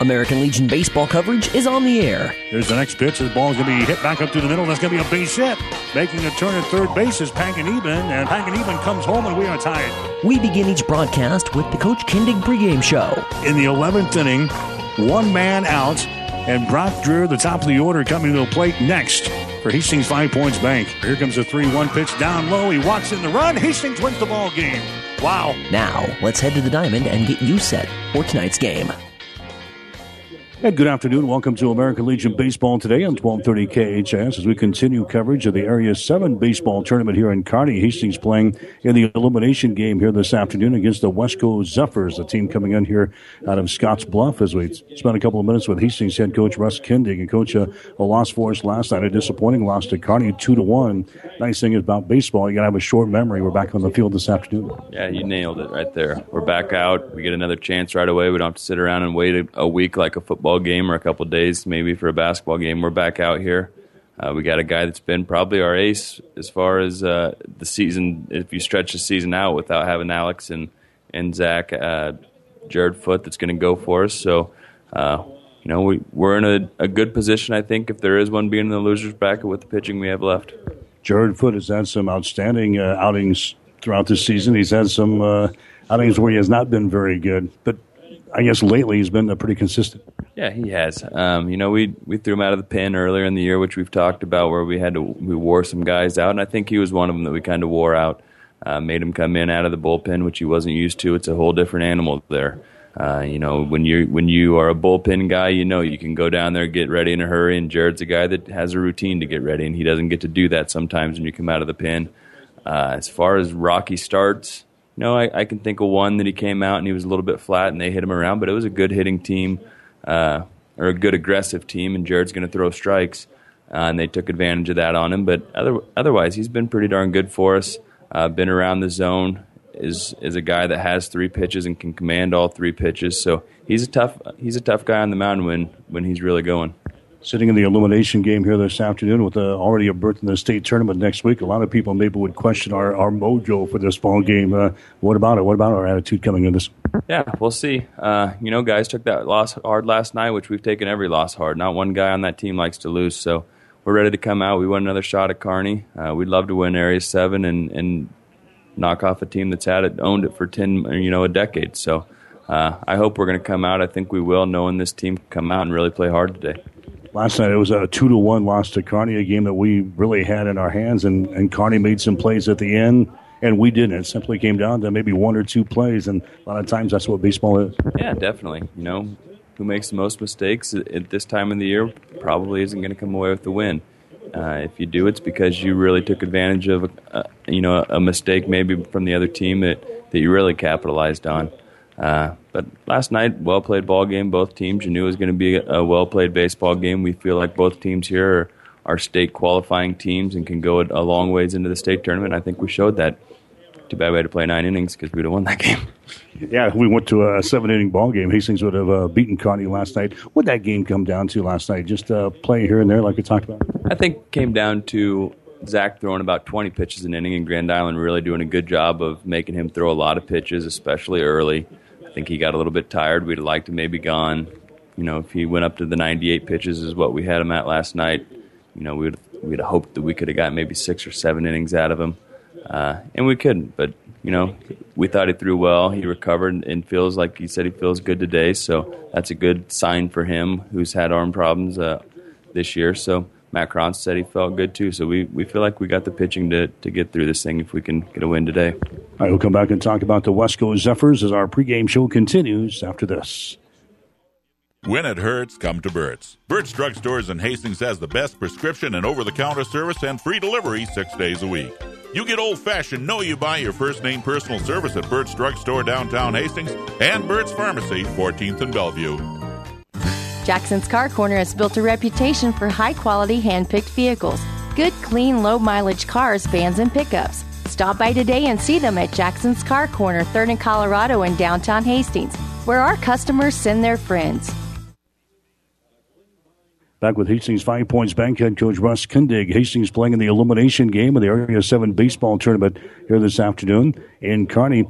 American Legion baseball coverage is on the air. There's the next pitch. The ball's going to be hit back up to the middle. That's going to be a base hit. Making a turn at third base is Panganiban, and Panganiban comes home, and we are tied. We begin each broadcast with the Coach Kindig pregame show. In the 11th inning, one man out, and Brock Dreher, the top of the order, coming to the plate next for Hastings Five Points Bank. Here comes a 3 1 pitch down low. He walks in the run. Hastings wins the ball game. Wow. Now, let's head to the diamond and get you set for tonight's game. And good afternoon. Welcome to American Legion Baseball today on 1230 KHAS as we continue coverage of the Area 7 baseball tournament here in Kearney. Hastings playing in the elimination game here this afternoon against the Westco Zephyrs, a team coming in here out of Scottsbluff as we spent a couple of minutes with Hastings head coach Russ Kindig. And coach, a, a loss for us last night, a disappointing loss to Kearney, 2 to 1. Nice thing about baseball, you got to have a short memory. We're back on the field this afternoon. Yeah, you nailed it right there. We're back out. We get another chance right away. We don't have to sit around and wait a, a week like a football game or a couple days maybe for a basketball game. We're back out here. Uh, we got a guy that's been probably our ace as far as uh, the season. If you stretch the season out without having Alex and and Zach, uh, Jared Foot, that's going to go for us. So, uh, you know, we we're in a, a good position. I think if there is one being in the losers bracket with the pitching we have left. Jared Foot has had some outstanding uh, outings throughout the season. He's had some uh, outings where he has not been very good, but I guess lately he's been pretty consistent. Yeah, he has. Um, you know, we we threw him out of the pen earlier in the year, which we've talked about, where we had to we wore some guys out, and I think he was one of them that we kind of wore out. Uh, made him come in out of the bullpen, which he wasn't used to. It's a whole different animal there. Uh, you know, when you when you are a bullpen guy, you know you can go down there, get ready in a hurry, and Jared's a guy that has a routine to get ready, and he doesn't get to do that sometimes when you come out of the pen. Uh, as far as Rocky starts, know, I, I, can think of one that he came out and he was a little bit flat, and they hit him around, but it was a good hitting team uh, or a good aggressive team, and Jared's going to throw strikes, uh, and they took advantage of that on him. But other, otherwise, he's been pretty darn good for us. Uh, been around the zone. Is is a guy that has three pitches and can command all three pitches. So he's a tough he's a tough guy on the mound when when he's really going sitting in the elimination game here this afternoon with uh, already a berth in the state tournament next week. A lot of people maybe would question our, our mojo for this ball game. Uh, what about it? What about our attitude coming in this? Yeah, we'll see. Uh, you know, guys took that loss hard last night, which we've taken every loss hard. Not one guy on that team likes to lose, so we're ready to come out. We want another shot at Kearney. Uh, we'd love to win Area Seven and and knock off a team that's had it owned it for ten you know a decade. So. Uh, I hope we're going to come out. I think we will, knowing this team come out and really play hard today last night it was a two to one loss to Kearney, a game that we really had in our hands, and, and Kearney made some plays at the end, and we didn't. It simply came down to maybe one or two plays, and a lot of times that's what baseball is. Yeah, definitely. You know, who makes the most mistakes at this time of the year probably isn't going to come away with the win. Uh, if you do, it's because you really took advantage of, a, you know, a mistake maybe from the other team that, that you really capitalized on. Uh, but last night, well played ball game. Both teams. You knew it was going to be a well played baseball game. We feel like both teams here are, are state qualifying teams and can go a long ways into the state tournament. I think we showed that. Too bad we had to play nine innings because we'd have won that game. Yeah, we went to a seven inning ball game. Hastings would have uh, beaten Kearney last night. What did that game come down to last night? Just uh, play here and there, like we talked about. I think it came down to Zach throwing about 20 pitches an inning, and Grand Island really doing a good job of making him throw a lot of pitches, especially early. Think he got a little bit tired. We'd liked him maybe gone. You know, if he went up to the 98 pitches is what we had him at last night. You know, we'd we'd hoped that we could have got maybe six or seven innings out of him, uh, and we couldn't. But you know, we thought he threw well. He recovered and feels like he said he feels good today. So that's a good sign for him, who's had arm problems uh, this year. So Matt Kron said he felt good too. So we, we feel like we got the pitching to, to get through this thing if we can get a win today. All right, we'll come back and talk about the Westco Zephyrs as our pregame show continues after this. When it hurts, come to Burt's. Burt's Drugstores in Hastings has the best prescription and over the counter service and free delivery six days a week. You get old fashioned, know you buy your first name personal service at Burt's Drugstore downtown Hastings and Burt's Pharmacy, 14th and Bellevue. Jackson's Car Corner has built a reputation for high quality hand picked vehicles. Good, clean, low mileage cars, vans, and pickups. Stop by today and see them at Jackson's Car Corner, 3rd and Colorado in downtown Hastings, where our customers send their friends. Back with Hastings Five Points Bank head coach Russ Kindig. Hastings playing in the elimination game of the Area 7 baseball tournament here this afternoon in Kearney.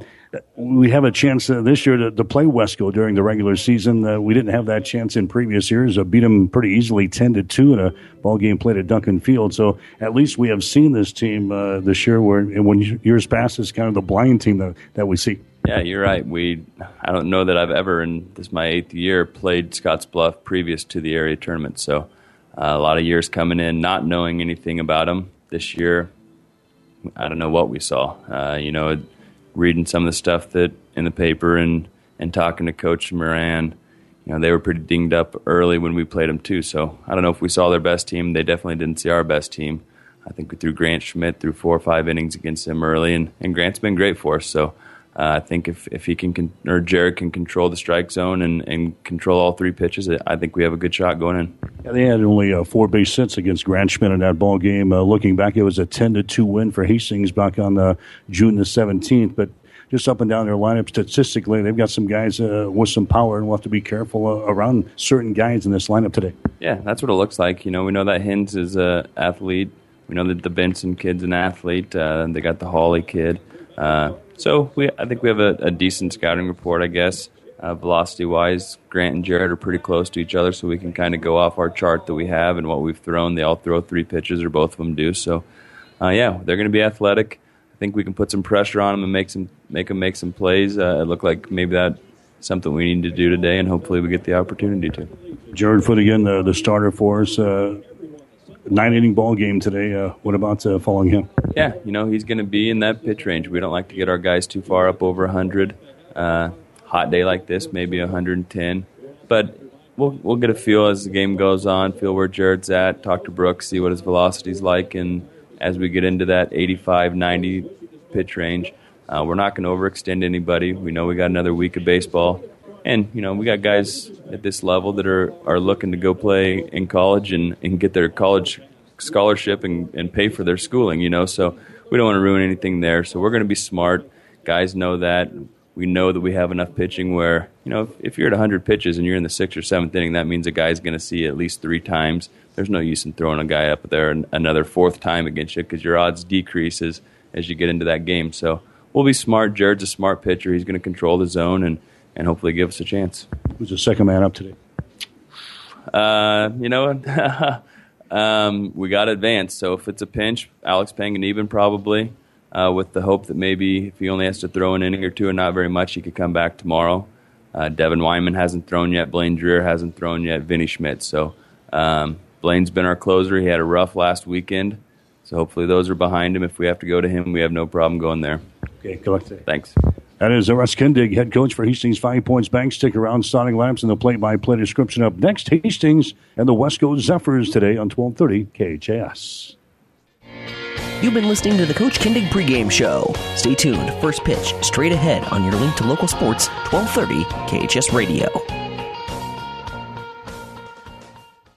We have a chance uh, this year to, to, play Westco during the regular season. Uh, we didn't have that chance in previous years. Uh, beat them pretty easily, ten to two, in a ball game played at Duncan Field. So at least we have seen this team uh, this year. Where when years past, it's kind of the blind team that, that we see. Yeah, you're right. We I don't know that I've ever in this my eighth year played Scottsbluff previous to the area tournament. So uh, a lot of years coming in not knowing anything about them. This year, I don't know what we saw. Uh, you know, reading some of the stuff that in the paper and and talking to Coach Moran. You know, they were pretty dinged up early when we played them too. So I don't know if we saw their best team. They definitely didn't see our best team. I think we threw Grant Schmidt through four or five innings against them early, and, and Grant's been great for us. So uh, I think if, if he can, con- or Jared can control the strike zone and, and control all three pitches, I think we have a good shot going in. Yeah, they had only uh, four base hits against Grant Schmidt in that ball game. Uh, looking back, it was a 10 to 2 win for Hastings back on uh, June the 17th. But just up and down their lineup statistically, they've got some guys uh, with some power, and we'll have to be careful uh, around certain guys in this lineup today. Yeah, that's what it looks like. You know, we know that Hines is an athlete. We know that the Benson kid's an athlete. they got the Hawley kid. So we, I think we have a, a decent scouting report, I guess. Uh, velocity wise, Grant and Jared are pretty close to each other, so we can kind of go off our chart that we have and what we've thrown. They all throw three pitches, or both of them do. So, uh, yeah, they're going to be athletic. I think we can put some pressure on them and make some make them make some plays. Uh, it looked like maybe that something we need to do today, and hopefully we get the opportunity to. Jared Foot again, the, the starter for us. Uh, nine inning ball game today. Uh, what about uh, following him? Yeah, you know he's going to be in that pitch range. We don't like to get our guys too far up over 100. Uh, hot day like this, maybe 110, but we'll we'll get a feel as the game goes on. Feel where Jared's at. Talk to Brooks, see what his velocity's like, and as we get into that 85, 90 pitch range, uh, we're not going to overextend anybody. We know we got another week of baseball. And you know we got guys at this level that are, are looking to go play in college and, and get their college scholarship and, and pay for their schooling. You know, so we don't want to ruin anything there. So we're going to be smart. Guys know that. We know that we have enough pitching where you know if, if you're at 100 pitches and you're in the sixth or seventh inning, that means a guy's going to see at least three times. There's no use in throwing a guy up there another fourth time against you because your odds decreases as you get into that game. So we'll be smart. Jared's a smart pitcher. He's going to control the zone and and hopefully give us a chance. Who's the second man up today? Uh, you know, um, we got advanced. So if it's a pinch, Alex Panganiban probably, uh, with the hope that maybe if he only has to throw an inning or two and not very much, he could come back tomorrow. Uh, Devin Wyman hasn't thrown yet. Blaine Dreher hasn't thrown yet. Vinny Schmidt. So um, Blaine's been our closer. He had a rough last weekend. So hopefully those are behind him. If we have to go to him, we have no problem going there. Okay, good luck today. Thanks. That is Russ Kindig, head coach for Hastings Five Points Bank. Stick around, starting lamps and the play-by-play description up next. Hastings and the Westco Zephyrs today on 1230 KHAS. You've been listening to the Coach Kindig pregame show. Stay tuned. First pitch straight ahead on your link to local sports, 1230 KHAS Radio.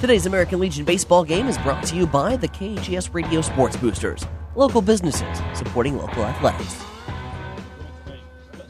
Today's American Legion baseball game is brought to you by the KHAS Radio Sports Boosters, local businesses supporting local athletics.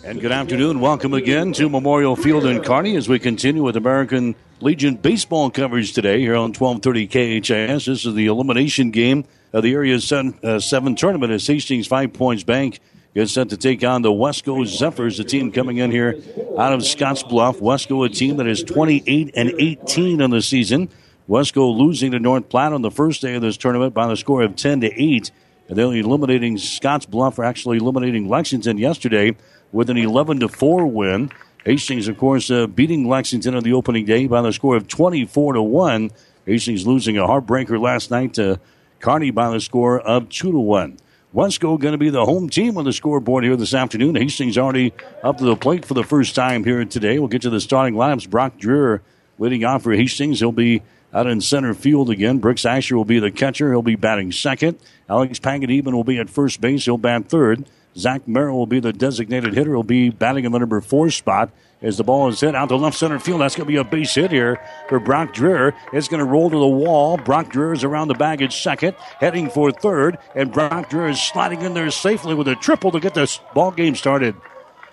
And good afternoon. Welcome again to Memorial Field in Kearney as we continue with American Legion baseball coverage today here on 1230 KHAS. This is the elimination game of the Area 7, uh, seven tournament as Hastings Five Points Bank gets set to take on the Westco Zephyrs, the team coming in here out of Scottsbluff. Westco, a team that is 28 and 18 on the season. Westco losing to North Platte on the first day of this tournament by the score of 10 to 8. And they're eliminating Scottsbluff, or actually eliminating Lexington yesterday with an 11 to 4 win. Hastings, of course, uh, beating Lexington on the opening day by the score of 24 to 1. Hastings losing a heartbreaker last night to Kearney by the score of 2 to 1. Westco going to be the home team on the scoreboard here this afternoon. Hastings already up to the plate for the first time here today. We'll get to the starting lineups. Brock Dreher leading off for Hastings. He'll be out in center field again. Brooks Asher will be the catcher. He'll be batting second. Alex Panganiban will be at first base. He'll bat third. Zach Merrill will be the designated hitter. He'll be batting in the number four spot as the ball is hit out to left center field. That's going to be a base hit here for Brock Dreher. It's going to roll to the wall. Brock Dreher is around the bag at second, heading for third, and Brock Dreher is sliding in there safely with a triple to get this ball game started.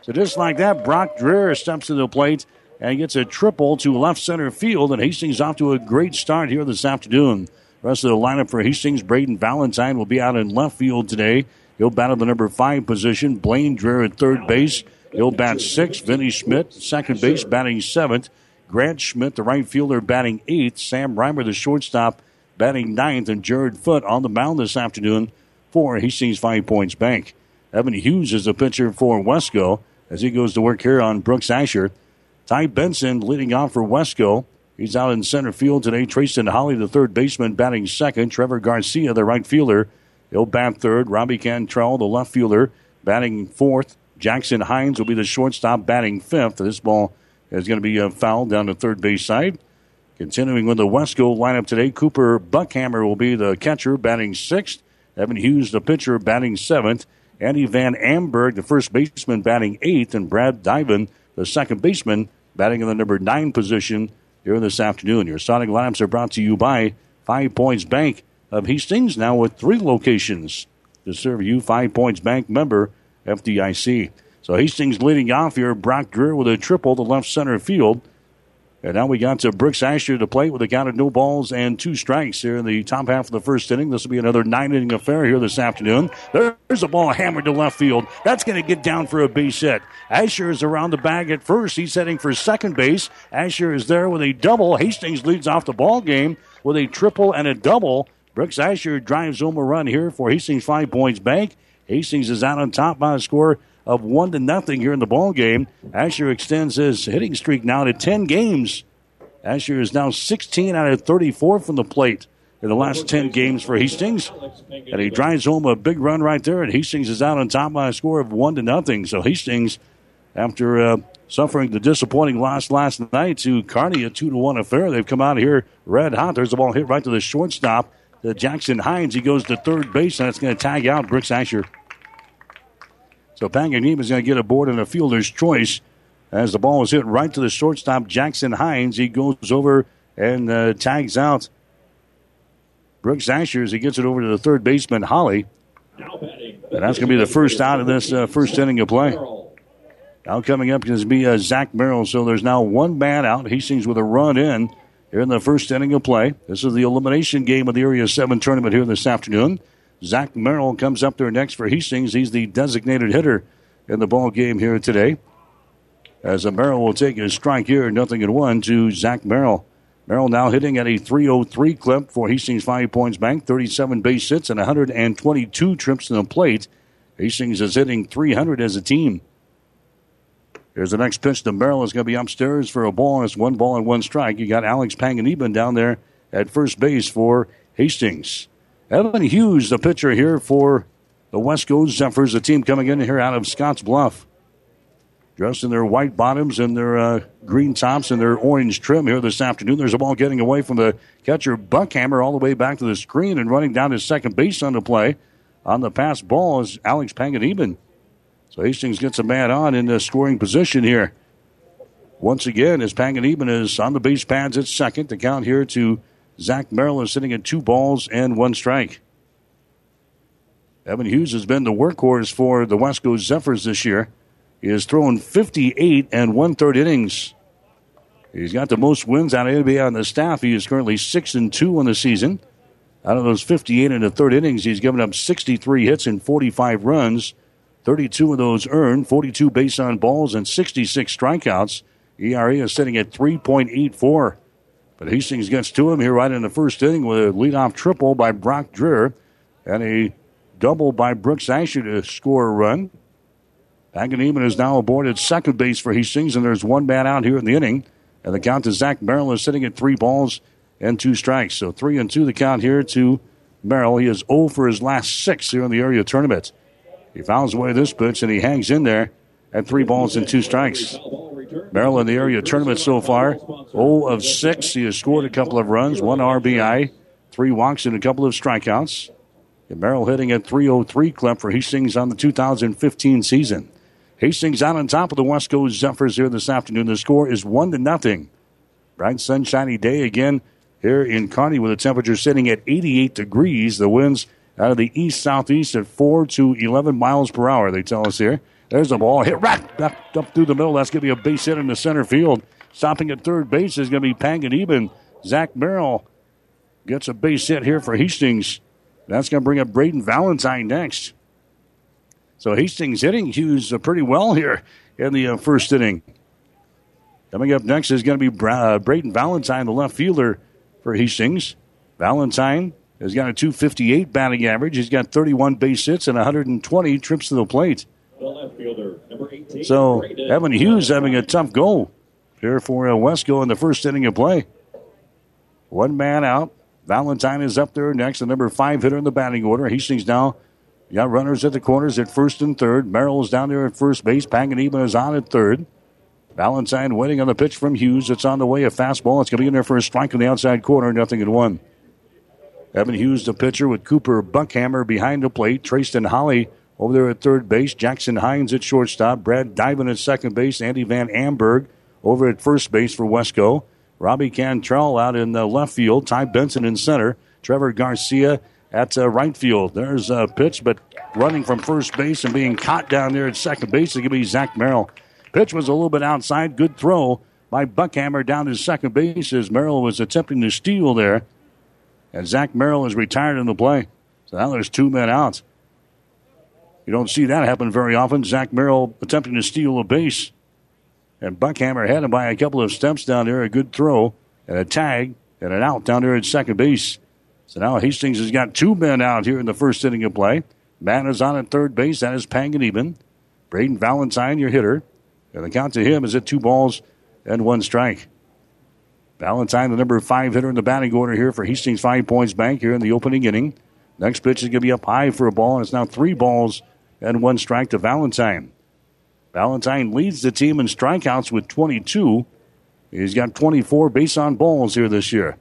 So just like that, Brock Dreher steps to the plate and gets a triple to left center field, and Hastings off to a great start here this afternoon. The Rest of the lineup for Hastings, Braden Valentine will be out in left field today. He'll battle the number five position. Blaine Dreher at third base. He'll bat sixth. Vinny Schmidt, second base, batting seventh. Grant Schmidt, the right fielder, batting eighth. Sam Reimer, the shortstop, batting ninth. And Jared Foot on the mound this afternoon for Hastings Five Points Bank. Evan Hughes is the pitcher for Westco as he goes to work here on Brooks Asher. Ty Benson leading off for Westco. He's out in center field today. Trayson Holly, the third baseman, batting second. Trevor Garcia, the right fielder, he'll bat third. Robbie Cantrell, the left fielder, batting fourth. Jackson Hines will be the shortstop batting fifth. This ball is going to be a uh, foul down the third base side. Continuing with the Westco lineup today, Cooper Buckhammer will be the catcher batting sixth. Evan Hughes, the pitcher, batting seventh. Andy Van Amberg, the first baseman, batting eighth. And Brad Diven, the second baseman, batting in the number nine position here this afternoon. Your starting lineups are brought to you by Five Points Bank of Hastings, now with three locations to serve you. Five Points Bank member FDIC. So Hastings leading off here. Brock Dreher with a triple to left center field. And now we got to Brooks Asher to play with a count of no balls and two strikes here in the top half of the first inning. This will be another nine inning affair here this afternoon. There's a ball hammered to left field. That's going to get down for a base hit. Asher is around the bag at first. He's heading for second base. Asher is there with a double. Hastings leads off the ball game with a triple and a double. Brooks Asher drives home a run here for Hastings Five Points Bank. Hastings is out on top by a score of one to nothing here in the ball game. Asher extends his hitting streak now to ten games. Asher is now 16 out of 34 from the plate in the last 10 games for Hastings. And he drives home a big run right there, and Hastings is out on top by a score of 1 to nothing. So Hastings, after uh, suffering the disappointing loss last night to Kearney, a 2 to 1 affair, they've come out here red hot. There's the ball hit right to the shortstop. The Jackson Hines, he goes to third base, and that's going to tag out Brooks Asher. So Panganiban is going to get aboard in a fielder's choice as the ball is hit right to the shortstop, Jackson Hines. He goes over and uh, tags out Brooks Asher as he gets it over to the third baseman, Holly. And that's going to be the first out of this uh, first inning of play. Now coming up is to be uh, Zach Merrill. So there's now one man out. Hastings with a run in here in the first inning of play. This is the elimination game of the Area 7 tournament here this afternoon. Zach Merrill comes up there next for Hastings. He's the designated hitter in the ball game here today. As a Merrill will take a strike here, nothing in one to Zach Merrill. Merrill now hitting at a 303 clip for Hastings Five Points Bank, 37 base hits and 122 trips to the plate. Hastings is hitting 300 as a team. Here's the next pitch to Merrill. is going to be upstairs for a ball. And it's one ball and one strike. You got Alex Panganiban down there at first base for Hastings. Evan Hughes, the pitcher here for the Westco Zephyrs, the team coming in here out of Scottsbluff. Dressed in their white bottoms and their uh, green tops and their orange trim here this afternoon. There's a ball getting away from the catcher Buckhammer all the way back to the screen and running down to second base on the play. On the pass ball is Alex Panganiban. So Hastings gets a man on in the scoring position here. Once again, as Panganiban is on the base pads at second, the count here to Zach Merrill is sitting at two balls and one strike. Evan Hughes has been the workhorse for the Westco Zephyrs this year. He has thrown 58 and one third innings. He's got the most wins out of anybody on the staff. He is currently 6 and 2 on the season. Out of those 58 and a third innings, he's given up 63 hits and 45 runs. 32 of those earned, 42 base on balls, and 66 strikeouts. ERA is sitting at 3.84. But Hastings gets to him here right in the first inning with a leadoff triple by Brock Dreher and a double by Brooks Asher to score a run. Panganiban is now aboard at second base for Hastings, and there's one man out here in the inning. And the count to Zach Merrill is sitting at three balls and two strikes. So three and two the count here to Merrill. He is 0 for his last six here in the area tournament. He fouls away this pitch and he hangs in there at three balls and two strikes. Merrill in the area tournament so far 0 of 6. He has scored a couple of runs, one RBI, three walks, and a couple of strikeouts. And Merrill hitting at 303 clip for Hastings on the 2015 season. Hastings out on top of the Westco Zephyrs here this afternoon. The score is 1 to nothing. Bright sunshiny day again here in Kearney with the temperature sitting at 88 degrees. The winds out of the east southeast at 4 to 11 miles per hour, they tell us here. There's the ball hit right up, up through the middle. That's going to be a base hit in the center field. Stopping at third base is going to be Panganiban. Zach Merrill gets a base hit here for Hastings. That's going to bring up Braden Valentine next. So Hastings hitting Hughes uh, pretty well here in the uh, first inning. Coming up next is going to be uh, Braden Valentine, the left fielder for Hastings. Valentine has got a 258 batting average. He's got 31 base hits and 120 trips to the plate. So Evan Hughes having a tough goal here for Westco in the first inning of play. One man out. Valentine is up there next, the number five hitter in the batting order. Hastings now got runners at the corners at first and third. Merrill is down there at first base. Panganiban is on at third. Valentine waiting on the pitch from Hughes. It's on the way. A fastball. It's going to be in there for a strike on the outside corner. Nothing in one. Evan Hughes, the pitcher, with Cooper Buckhammer behind the plate. Tristan Holly over there at third base. Jackson Hines at shortstop. Brad Diamond at second base. Andy Van Amberg over at first base for Westco. Robbie Cantrell out in the left field. Ty Benson in center. Trevor Garcia at uh, right field. There's a pitch, but running from first base and being caught down there at second base is going to be Zach Merrill. Pitch was a little bit outside. Good throw by Buckhammer down to second base as Merrill was attempting to steal there. And Zach Merrill is retired in the play. So now there's two men out. You don't see that happen very often. Zach Merrill attempting to steal a base. And Buckhammer had him by a couple of steps down there. A good throw and a tag and an out down there at second base. So now Hastings has got two men out here in the first inning of play. Man is on at third base. That is Panganiban. Braden Valentine, your hitter. And the count to him is at two balls and one strike. Valentine, the number five hitter in the batting order here for Hastings Five Points Bank here in the opening inning. Next pitch is going to be up high for a ball, and it's now three balls and one strike to Valentine. Valentine leads the team in strikeouts with 22. He's got 24 base on balls here this year.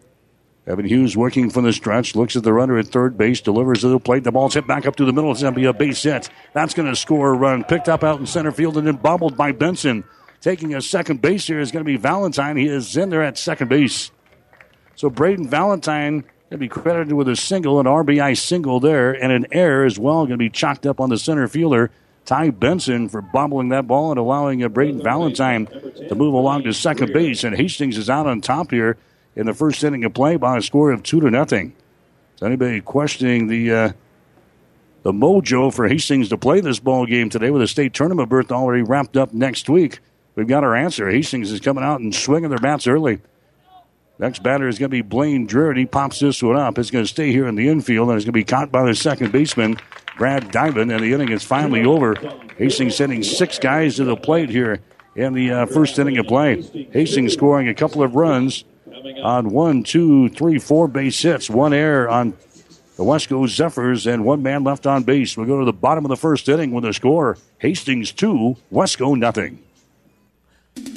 Evan Hughes working from the stretch, looks at the runner at third base, delivers to the plate. The ball's hit back up to the middle. It's going to be a base hit. That's going to score a run. Picked up out in center field and then bobbled by Benson. Taking a second base here is going to be Valentine. He is in there at second base. So Braden Valentine going to be credited with a single, an RBI single there, and an error as well. Going to be chalked up on the center fielder, Ty Benson, for bobbling that ball and allowing Braden Valentine to move along to second base. And Hastings is out on top here in the first inning of play by a score of two to nothing. Is anybody questioning the uh, the mojo for Hastings to play this ball game today with a state tournament berth already wrapped up next week? We've got our answer. Hastings is coming out and swinging their bats early. Next batter is going to be Blaine Dreher. He pops this one up. It's going to stay here in the infield, and it's going to be caught by the second baseman, Brad Diamond, and the inning is finally over. Hastings sending six guys to the plate here in the uh, first inning of play. Hastings scoring a couple of runs on one, two, three, four base hits, one error on the Westco Zephyrs, and one man left on base. We'll go to the bottom of the first inning with a score Hastings 2, Westco nothing.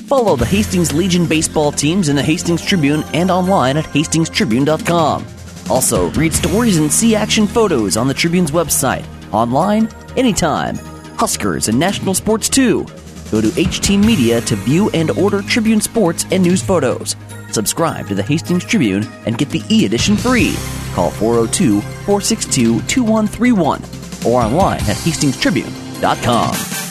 Follow the Hastings Legion baseball teams in the Hastings Tribune and online at hastingstribune.com. Also, read stories and see action photos on the Tribune's website, online, anytime. Huskers and national sports too. Go to HT Media to view and order Tribune sports and news photos. Subscribe to the Hastings Tribune and get the e edition free. Call 402 462 2131 or online at hastingstribune.com.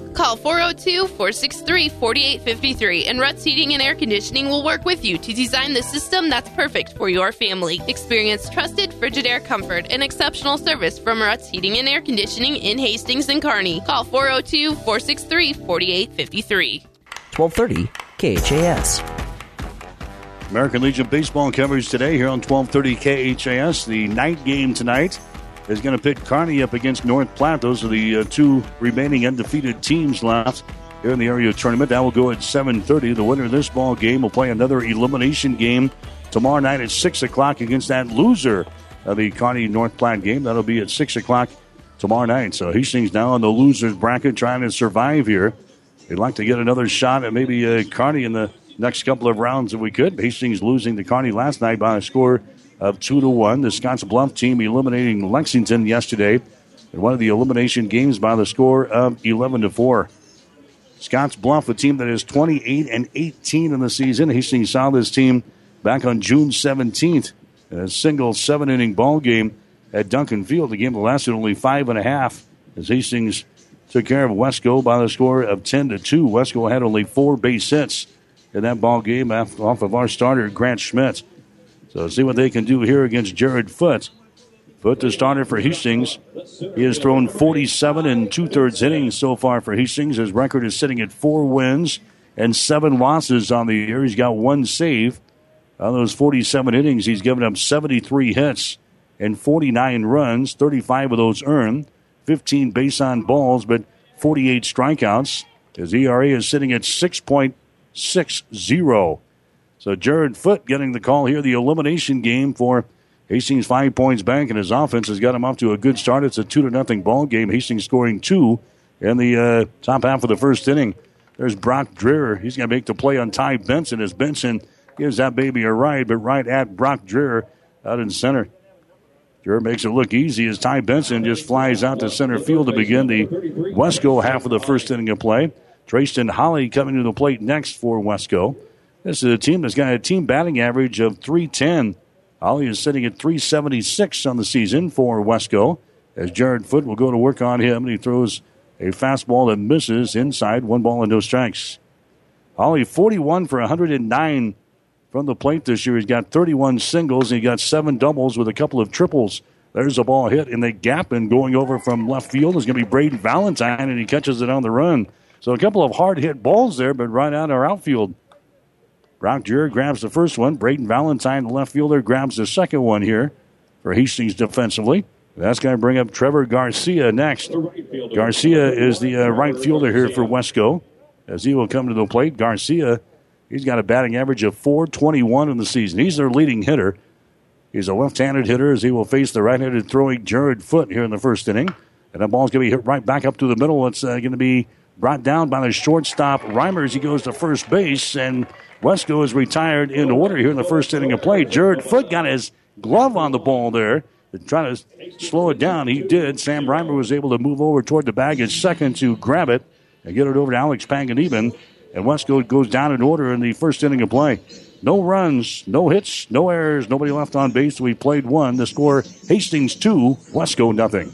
Call 402 463 4853 and Ruts Heating and Air Conditioning will work with you to design the system that's perfect for your family. Experience trusted Frigidaire comfort and exceptional service from Ruts Heating and Air Conditioning in Hastings and Kearney. Call 402 463 4853. 1230 KHAS. American Legion baseball coverage today here on 1230 KHAS. The night game tonight is going to pick Kearney up against North Platte. Those are the uh, two remaining undefeated teams left here in the area tournament. That will go at 7:30. The winner of this ball game will play another elimination game tomorrow night at six o'clock against that loser of the Kearney North Platte game. That'll be at six o'clock tomorrow night. So Hastings now in the losers bracket, trying to survive here. They'd like to get another shot at maybe uh, Kearney in the next couple of rounds if we could. Hastings losing to Kearney last night by a score of two to one. The Scottsbluff team eliminating Lexington yesterday in one of the elimination games by the score of eleven to four. Scottsbluff, a team that is 28 and 18 in the season. Hastings saw this team back on June 17th in a single seven inning ball game at Duncan Field. The game lasted only five and a half as Hastings took care of Westco by the score of 10 to 2. Westco had only four base hits in that ball game off of our starter, Grant Schmidt. So see what they can do here against Jared Foot. Foot, the starter for Hastings. He has thrown 47 and two thirds innings so far for Hastings. His record is sitting at four wins and seven losses on the year. He's got one save. On those 47 innings, he's given up 73 hits and 49 runs, 35 of those earned, 15 base on balls, but 48 strikeouts. His ERA is sitting at 6.60. So Jared Foot getting the call here, the elimination game for Hastings Five Points Bank, and his offense has got him off to a good start. It's a two to nothing ball game. Hastings scoring two in the uh, top half of the first inning. There's Brock Dreher. He's going to make the play on Ty Benson as Benson gives that baby a ride, but right at Brock Dreher out in center. Dreher makes it look easy as Ty Benson just flies out to center field to begin the Westco half of the first inning of play. Trayston Holly coming to the plate next for Westco. This is a team that's got a team batting average of 310. Holly is sitting at 376 on the season for Westco as Jared Foot will go to work on him and he throws a fastball that misses inside, one ball and no strikes. Holly 41 for 109 from the plate this year. He's got 31 singles and he got seven doubles with a couple of triples. There's a ball hit in the gap and going over from left field is going to be Braden Valentine and he catches it on the run. So a couple of hard hit balls there, but right out our outfield. Brock Dreher grabs the first one. Braden Valentine, the left fielder, grabs the second one here for Hastings defensively. That's going to bring up Trevor Garcia next. Garcia is the uh, right fielder here for Westco as he will come to the plate. Garcia, he's got a batting average of 421 in the season. He's their leading hitter. He's a left handed hitter as he will face the right handed throwing Jared Foot here in the first inning. And that ball's going to be hit right back up to the middle. It's uh, going to be brought down by the shortstop Reimer as He goes to first base, and Westco is retired in order here in the first inning of play. Jared Foot got his glove on the ball there. Trying to slow it down, he did. Sam Reimer was able to move over toward the bag at second to grab it and get it over to Alex Panganiban. And Westco goes down in order in the first inning of play. No runs, no hits, no errors, nobody left on base. We played one. The score Hastings 2, Westco nothing.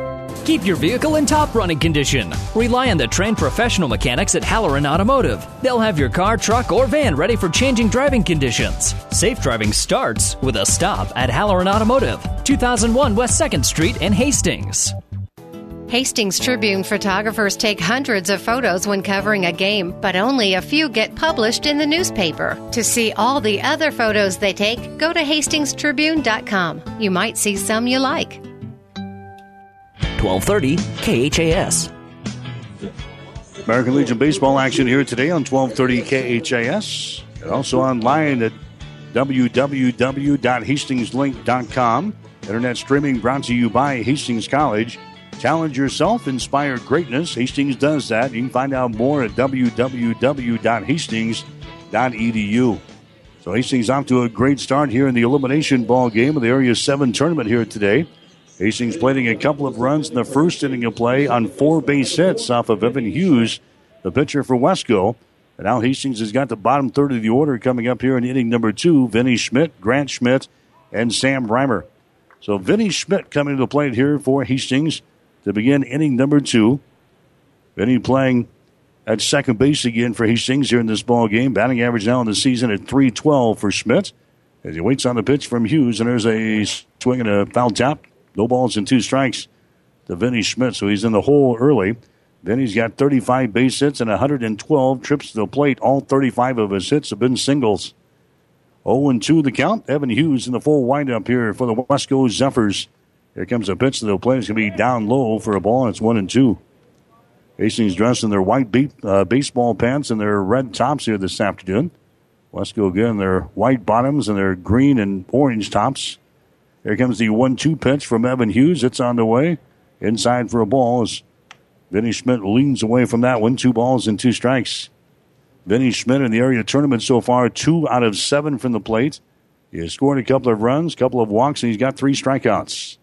Keep your vehicle in top running condition. Rely on the trained professional mechanics at Halloran Automotive. They'll have your car, truck, or van ready for changing driving conditions. Safe driving starts with a stop at Halloran Automotive, 2001 West 2nd Street in Hastings. Hastings Tribune photographers take hundreds of photos when covering a game, but only a few get published in the newspaper. To see all the other photos they take, go to hastingstribune.com. You might see some you like. 1230 KHAS. American Legion baseball action here today on 1230 KHAS. And also online at www.hastingslink.com. Internet streaming brought to you by Hastings College. Challenge yourself, inspire greatness. Hastings does that. You can find out more at www.hastings.edu. So Hastings off to a great start here in the elimination ball game of the Area 7 tournament here today. Hastings planting a couple of runs in the first inning of play on four base hits off of Evan Hughes, the pitcher for Westco. And now Hastings has got the bottom third of the order coming up here in inning number two. Vinny Schmidt, Grant Schmidt, and Sam Reimer. So Vinny Schmidt coming to the plate here for Hastings to begin inning number two. Vinny playing at second base again for Hastings here in this ball game. Batting average now in the season at 312 for Schmidt. As he waits on the pitch from Hughes, and there's a swing and a foul tap. No balls and two strikes to Vinny Schmidt, so he's in the hole early. Vinny's got 35 base hits and 112 trips to the plate. All 35 of his hits have been singles. 0 2 the count. Evan Hughes in the full windup here for the Westco Zephyrs. Here comes a pitch to the plate. It's going to be down low for a ball, and it's 1 and 2. Hastings dressed in their white beat, uh, baseball pants and their red tops here this afternoon. Westco again, their white bottoms and their green and orange tops. Here comes the 1 2 pitch from Evan Hughes. It's on the way. Inside for a ball as Vinny Schmidt leans away from that one. Two balls and two strikes. Vinny Schmidt in the area tournament so far, two out of seven from the plate. He has scored a couple of runs, a couple of walks, and he's got three strikeouts.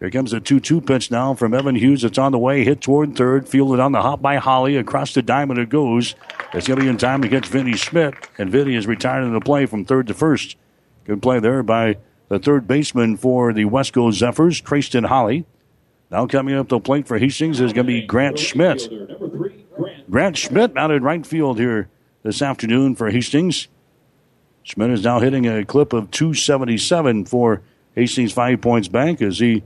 Here comes a 2 2 pitch now from Evan Hughes. It's on the way, hit toward third, fielded on the hop by Holly. Across the diamond it goes. It's going to be in time to catch Vinny Schmidt, and Vinny is retired in the play from third to first. Good play there by the third baseman for the Westco Zephyrs, Trayston Holly. Now coming up the plate for Hastings is going to be Grant Schmidt. Grant Schmidt out in right field here this afternoon for Hastings. Schmidt is now hitting a clip of 277 for Hastings Five Points Bank as he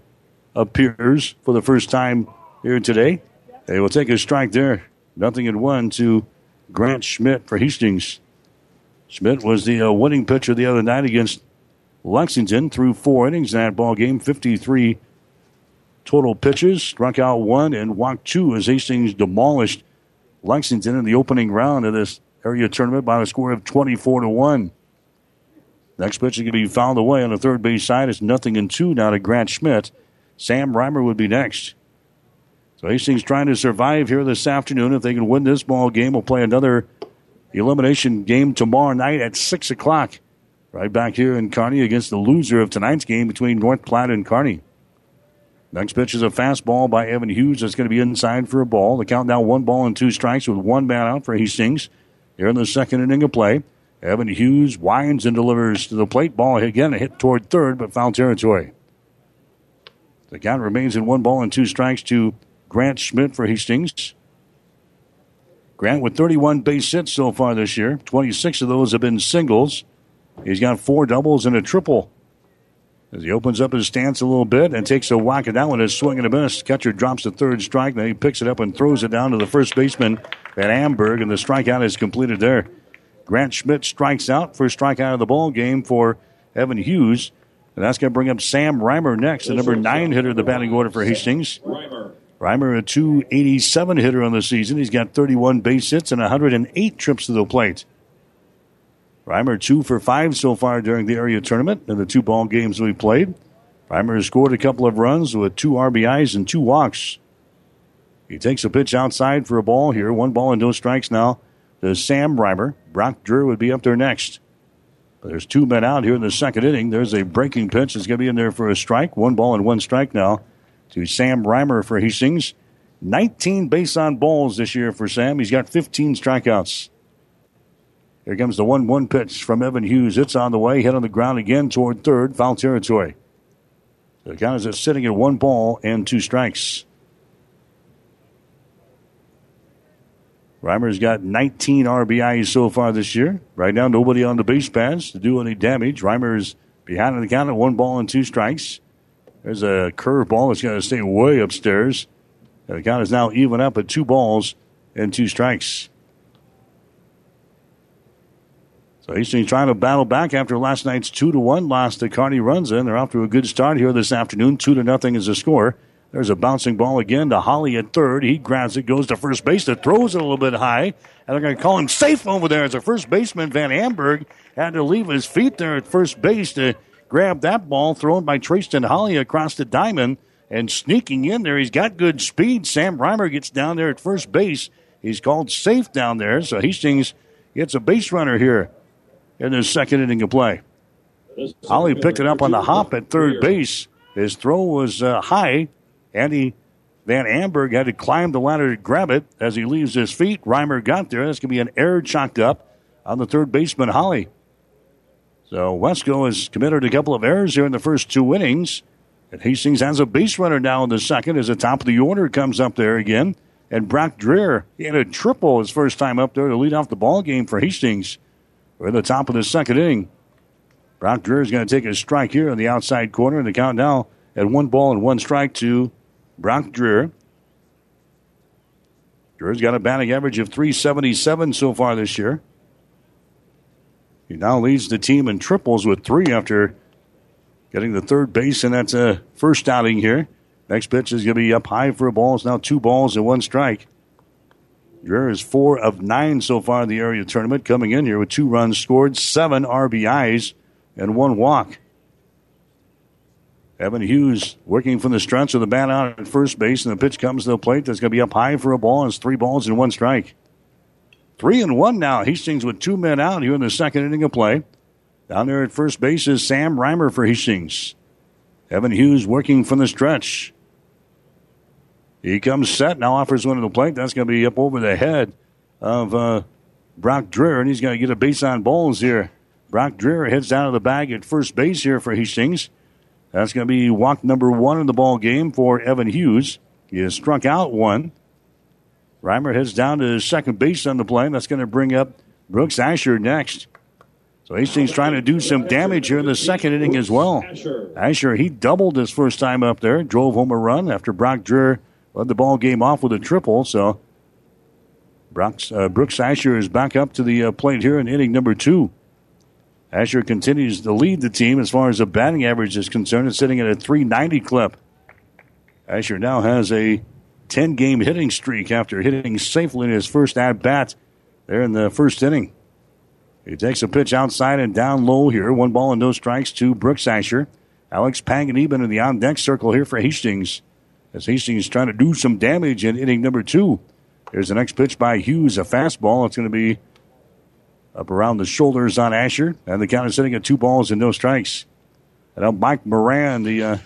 appears for the first time here today. They will take a strike there. Nothing at one to Grant Schmidt for Hastings. Schmidt was the uh, winning pitcher the other night against Lexington through four innings in that ball game, 53 total pitches, struck out one and walked two as Hastings demolished Lexington in the opening round of this area tournament by a score of 24 to 1. Next pitch is going to be fouled away on the third base side. It's nothing in two now to Grant Schmidt. Sam Reimer would be next. So Hastings trying to survive here this afternoon. If they can win this ball game, we'll play another elimination game tomorrow night at 6 o'clock. Right back here in Kearney against the loser of tonight's game between North Platte and Kearney. Next pitch is a fastball by Evan Hughes. That's going to be inside for a ball. The count now one ball and two strikes with one man out for Hastings. Here in the second inning of play. Evan Hughes winds and delivers to the plate. Ball again, a hit toward third, but foul territory. The count remains in one ball and two strikes to Grant Schmidt for Hastings. Grant with 31 base hits so far this year. 26 of those have been singles. He's got four doubles and a triple. As he opens up his stance a little bit and takes a whack at that one, a swing and a miss. Catcher drops the third strike. Then he picks it up and throws it down to the first baseman at Amberg, and the strikeout is completed there. Grant Schmidt strikes out. First strikeout of the ball game for Evan Hughes. And that's going to bring up Sam Reimer next, the number nine hitter of the batting order for Hastings. Reimer, a 287 hitter on the season. He's got 31 base hits and 108 trips to the plate. Reimer two for five so far during the area tournament in the two ball games we played. Reimer has scored a couple of runs with two RBIs and two walks. He takes a pitch outside for a ball here. One ball and no strikes now to Sam Reimer. Brock Dreher would be up there next. But there's two men out here in the second inning. There's a breaking pitch that's going to be in there for a strike. One ball and one strike now to Sam Reimer for Hastings. 19 base on balls this year for Sam. He's got 15 strikeouts. Here comes the 1 1 pitch from Evan Hughes. It's on the way, hit on the ground again toward third, foul territory. The count is sitting at one ball and two strikes. Reimer's got 19 RBIs so far this year. Right now, nobody on the base paths to do any damage. Reimer's behind the count at one ball and two strikes. There's a curveball that's going to stay way upstairs. The count is now even up at two balls and two strikes. So Hastings trying to battle back after last night's two to one loss to runs in. They're off to a good start here this afternoon. Two to nothing is the score. There's a bouncing ball again to Holly at third. He grabs it, goes to first base, that throws it a little bit high, and they're going to call him safe over there as a first baseman. Van Amberg had to leave his feet there at first base to grab that ball thrown by Trayston Holly across the diamond and sneaking in there. He's got good speed. Sam Reimer gets down there at first base. He's called safe down there, so Hastings gets a base runner here in the second inning of play. Holly picked it up on the hop at third base. His throw was uh, high. Andy Van Amberg had to climb the ladder to grab it as he leaves his feet. Reimer got there. That's going to be an error chalked up on the third baseman, Holly. So Westco has committed a couple of errors here in the first two innings. And Hastings has a base runner now in the second as the top of the order comes up there again. And Brock Dreher, he had a triple his first time up there to lead off the ball game for Hastings. We're at the top of the second inning. Brock Dreher is going to take a strike here on the outside corner. and The count now at one ball and one strike to Brock Dreher. Dreher's got a batting average of 377 so far this year. He now leads the team in triples with three after getting the third base, and that's a uh, first outing here. Next pitch is going to be up high for a ball. It's now two balls and one strike. Dreher is four of nine so far in the area tournament, coming in here with two runs scored, seven RBIs, and one walk. Evan Hughes working from the stretch with the bat out at first base, and the pitch comes to the plate. That's going to be up high for a ball. It's three balls and one strike. Three and one now. Hastings with two men out here in the second inning of play. Down there at first base is Sam Reimer for Hastings. Evan Hughes working from the stretch. He comes set, now offers one to the plate. That's going to be up over the head of uh, Brock Dreher, and he's going to get a base on balls here. Brock Dreher heads down to the bag at first base here for Hastings. That's going to be walk number one in the ball game for Evan Hughes. He has struck out one. Reimer heads down to second base on the play. That's going to bring up Brooks Asher next. So Hastings trying to do some damage here in the second inning as well. Asher, he doubled his first time up there, drove home a run after Brock Dreher led the ball game off with a triple. So Brooks, uh, Brooks Asher is back up to the uh, plate here in inning number two. Asher continues to lead the team as far as the batting average is concerned. It's sitting at a 390 clip. Asher now has a 10 game hitting streak after hitting safely in his first at bat there in the first inning. He takes a pitch outside and down low here. One ball and no strikes to Brooks Asher. Alex Panganiban in the on deck circle here for Hastings. As Hastings trying to do some damage in inning number two. Here's the next pitch by Hughes, a fastball. It's going to be up around the shoulders on Asher. And the count is sitting at two balls and no strikes. And now Mike Moran, the uh,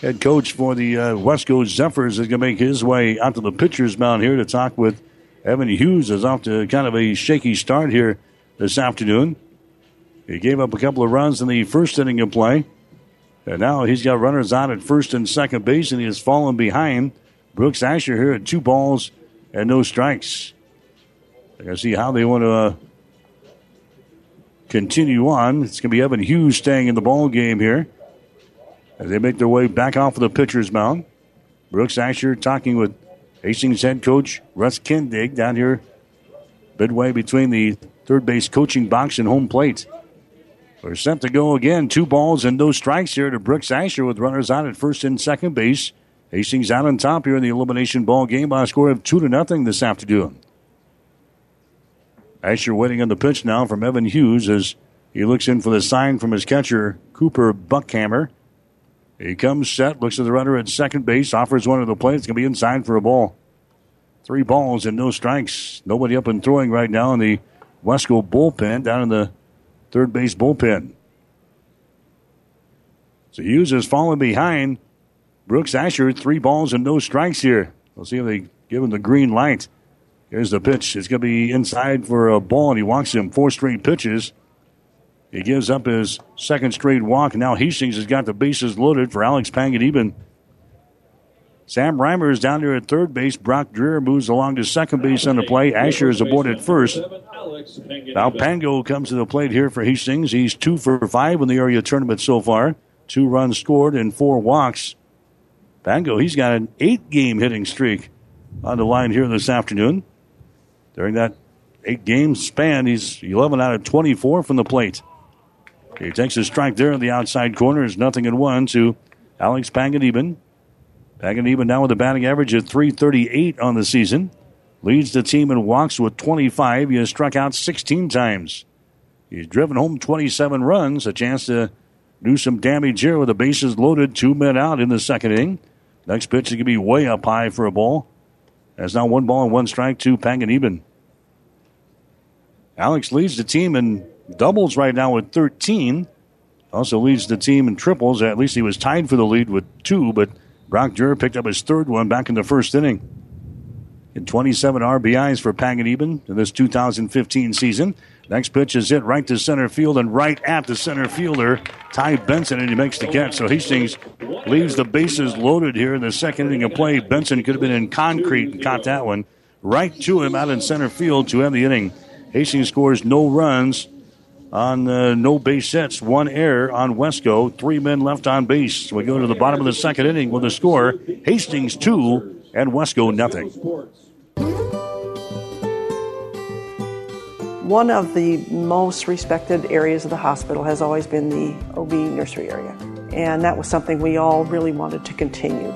head coach for the uh, West Coast Zephyrs, is going to make his way out to the pitcher's mound here to talk with Evan Hughes. Is off to kind of a shaky start here this afternoon. He gave up a couple of runs in the first inning of play. And now he's got runners on at first and second base, and he has fallen behind Brooks Asher here at two balls and no strikes. I gotta see how they want to uh, continue on. It's going to be Evan Hughes staying in the ball game here as they make their way back off of the pitcher's mound. Brooks Asher talking with Hastings head coach Russ Kindig down here midway between the third base coaching box and home plate. We're set to go again. Two balls and no strikes here to Brooks Asher with runners on at first and second base. Hastings out on top here in the elimination ball game by a score of two to nothing this afternoon. Asher waiting on the pitch now from Evan Hughes as he looks in for the sign from his catcher, Cooper Buckhammer. He comes set, looks at the runner at second base, offers one to the plate. It's going to be inside for a ball. Three balls and no strikes. Nobody up and throwing right now in the Westco bullpen, down in the third base bullpen. So Hughes has fallen behind Brooks Asher. Three balls and no strikes here. We'll see if they give him the green light. Here's the pitch. It's going to be inside for a ball, and he walks him four straight pitches. He gives up his second straight walk. Now Hastings has got the bases loaded for Alex Panganiban. Sam Reimer is down there at third base. Brock Dreher moves along to second base on the play. Asher is aboard at first. Now Pango comes to the plate here for Hastings. He's two for five in the area tournament so far. Two runs scored and four walks. Pango, he's got an eight game hitting streak on the line here this afternoon. During that eight game span, he's 11 out of 24 from the plate. He takes a strike there in the outside corner. Is nothing in one to Alex Panganiban. Panganiban now with a batting average of 338 on the season. Leads the team in walks with 25. He has struck out 16 times. He's driven home 27 runs. A chance to do some damage here with the bases loaded. Two men out in the second inning. Next pitch is going to be way up high for a ball. That's now one ball and one strike to Panganiban. Alex leads the team in doubles right now with 13. Also leads the team in triples. At least he was tied for the lead with two, but Brock Dreher picked up his third one back in the first inning. In 27 RBIs for Panganiban in this 2015 season. Next pitch is hit right to center field and right at the center fielder, Ty Benson, and he makes the catch. So Hastings leaves the bases loaded here in the second inning of play. Benson could have been in concrete and caught that one right to him out in center field to end the inning. Hastings scores no runs on uh, no base hits, one error on Westco, three men left on base. We go to the bottom of the second inning with the score Hastings two and Westco nothing. One of the most respected areas of the hospital has always been the OB nursery area, and that was something we all really wanted to continue.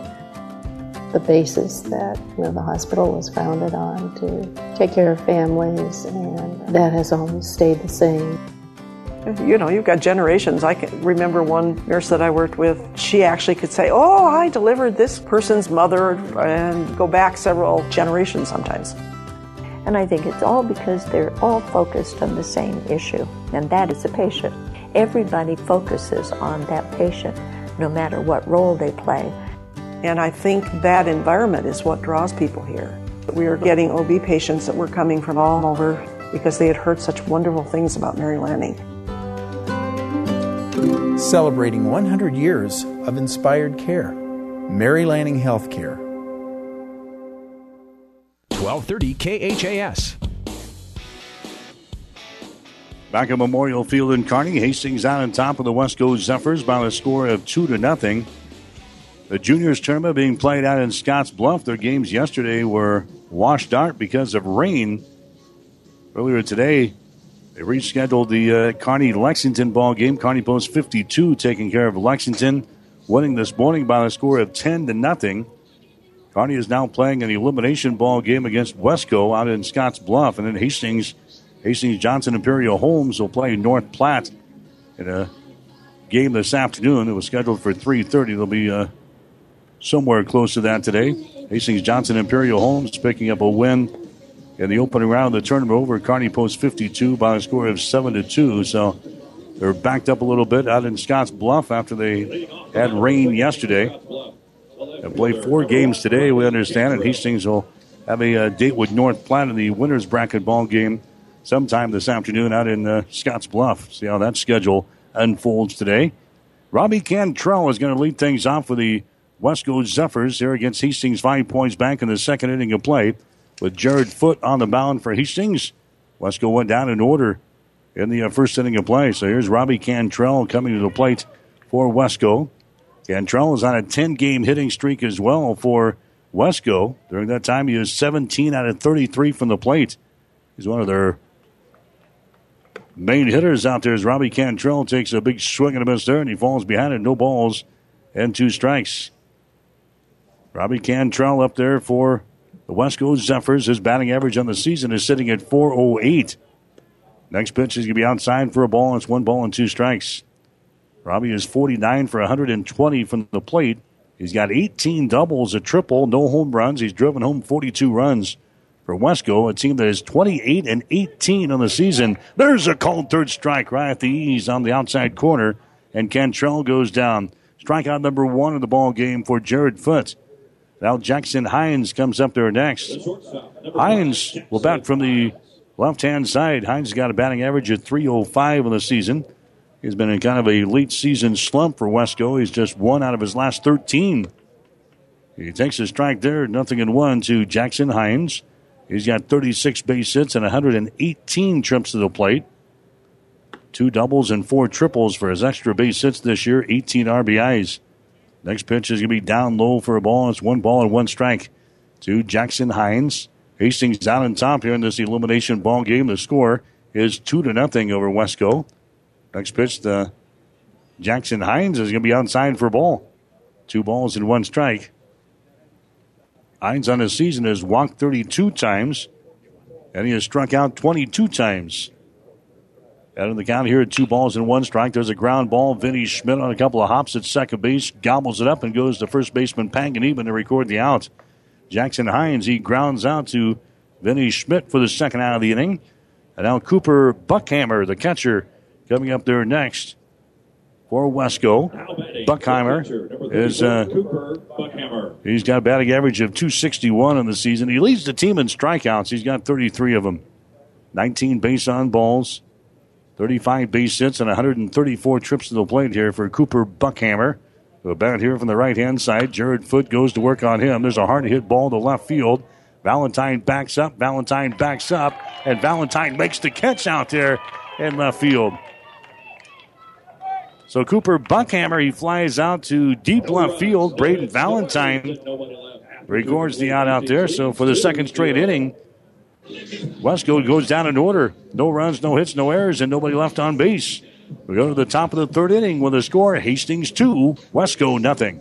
The basis that you know the hospital was founded on to take care of families, and that has always stayed the same. You know, you've got generations. I can remember one nurse that I worked with, she actually could say, Oh, I delivered this person's mother, and go back several generations sometimes. And I think it's all because they're all focused on the same issue, and that is the patient. Everybody focuses on that patient, no matter what role they play. And I think that environment is what draws people here. We are getting OB patients that were coming from all over because they had heard such wonderful things about Mary Lanning. Celebrating 100 years of inspired care. Mary Lanning Healthcare. 1230 KHAS. Back at Memorial Field in Kearney, Hastings out on top of the Westco Zephyrs by a score of two to nothing. The juniors tournament being played out in Scottsbluff. Their games yesterday were washed out because of rain. Earlier today, they rescheduled the uh, Kearney Lexington ball game. Kearney Post 52 taking care of Lexington, winning this morning by a score of 10 to nothing. Kearney is now playing an elimination ball game against Westco out in Scottsbluff, and then Hastings, Hastings Johnson Imperial Homes will play North Platte in a game this afternoon. It was scheduled for 3:30. They'll be uh, somewhere close to that today. Hastings Johnson Imperial Homes picking up a win in the opening round of the tournament over Kearney Post 52 by a score of seven to two. So they're backed up a little bit out in Scottsbluff after they had rain yesterday. They play four games today, we understand, and Hastings will have a uh, date with North Platte in the winners bracket ball game sometime this afternoon out in uh, Scottsbluff. See how that schedule unfolds today. Robbie Cantrell is going to lead things off for the Westco Zephyrs here against Hastings Five Points back in the second inning of play with Jared Foot on the mound for Hastings. Westco went down in order in the uh, first inning of play. So here's Robbie Cantrell coming to the plate for Westco. Cantrell is on a 10 game hitting streak as well for Westco. During that time, he was 17 out of 33 from the plate. He's one of their main hitters out there as Robbie Cantrell takes a big swing and a miss there, and he falls behind it. No balls and two strikes. Robbie Cantrell up there for the Westco Zephyrs. His batting average on the season is sitting at 408. Next pitch is going to be outside for a ball. It's one ball and two strikes. Robbie is 49 for 120 from the plate. He's got 18 doubles, a triple, no home runs. He's driven home 42 runs for Westco, a team that is 28 and 18 on the season. There's a called third strike right at the ease on the outside corner, and Cantrell goes down. Strikeout number one of the ball game for Jared Foot. Now Jackson Hines comes up there next. Hines will bat from the left hand side. Hines got a batting average of 305 in the season. He's been in kind of a late season slump for Westco. He's just one out of his last 13. He takes a strike there, nothing in one to Jackson Hines. He's got 36 base hits and 118 trips to the plate. Two doubles and four triples for his extra base hits this year, 18 RBIs. Next pitch is going to be down low for a ball. It's one ball and one strike to Jackson Hines. Hastings down on top here in this elimination ball game. The score is two to nothing over Westco. Next pitch, the Jackson Hines is going to be outside for a ball. Two balls and one strike. Hines on his season has walked 32 times, and he has struck out 22 times. Out of the count here, two balls and one strike. There's a ground ball. Vinny Schmidt on a couple of hops at second base, gobbles it up and goes to first baseman Panganiban to record the out. Jackson Hines, he grounds out to Vinny Schmidt for the second out of the inning. And now Cooper Buckhammer, the catcher, coming up there next for Westco. Buckhammer is uh, he's got a batting average of 261 in the season. He leads the team in strikeouts. He's got 33 of them. 19 base on balls, 35 base hits, and 134 trips to the plate here for Cooper Buckhammer. A bat here from the right hand side. Jared Foot goes to work on him. There's a hard hit ball to left field. Valentine backs up. Valentine backs up. And Valentine makes the catch out there in left field. So Cooper Buckhammer, he flies out to deep left field. Braden Valentine records the out out there. So for the second straight inning, Westco goes down in order. No runs, no hits, no errors, and nobody left on base. We go to the top of the third inning with a score Hastings 2, Westco nothing.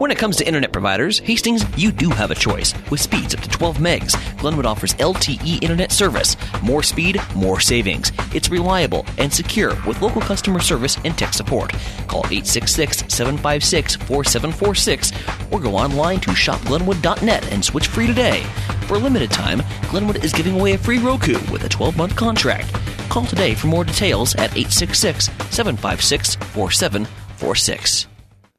When it comes to internet providers, Hastings, you do have a choice. With speeds up to 12 megs, Glenwood offers LTE internet service. More speed, more savings. It's reliable and secure with local customer service and tech support. Call 866 756 4746 or go online to shopglenwood.net and switch free today. For a limited time, Glenwood is giving away a free Roku with a 12 month contract. Call today for more details at 866 756 4746.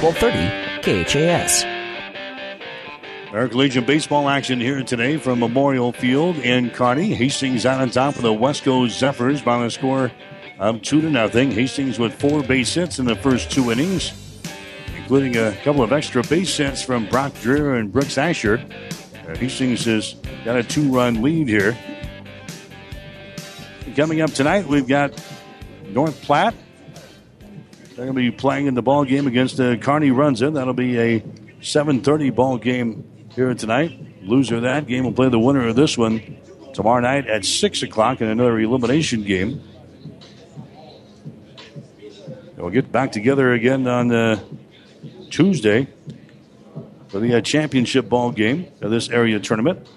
1230 KHAS. American Legion baseball action here today from Memorial Field in Kearney. Hastings out on top of the Westco Zephyrs by a score of two to nothing. Hastings with four base hits in the first two innings, including a couple of extra base hits from Brock Dreher and Brooks Asher. Uh, Hastings has got a two-run lead here. Coming up tonight, we've got North Platte. They're going to be playing in the ball game against uh, Kearney Runza. That'll be a 7:30 ball game here tonight. Loser of that game will play the winner of this one tomorrow night at six o'clock in another elimination game. We'll get back together again on uh, Tuesday for the uh, championship ball game of this area tournament.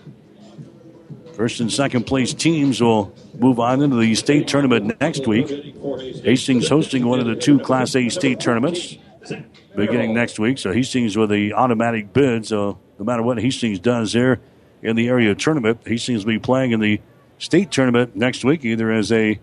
First and second place teams will move on into the state tournament next week. Hastings hosting one of the two Class A state tournaments beginning next week. So Hastings with the automatic bid. So no matter what Hastings does there in the area tournament, Hastings will be playing in the state tournament next week, either as a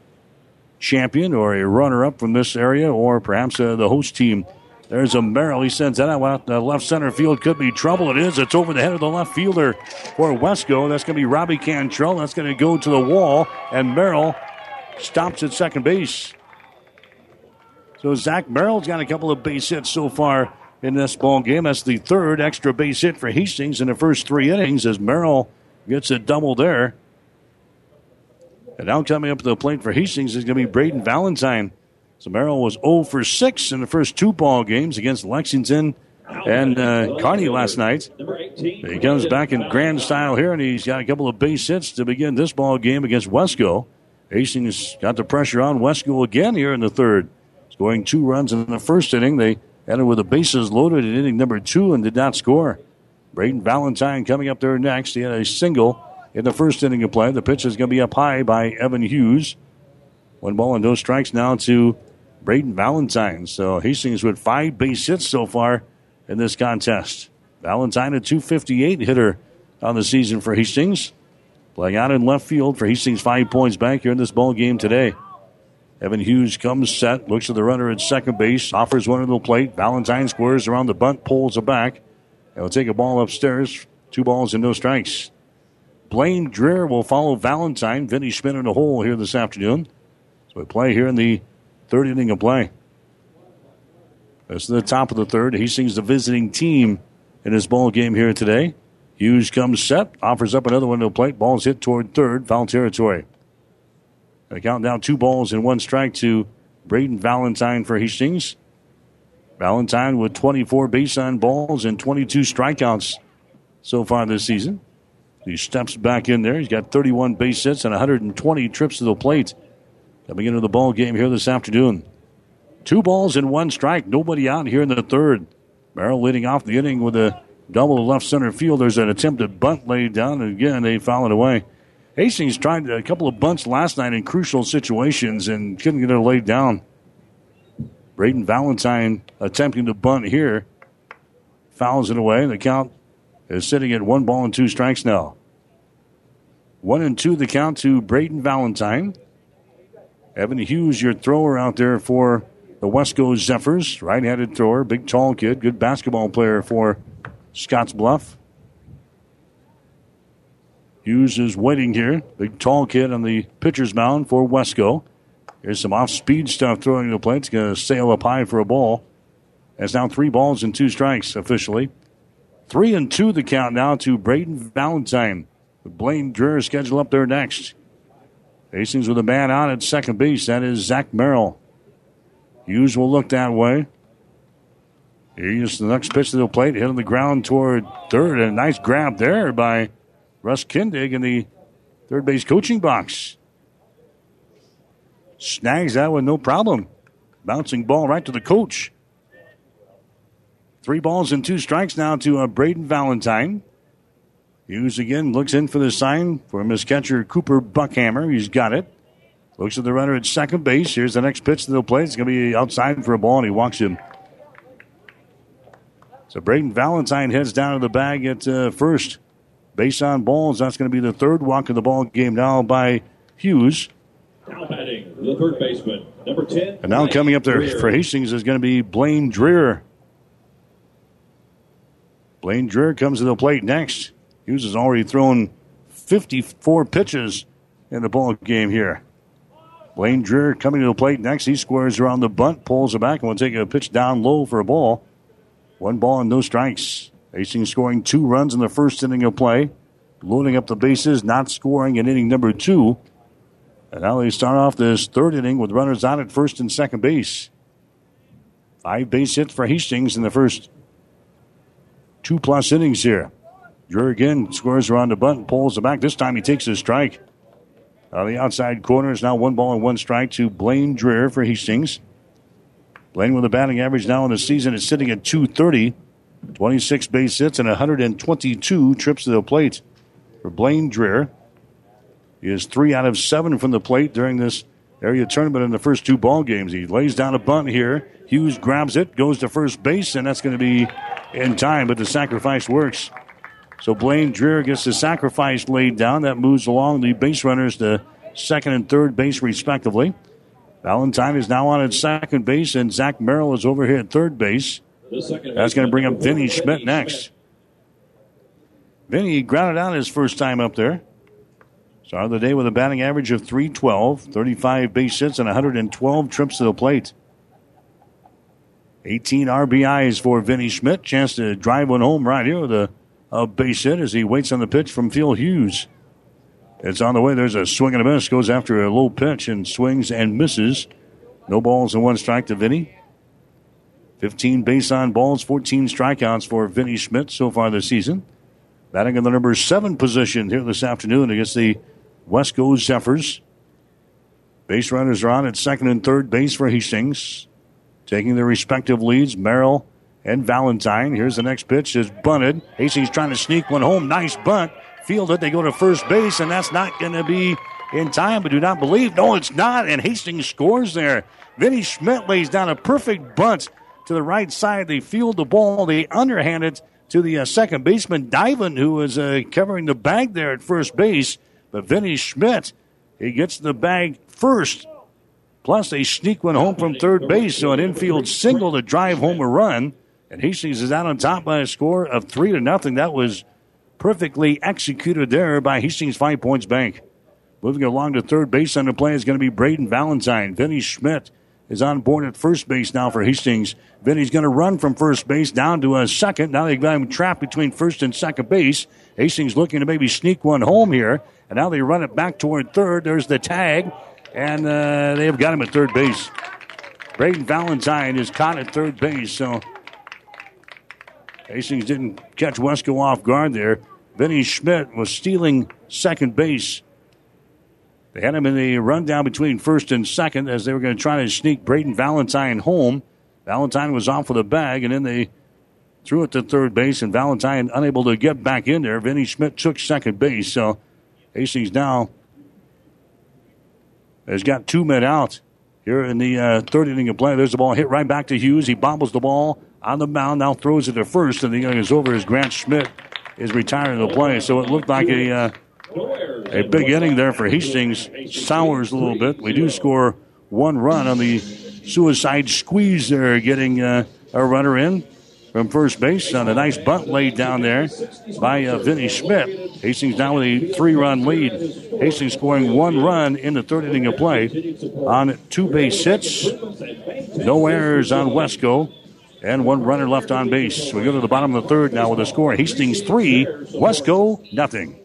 champion or a runner-up from this area, or perhaps uh, the host team. There's a Merrill. He sends that out. The left center field could be trouble. It is. It's over the head of the left fielder for Westco. That's going to be Robbie Cantrell. That's going to go to the wall, and Merrill stops at second base. So Zach Merrill's got a couple of base hits so far in this ball game. That's the third extra base hit for Hastings in the first three innings as Merrill gets a double there. And now coming up to the plate for Hastings is going to be Braden Valentine. Merrill was 0 for 6 in the first two ball games against Lexington and uh, Kearney last night. He comes back in grand style here, and he's got a couple of base hits to begin this ball game against Westco. Hastings got the pressure on Westco again here in the third, scoring two runs in the first inning. They ended with the bases loaded in inning number two and did not score. Braden Valentine coming up there next. He had a single in the first inning of play. The pitch is going to be up high by Evan Hughes. One ball and no strikes now to Braden Valentine. So Hastings with five base hits so far in this contest. Valentine, a 258 hitter on the season for Hastings. Playing out in left field for Hastings, five points back here in this ball game today. Evan Hughes comes set, looks at the runner at second base, offers one to the plate. Valentine squares around the bunt, pulls it back. He'll take a ball upstairs. Two balls and no strikes. Blaine Dreher will follow Valentine. Vinny Schmidt in the hole here this afternoon. So we play here in the third inning of play. Is the top of the third. Hastings the visiting team in his ball game here today. Hughes comes set, offers up another one to the plate. Ball's hit toward third, foul territory. They count down two balls and one strike to Braden Valentine for Hastings. Valentine with 24 base on balls and 22 strikeouts so far this season. He steps back in there. He's got 31 base hits and 120 trips to the plate coming into the ball game here this afternoon. Two balls and one strike. Nobody out here in the third. Merrill leading off the inning with a double left center field. There's an attempted bunt laid down, and again, they foul it away. Hastings tried a couple of bunts last night in crucial situations and couldn't get it laid down. Braden Valentine attempting to bunt here. Fouls it away. The count is sitting at one ball and two strikes now. One and two the count to Braden Valentine. Evan Hughes, your thrower out there for the Westco Zephyrs. Right handed thrower, big tall kid, good basketball player for Scottsbluff. Hughes is waiting here. Big tall kid on the pitcher's mound for Westco. Here's some off speed stuff throwing the plate. It's going to sail up high for a ball. That's now three balls and two strikes officially. Three and two the count now to Braden Valentine. Blaine Dreher scheduled up there next. Hastings with a man out at second base. That is Zach Merrill. Hughes will look that way. Here's the next pitch to the plate, hit on the ground toward third. And a nice grab there by Russ Kindig in the third base coaching box. Snags that one, no problem. Bouncing ball right to the coach. Three balls and two strikes now to uh, Braden Valentine. Hughes again looks in for the sign for his catcher Cooper Buckhammer. He's got it. Looks at the runner at second base. Here's the next pitch to the plate. It's going to be outside for a ball, and he walks him. So Braden Valentine heads down to the bag at uh, first. Base on balls. That's going to be the third walk of the ball game now by Hughes. Now batting, the third baseman, number 10. And now coming up there for Hastings is going to be Blaine Dreher. Blaine Dreher comes to the plate next. Hughes has already thrown 54 pitches in the ball game here. Blaine Dreher coming to the plate next. He squares around the bunt, pulls it back, and will take a pitch down low for a ball. One ball and no strikes. Hastings scoring two runs in the first inning of play, loading up the bases, not scoring in inning number two. And now they start off this third inning with runners on at first and second base. Five base hits for Hastings in the first two plus innings here. Dreher again scores around the bunt, pulls it back. This time he takes a strike. The outside corner is now one ball and one strike to Blaine Dreher for Hastings. Blaine with a batting average now in the season is sitting at 230. 26 base hits and 122 trips to the plate for Blaine Dreher. He is three out of seven from the plate during this area tournament in the first two ball games. He lays down a bunt here. Hughes grabs it, goes to first base, and that's going to be in time, but the sacrifice works. So Blaine Dreher gets the sacrifice laid down. That moves along the base runners to second and third base, respectively. Valentine is now on at second base, and Zach Merrill is over here at third base. That's going to bring up Vinny Schmidt next. Vinny grounded out his first time up there. Started the day with a batting average of 312, 35 base hits, and 112 trips to the plate. 18 RBIs for Vinny Schmidt. Chance to drive one home right here with a, a base hit as he waits on the pitch from Phil Hughes. It's on the way. There's a swing and a miss. Goes after a low pitch and swings and misses. No balls and one strike to Vinny. 15 base on balls, 14 strikeouts for Vinny Schmidt so far this season. Batting in the number seven position here this afternoon against the Westco Zephyrs. Base runners are on at second and third base for Hastings. Taking their respective leads, Merrill and Valentine. Here's the next pitch is bunted. Hastings trying to sneak one home. Nice bunt. Field it. They go to first base, and that's not going to be in time, but do not believe. No, it's not. And Hastings scores there. Vinny Schmidt lays down a perfect bunt to the right side. They field the ball. They underhand it to the uh, second baseman, Diven, who was uh, covering the bag there at first base. But Vinny Schmidt, he gets the bag first. Plus, they sneak one home from third base, so an infield single to drive home a run. And Hastings is out on top by a score of three to nothing. That was perfectly executed there by Hastings Five Points Bank. Moving along to third base on the play is going to be Braden Valentine. Vinny Schmidt is on board at first base now for Hastings. Vinny's going to run from first base down to a second. Now they've got him trapped between first and second base. Hastings looking to maybe sneak one home here. And now they run it back toward third. There's the tag. And uh, they have got him at third base. Braden Valentine is caught at third base. So Hastings didn't catch Westco off guard there. Vinny Schmidt was stealing second base. They had him in the rundown between first and second as they were going to try to sneak Braden Valentine home. Valentine was off with a bag, and then they threw it to third base, and Valentine unable to get back in there. Vinny Schmidt took second base, so Hastings now has got two men out here in the uh, third inning of play. There's the ball hit right back to Hughes. He bobbles the ball on the mound, now throws it to first, and the inning is over as Grant Schmidt is retiring the play. So it looked like a uh, a big inning there for Hastings. Sours a little bit. We do score one run on the suicide squeeze there, getting uh, a runner in from first base on a nice bunt laid down there by uh, Vinny Schmidt. Hastings down with a three run lead. Hastings scoring one run in the third inning of play on two base hits. No errors on Westco. And one runner left on base. We go to the bottom of the third now with a score. Hastings three, Westco nothing.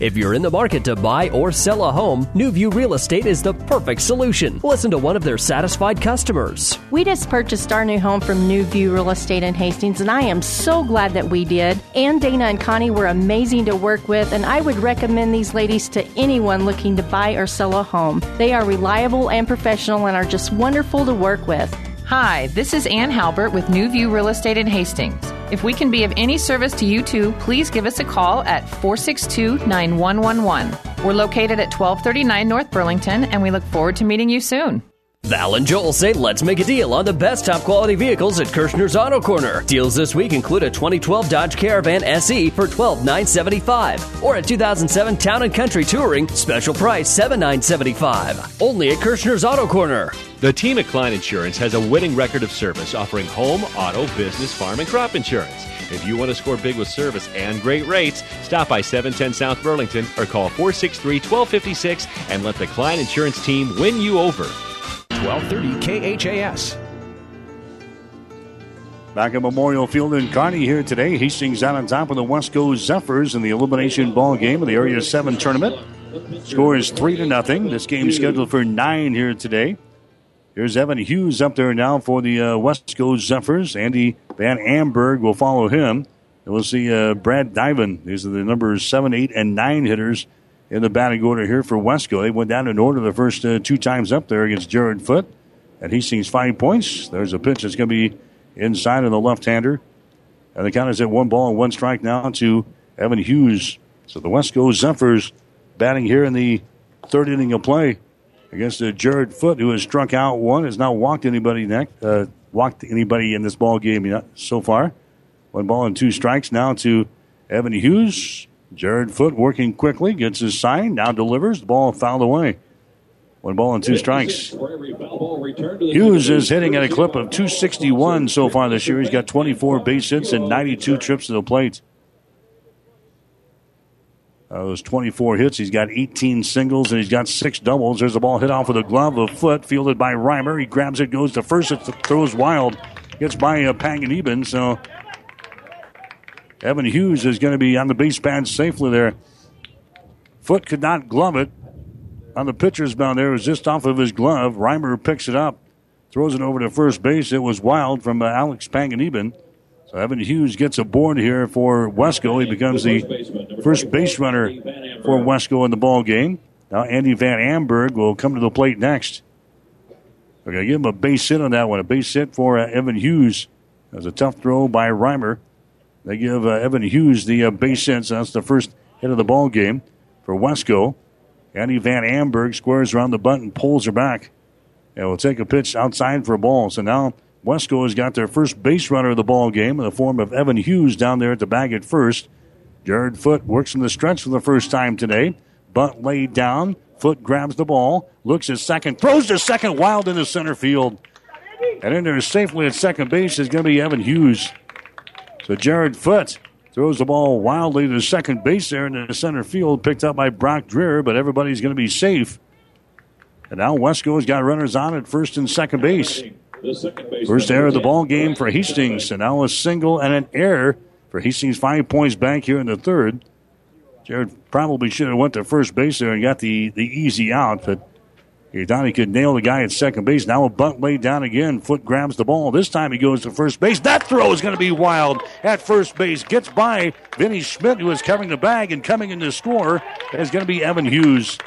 If you're in the market to buy or sell a home, New View Real Estate is the perfect solution. Listen to one of their satisfied customers. We just purchased our new home from New View Real Estate in Hastings, and I am so glad that we did. Ann, Dana, and Connie were amazing to work with, and I would recommend these ladies to anyone looking to buy or sell a home. They are reliable and professional and are just wonderful to work with. Hi, this is Ann Halbert with New View Real Estate in Hastings. If we can be of any service to you too, please give us a call at 462 9111. We're located at 1239 North Burlington, and we look forward to meeting you soon. Val and Joel say let's make a deal on the best top quality vehicles at Kirshner's Auto Corner. Deals this week include a 2012 Dodge Caravan SE for 12,975 or a 2007 Town and Country Touring special price $7,975. Only at Kirshner's Auto Corner. The team at Klein Insurance has a winning record of service offering home, auto, business, farm, and crop insurance. If you want to score big with service and great rates, stop by 710 South Burlington or call 463 1256 and let the Klein Insurance team win you over. 1230 KHAS. Back at Memorial Field in Kearney here today. Hastings out on top of the Westco Zephyrs in the elimination ball game of the Area 7 tournament. Score is 3 to nothing. This game scheduled for 9 here today. Here's Evan Hughes up there now for the uh, Westco Zephyrs. Andy Van Amberg will follow him. And we'll see uh, Brad Diven. These are the numbers 7, 8, and 9 hitters in the batting order here for Westco. They went down in order the first uh, two times up there against Jared Foot. And he sees five points. There's a pitch that's going to be inside of the left hander. And the count is at one ball and one strike now to Evan Hughes. So the Westco Zephyrs batting here in the third inning of play against uh, Jared Foot, who has struck out one, has not walked anybody next, uh, walked anybody in this ball game yet so far. One ball and two strikes now to Evan Hughes. Jared Foot working quickly, gets his sign, now delivers. The ball fouled away. One ball and two strikes. Hughes is hitting at a clip of 261 so far this year. He's got 24 base hits and 92 trips to the plate. Uh, those 24 hits, he's got 18 singles and he's got six doubles. There's a ball hit off with a glove of foot, fielded by Reimer. He grabs it, goes to first, it throws wild, gets by uh, Panganiban. So Evan Hughes is going to be on the base pad safely there. Foot could not glove it on the pitcher's mound there. It was just off of his glove. Reimer picks it up, throws it over to first base. It was wild from uh, Alex Panganiban. So Evan Hughes gets a board here for Westco. He becomes the first base runner for Westco in the ball game. Now Andy Van Amberg will come to the plate next. We're going to give him a base hit on that one. A base hit for uh, Evan Hughes. That was a tough throw by Reimer. They give uh, Evan Hughes the uh, base hit, so that's the first hit of the ball game for Westco. Andy Van Amberg squares around the bunt and pulls her back. And will take a pitch outside for a ball. So now Westco has got their first base runner of the ball game in the form of Evan Hughes down there at the bag at first. Jared Foot works in the stretch for the first time today. Bunt laid down. Foot grabs the ball, looks at second, throws to second wild into center field. And in there safely at second base is going to be Evan Hughes. So Jared Foot throws the ball wildly to second base there in the center field, picked up by Brock Dreher, but everybody's going to be safe. And now Westco's got runners on at first and second base. First error of the ball game for Hastings, and now a single and an error for Hastings. Five points back here in the third. Jared probably should have went to first base there and got the, the easy out, but he could nail the guy at second base. Now a bunt laid down again. Foot grabs the ball. This time he goes to first base. That throw is going to be wild at first base. Gets by Vinny Schmidt, who is covering the bag and coming in to score is going to be Evan Hughes.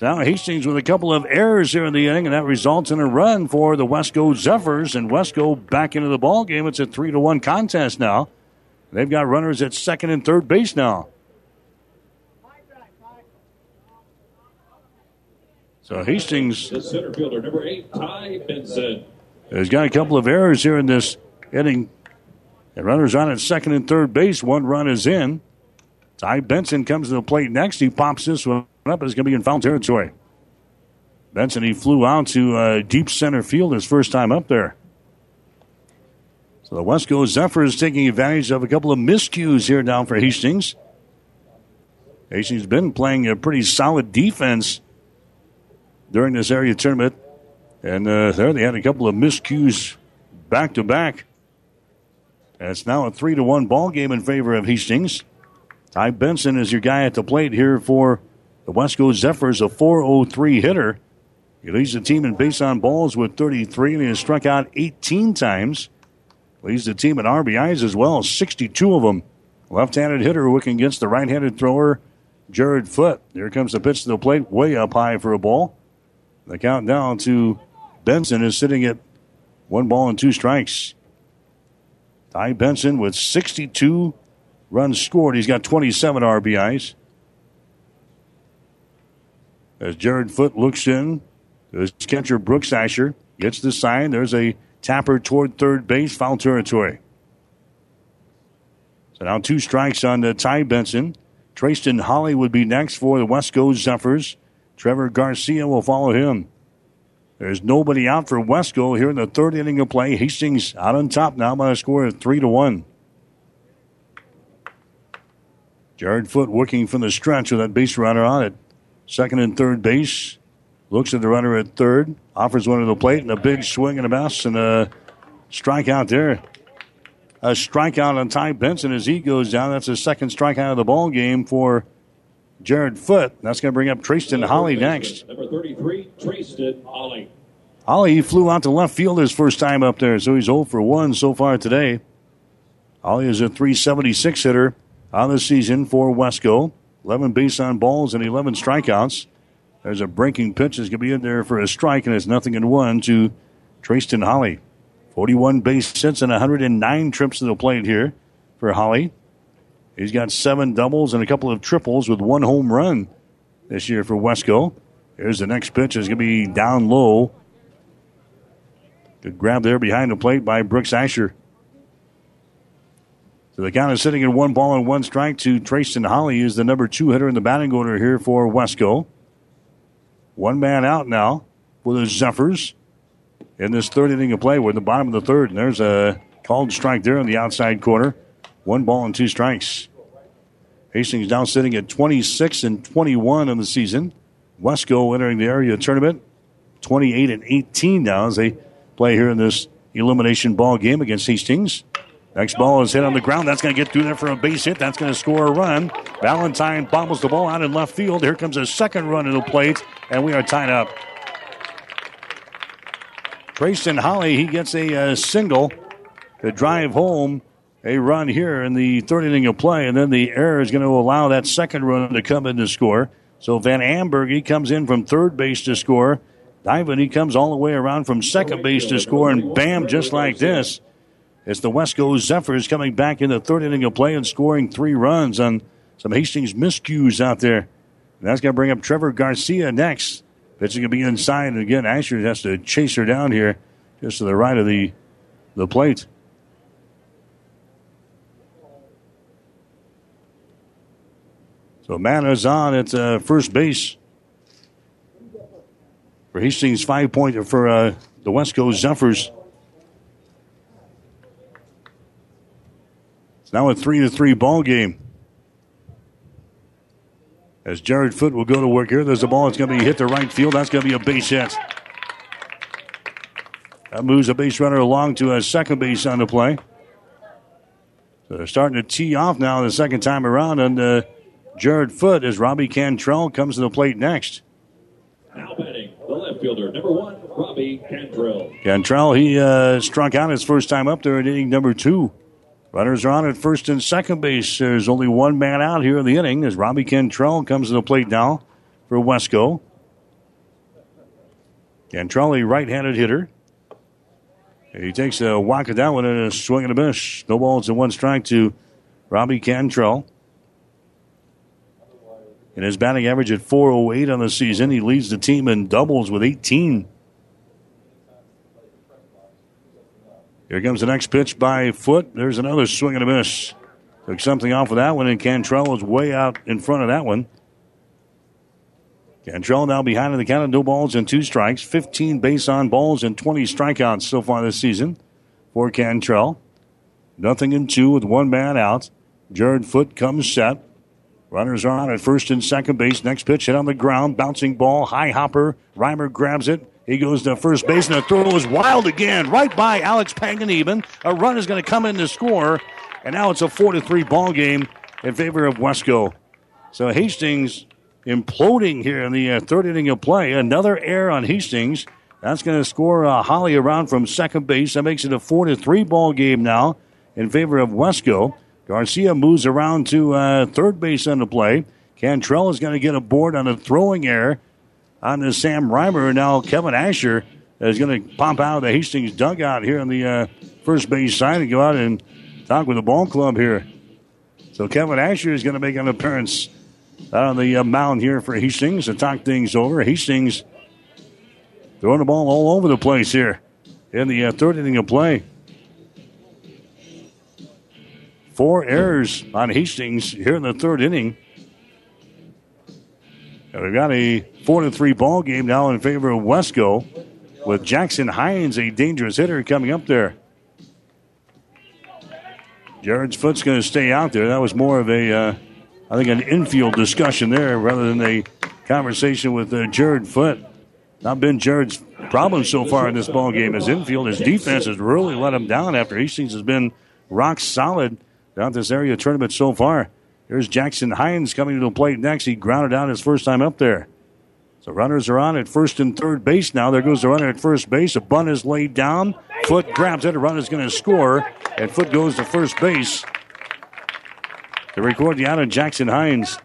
Now Hastings with a couple of errors here in the inning, and that results in a run for the Westco Zephyrs, and Westco back into the ball game. It's a three to one contest now. They've got runners at second and third base now. So Hastings. The center fielder, number eight, Ty Benson. Has got a couple of errors here in this inning. The runners on at second and third base. One run is in. Ty Benson comes to the plate next. He pops this one up. It's going to be in foul territory. Benson, he flew out to uh, deep center field his first time up there. So the Westco Zephyrs taking advantage of a couple of miscues here down for Hastings. Hastings has been playing a pretty solid defense during this area tournament. And uh, there they had a couple of miscues back to back. And it's now a three to one ball game in favor of Hastings. Ty Benson is your guy at the plate here for the Westco Zephyrs, a 403 hitter. He leads the team in base on balls with 33, and he has struck out 18 times. Leads the team in RBIs as well, 62 of them. Left handed hitter working against the right handed thrower, Jared Foot. Here comes the pitch to the plate, way up high for a ball. The countdown to Benson is sitting at one ball and two strikes. Ty Benson with 62 runs scored. He's got 27 RBIs. As Jared Foot looks in, his catcher Brooks Asher gets the sign. There's a tapper toward third base, foul territory. So now two strikes on the Ty Benson. Trayston Holly would be next for the West Coast Zephyrs. Trevor Garcia will follow him. There's nobody out for Westco here in the third inning of play. Hastings out on top now by a score of three to one. Jared Foot working from the stretch with that base runner on it. Second and third base. Looks at the runner at third. Offers one to the plate and a big swing and a miss and a strikeout there. A strikeout on Ty Benson as he goes down. That's his second strikeout of the ball game for Jared Foot. That's going to bring up Trayston Holly next. Number 33, Trayston Holly. Holly flew out to left field his first time up there, so he's 0 for 1 so far today. Holly is a 376 hitter on the season for Westco. 11 base on balls and 11 strikeouts. There's a breaking pitch that's going to be in there for a strike, and it's nothing in one to Trayston Holly. 41 base hits and 109 trips to the plate here for Holly. He's got seven doubles and a couple of triples with one home run this year for Westco. Here's the next pitch. It's going to be down low. Good grab there behind the plate by Brooks Asher. So the count is sitting at one ball and one strike to Trayston Holly, who's the number two hitter in the batting order here for Westco. One man out now for the Zephyrs in this third inning of play. We're at the bottom of the third, and there's a called strike there on the outside corner. One ball and two strikes. Hastings now sitting at 26 and 21 in the season. Westco entering the area tournament, 28 and 18 now as they play here in this elimination ball game against Hastings. Next ball is hit on the ground. That's going to get through there for a base hit. That's going to score a run. Valentine bobbles the ball out in left field. Here comes a second run to the plate, and we are tied up. Trayston Holly, he gets a uh, single to drive home a run here in the third inning of play, and then the error is going to allow that second run to come in to score. So Van Amberg, he comes in from third base to score. Diamond, he comes all the way around from second base to score, and bam, just like this. It's the Wesco Zephyrs coming back in the third inning of play and scoring three runs on some Hastings miscues out there. And that's going to bring up Trevor Garcia next. Pitching going to be inside, and again, Asher has to chase her down here just to the right of the, the plate. So Mana's on at uh, first base for Hastings five point for uh, the Coast Zephyrs. It's now a three to three ball game. As Jared Foot will go to work here, there's a ball that's going to be hit to right field. That's going to be a base hit. That moves a base runner along to a second base on the play. So they're starting to tee off now the second time around, and uh, Jared Foot as Robbie Cantrell comes to the plate next. Now batting, the left fielder, number one, Robbie Cantrell. Cantrell, he uh, struck out his first time up there in inning number two. Runners are on at first and second base. There's only one man out here in the inning as Robbie Cantrell comes to the plate now for Westco. Cantrell, right-handed hitter. He takes a whack at that one and a swing and a miss. No balls and one strike to Robbie Cantrell. And his batting average at 408 on the season. He leads the team in doubles with 18. Here comes the next pitch by Foot. There's another swing and a miss. Took something off of that one, and Cantrell was way out in front of that one. Cantrell now behind in the count of no balls and two strikes, 15 base on balls and 20 strikeouts so far this season for Cantrell. Nothing in two with one man out. Jared Foot comes set. Runners are on at first and second base. Next pitch hit on the ground. Bouncing ball. High hopper. Reimer grabs it. He goes to first base, and the throw is wild again, right by Alex Panganiban. A run is going to come in to score, and now it's a 4 to 3 ball game in favor of Westco. So Hastings imploding here in the uh, third inning of play. Another error on Hastings. That's going to score uh, Holly around from second base. That makes it a 4 to 3 ball game now in favor of Westco. Garcia moves around to uh, third base on the play. Cantrell is going to get a board on a throwing error on the Sam Reimer. Now Kevin Asher is going to pop out of the Hastings dugout here on the uh, first base side and go out and talk with the ball club here. So Kevin Asher is going to make an appearance out on the uh, mound here for Hastings to talk things over. Hastings throwing the ball all over the place here in the uh, third inning of play. Four errors on Hastings here in the third inning. And we've got a four to three ball game now in favor of Westco, with Jackson Hines, a dangerous hitter, coming up there. Jared's foot's going to stay out there. That was more of a, uh, I think, an infield discussion there rather than a conversation with uh, Jared Foot. Not been Jared's problem so far in this ball game. His infield, his defense has really let him down after Hastings has been rock solid down this area tournament so far. Here's Jackson Hines coming to the plate next. He grounded out his first time up there. So runners are on at first and third base now. There goes the runner at first base. A bunt is laid down. Foot grabs it. A runner is going to score. And Foot goes to first base to record the out of Jackson Hines.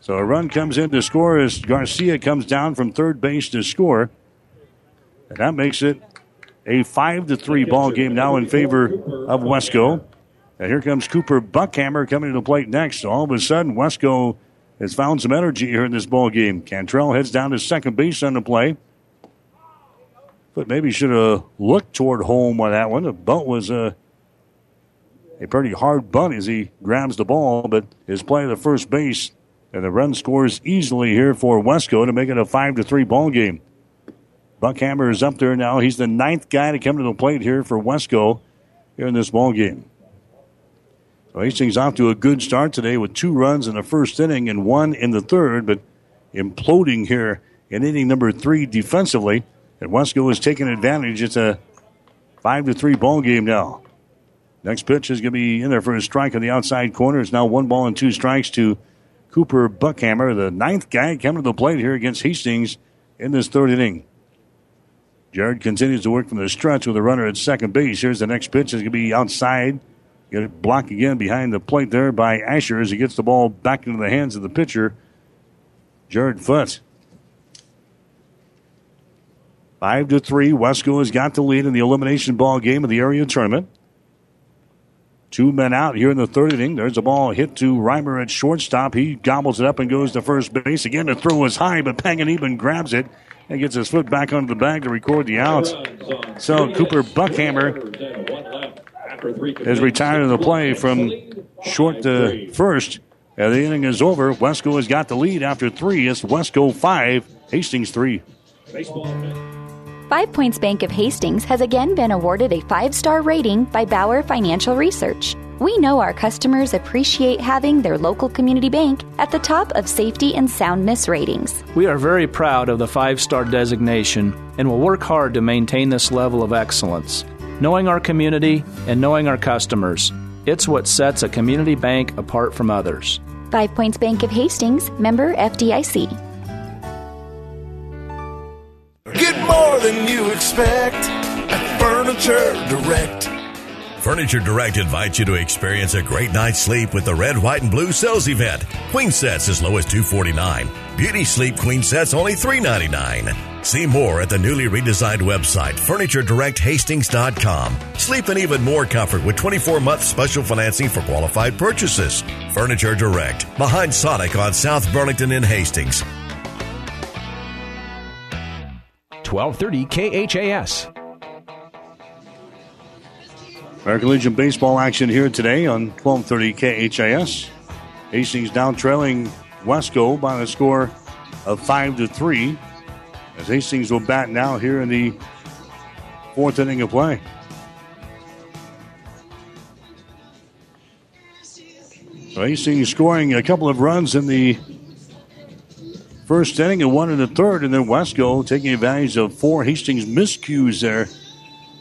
So a run comes in to score as Garcia comes down from third base to score. And that makes it a 5 to 3 ball game now in favor of Westco. And here comes Cooper Buckhammer coming to the plate next. All of a sudden, Westco has found some energy here in this ball game. Cantrell heads down to second base on the play. But maybe should have looked toward home on that one. The bunt was a, a pretty hard bunt as he grabs the ball, but his play to first base, and the run scores easily here for Westco to make it a 5 to 3 ball game. Buckhammer is up there now. He's the ninth guy to come to the plate here for Westco here in this ball game. Hastings off to a good start today with two runs in the first inning and one in the third, but imploding here in inning number three defensively. And Westco is taking advantage. It's a five to three ball game now. Next pitch is going to be in there for a strike on the outside corner. It's now one ball and two strikes to Cooper Buckhammer, the ninth guy coming to the plate here against Hastings in this third inning. Jared continues to work from the stretch with a runner at second base. Here's the next pitch. It's going to be outside Get it blocked again behind the plate there by Asher as he gets the ball back into the hands of the pitcher, Jared Foot. Five to three, Westco has got the lead in the elimination ball game of the area tournament. Two men out here in the third inning. There's a ball hit to Reimer at shortstop. He gobbles it up and goes to first base. Again, the throw is high, but Panganiban grabs it and gets his foot back onto the bag to record the out. So Cooper Buckhammer is retired in the play from short to first. And the inning is over. Westco has got the lead after three. It's Westco five, Hastings three. Five Points Bank of Hastings has again been awarded a five star rating by Bauer Financial Research. We know our customers appreciate having their local community bank at the top of safety and soundness ratings. We are very proud of the five star designation and will work hard to maintain this level of excellence. Knowing our community and knowing our customers, it's what sets a community bank apart from others. Five Points Bank of Hastings, member FDIC. Get more than you expect at Furniture Direct. Furniture Direct invites you to experience a great night's sleep with the red, white, and blue sales event. Queen sets as low as 249. Beauty sleep queen sets only $399. See more at the newly redesigned website, FurnitureDirectHastings.com. Sleep in even more comfort with 24 month special financing for qualified purchases. Furniture Direct, behind Sonic on South Burlington in Hastings. 1230 KHAS. American Legion baseball action here today on 1230 KHAS. Hastings down trailing Westco by a score of 5 to 3. As Hastings will bat now here in the fourth inning of play. Hastings scoring a couple of runs in the first inning and one in the third, and then Westco taking advantage of four Hastings miscues there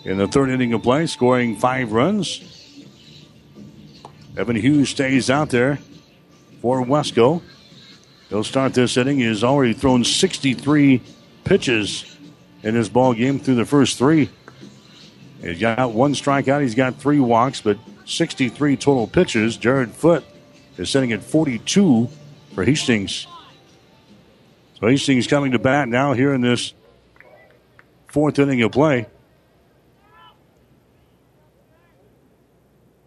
in the third inning of play, scoring five runs. Evan Hughes stays out there for Westco. He'll start this inning. He has already thrown 63 pitches in this ball game through the first three. He's got one strikeout. He's got three walks, but 63 total pitches. Jared Foot is sitting at 42 for Hastings. So Hastings coming to bat now here in this fourth inning of play.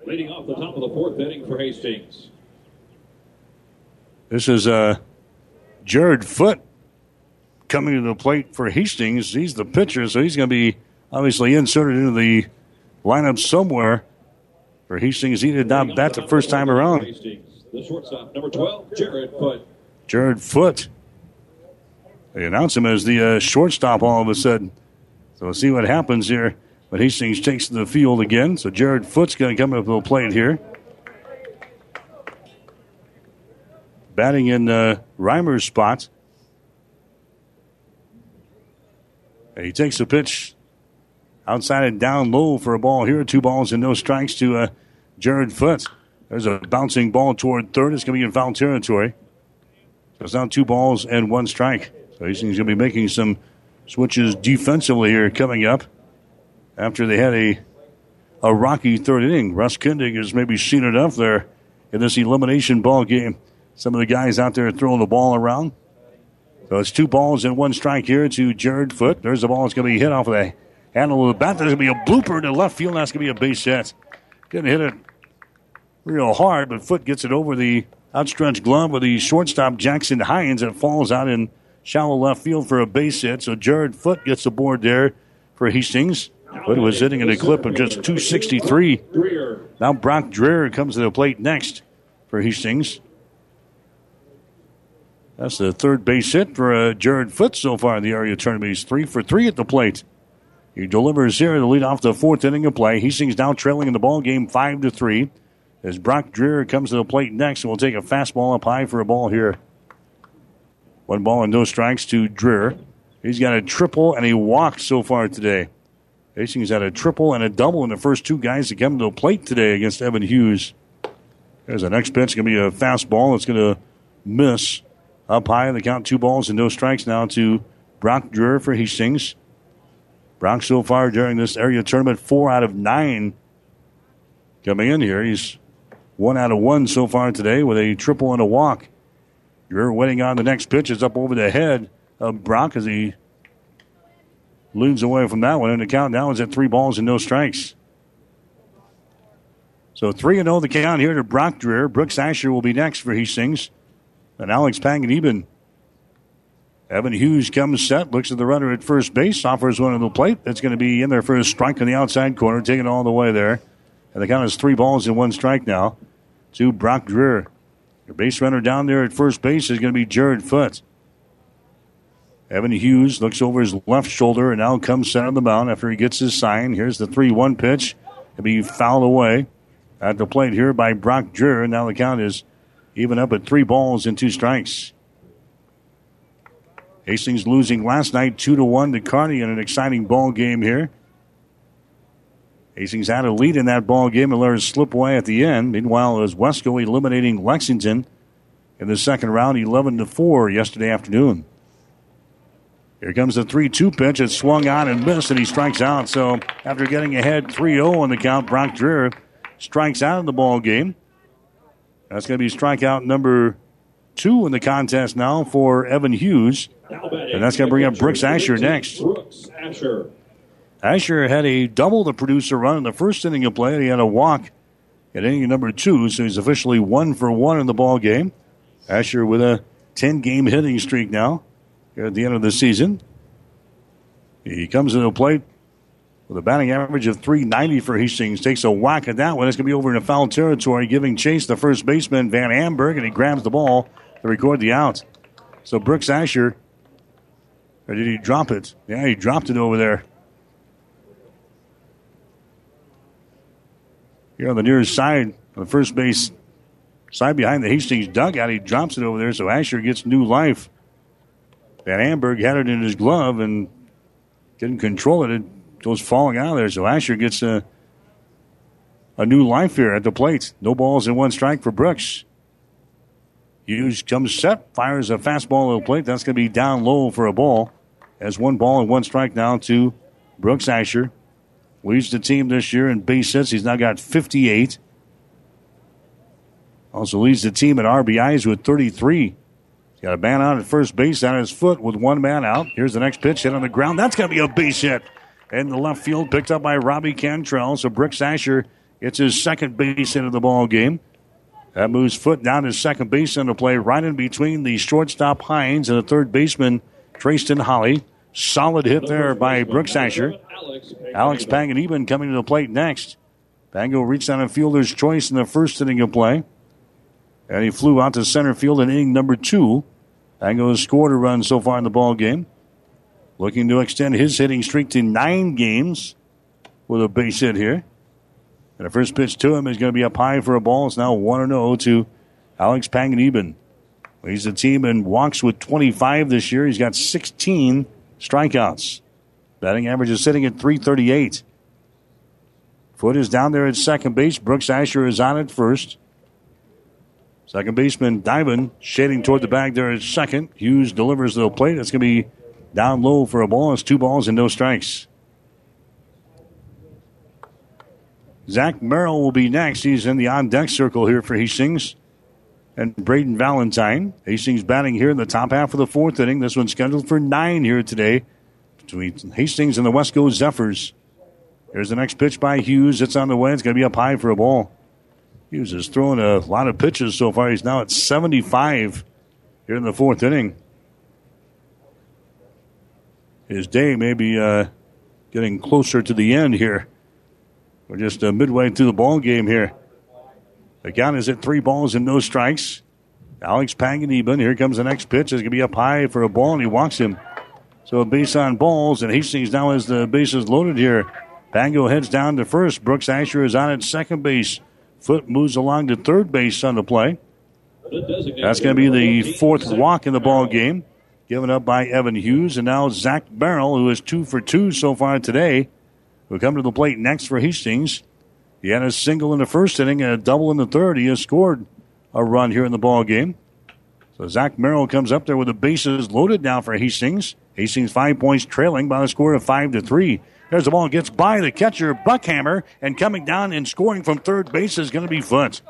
Leading off the top of the fourth inning for Hastings. This is uh, Jared Foot coming to the plate for Hastings. He's the pitcher, so he's going to be obviously inserted into the lineup somewhere for Hastings. He did not bat the first time around. The shortstop, number 12, Jared Foot. Jared Foot. They announce him as the uh, shortstop all of a sudden. So we'll see what happens here. But Hastings takes the field again. So Jared Foot's going to come up to the plate here. Batting in uh, Reimer's spot. And he takes a pitch outside and down low for a ball here. Two balls and no strikes to uh, Jared Foot. There's a bouncing ball toward third. It's going to be in foul territory. So it's now two balls and one strike. So Hastings going to be making some switches defensively here coming up after they had a a rocky third inning. Russ Kindig has maybe seen enough there in this elimination ball game. Some of the guys out there throwing the ball around. So it's two balls and one strike here to Jared Foot. There's the ball. It's going to be hit off of the handle of the bat. There's going to be a blooper to left field. That's going to be a base hit. Going to hit it real hard, but Foot gets it over the outstretched glove of the shortstop Jackson Hines. It falls out in shallow left field for a base hit. So Jared Foot gets the board there for Hastings. Foot was hitting at a clip of just 263. Now Brock Dreher comes to the plate next for Hastings. That's the third base hit for uh, Jared Foot so far in the area tournament. He's three for three at the plate. He delivers here to lead off the fourth inning of play. Hastings now trailing in the ball game five to three. As Brock Dreher comes to the plate next, and will take a fastball up high for a ball here. One ball and no strikes to Dreher. He's got a triple and a walk so far today. Hastings had a triple and a double in the first two guys that come to the plate today against Evan Hughes. There's the next pitch. It's going to be a fastball. It's going to miss up high. in The count two balls and no strikes now to Brock Dreher for Hastings. Brock so far during this area tournament, four out of nine coming in here. He's one out of one so far today with a triple and a walk. Dreher waiting on the next pitch. It's up over the head of Brock as he Looms away from that one, and the count now is at three balls and no strikes. So 3 and 0 the count here to Brock Dreher. Brooks Asher will be next for Hastings. And Alex Panganiban. Evan Hughes comes set, looks at the runner at first base, offers one on the plate. That's going to be in there for a strike on the outside corner, taking all the way there. And the count is three balls and one strike now to Brock Dreher. Your base runner down there at first base is going to be Jared Foot. Evan Hughes looks over his left shoulder and now comes center of the mound after he gets his sign. Here's the 3 1 pitch. It'll be fouled away at the plate here by Brock Dreher. Now the count is even up at three balls and two strikes. Hastings losing last night 2 to 1 to Kearney in an exciting ball game here. Hastings had a lead in that ball game and let it slip away at the end. Meanwhile, it was Westco eliminating Lexington in the second round 11 to 4 yesterday afternoon. Here comes the 3 2 pitch. It swung on and missed, and he strikes out. So after getting ahead 3 0 on the count, Brock Dreher strikes out of the ball game. That's going to be strikeout number two in the contest now for Evan Hughes. And that's going to bring up Brooks Asher next. Brooks Asher. Asher had a double the producer run in the first inning of play. He had a walk at inning number two, so he's officially one for one in the ball game. Asher with a 10 game hitting streak now here at the end of the season. He comes to the plate with a batting average of 390 for Hastings. Takes a whack at that one. It's going to be over in foul territory, giving chase the first baseman, Van Amberg, and he grabs the ball to record the out. So Brooks Asher, or did he drop it? Yeah, he dropped it over there. Here on the near side, on the first base side behind the Hastings dugout, he drops it over there, so Asher gets new life. Van Amberg had it in his glove and didn't control it. It goes falling out of there, so Asher gets a, a new life here at the plate. No balls and one strike for Brooks. Hughes comes set, fires a fastball at the plate. That's going to be down low for a ball. As one ball and one strike now to Brooks Asher. Leads the team this year in base hits. He's now got 58. Also leads the team in RBIs with 33. He's got a man out at first base on his foot with one man out. Here's the next pitch hit on the ground. That's going to be a base hit. In the left field, picked up by Robbie Cantrell. So Brooks Asher gets his second base into the ball game. That moves foot down to second base into play, right in between the shortstop Hines and the third baseman Tristan Holly. Solid hit there by Brooks Asher. Alex Panganiban coming to the plate next. Pango reached on a fielder's choice in the first inning of play. And he flew out to center field in inning number two. Pango has scored a run so far in the ball game. Looking to extend his hitting streak to nine games with a base hit here. And the first pitch to him is going to be up high for a ball. It's now 1 0 to Alex Panganiban. Leads the team in walks with 25 this year. He's got 16 strikeouts. Batting average is sitting at 338. Foot is down there at second base. Brooks Asher is on at first. Second baseman Diamond shading toward the bag there at second. Hughes delivers to the plate. It's going to be down low for a ball. It's two balls and no strikes. Zach Merrill will be next. He's in the on deck circle here for Hastings. And Braden Valentine. Hastings batting here in the top half of the fourth inning. This one's scheduled for nine here today between Hastings and the Westco Zephyrs. Here's the next pitch by Hughes. It's on the way. It's going to be up high for a ball. Hughes has thrown a lot of pitches so far. He's now at 75 here in the fourth inning. His day may be uh, getting closer to the end here. We're just uh, midway through the ball game here. The count is at three balls and no strikes. Alex Panganiban. Here comes the next pitch. It's going to be up high for a ball, and he walks him. So a base on balls, and Hastings now has the bases loaded here. Pango heads down to first. Brooks Asher is on at second base. Foot moves along to third base on the play. That's going to be the fourth walk in the ball game, given up by Evan Hughes, and now Zach Merrill, who is two for two so far today, will come to the plate next for Hastings. He had a single in the first inning and a double in the third. He has scored a run here in the ball game. So Zach Merrill comes up there with the bases loaded now for Hastings. Hastings five points trailing by a score of five to three. There's the ball gets by the catcher Buckhammer and coming down and scoring from third base is going to be Foot.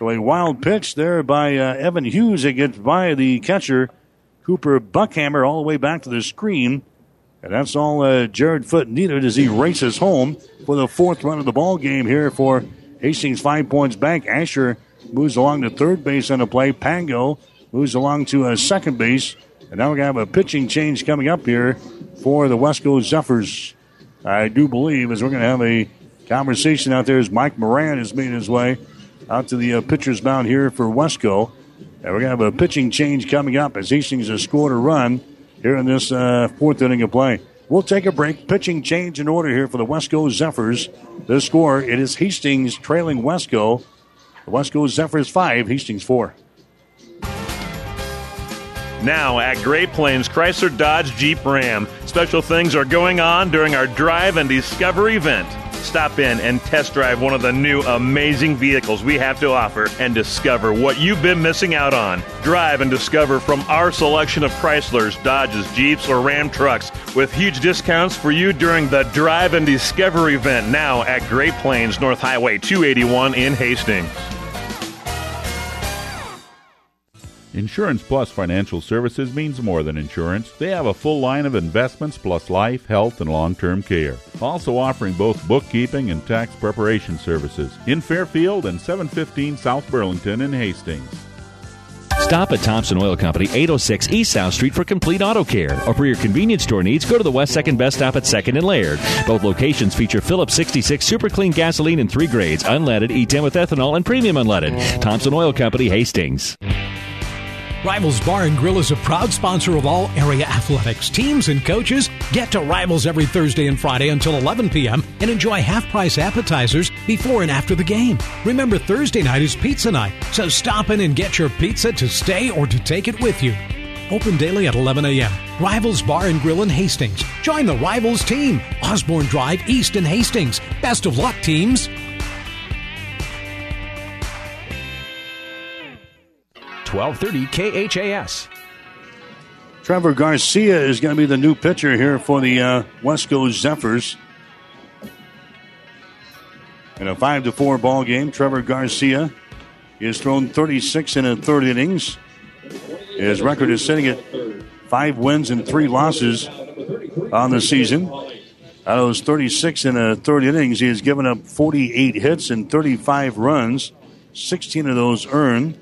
So a wild pitch there by uh, Evan Hughes. It gets by the catcher Cooper Buckhammer all the way back to the screen. And that's all uh, Jared Foot needed as he races home for the fourth run of the ball game here for Hastings Five Points Bank. Asher moves along to third base on the play. Pango moves along to uh, second base. And now we're going to have a pitching change coming up here for the Westco Zephyrs. I do believe as we're going to have a conversation out there as Mike Moran is making his way out to the uh, pitcher's mound here for Westco. And we're going to have a pitching change coming up as Hastings has scored a run here in this uh, fourth inning of play. We'll take a break. Pitching change in order here for the Westco Zephyrs. The score, it is Hastings trailing Westco. The Westco Zephyrs 5, Hastings 4. Now at Great Plains Chrysler Dodge Jeep Ram, special things are going on during our Drive and Discover event. Stop in and test drive one of the new amazing vehicles we have to offer and discover what you've been missing out on. Drive and discover from our selection of Chryslers, Dodges, Jeeps, or Ram trucks with huge discounts for you during the Drive and Discover event now at Great Plains North Highway 281 in Hastings. Insurance Plus Financial Services means more than insurance. They have a full line of investments plus life, health, and long term care. Also offering both bookkeeping and tax preparation services in Fairfield and 715 South Burlington in Hastings. Stop at Thompson Oil Company, 806 East South Street for complete auto care. Or for your convenience store needs, go to the West 2nd Best Stop at 2nd and Laird. Both locations feature Phillips 66 super clean gasoline in three grades unleaded, E10 with ethanol, and premium unleaded. Thompson Oil Company, Hastings. Rivals Bar and Grill is a proud sponsor of all area athletics. Teams and coaches get to Rivals every Thursday and Friday until 11 p.m. and enjoy half price appetizers before and after the game. Remember, Thursday night is pizza night, so stop in and get your pizza to stay or to take it with you. Open daily at 11 a.m. Rivals Bar and Grill in Hastings. Join the Rivals team. Osborne Drive East in Hastings. Best of luck, teams. 1230 KHAS. Trevor Garcia is going to be the new pitcher here for the uh, Westco Zephyrs. In a 5 to 4 ball game, Trevor Garcia has thrown 36 in a third innings. His record is sitting at five wins and three losses on the season. Out of those 36 in a third innings, he has given up 48 hits and 35 runs, 16 of those earned.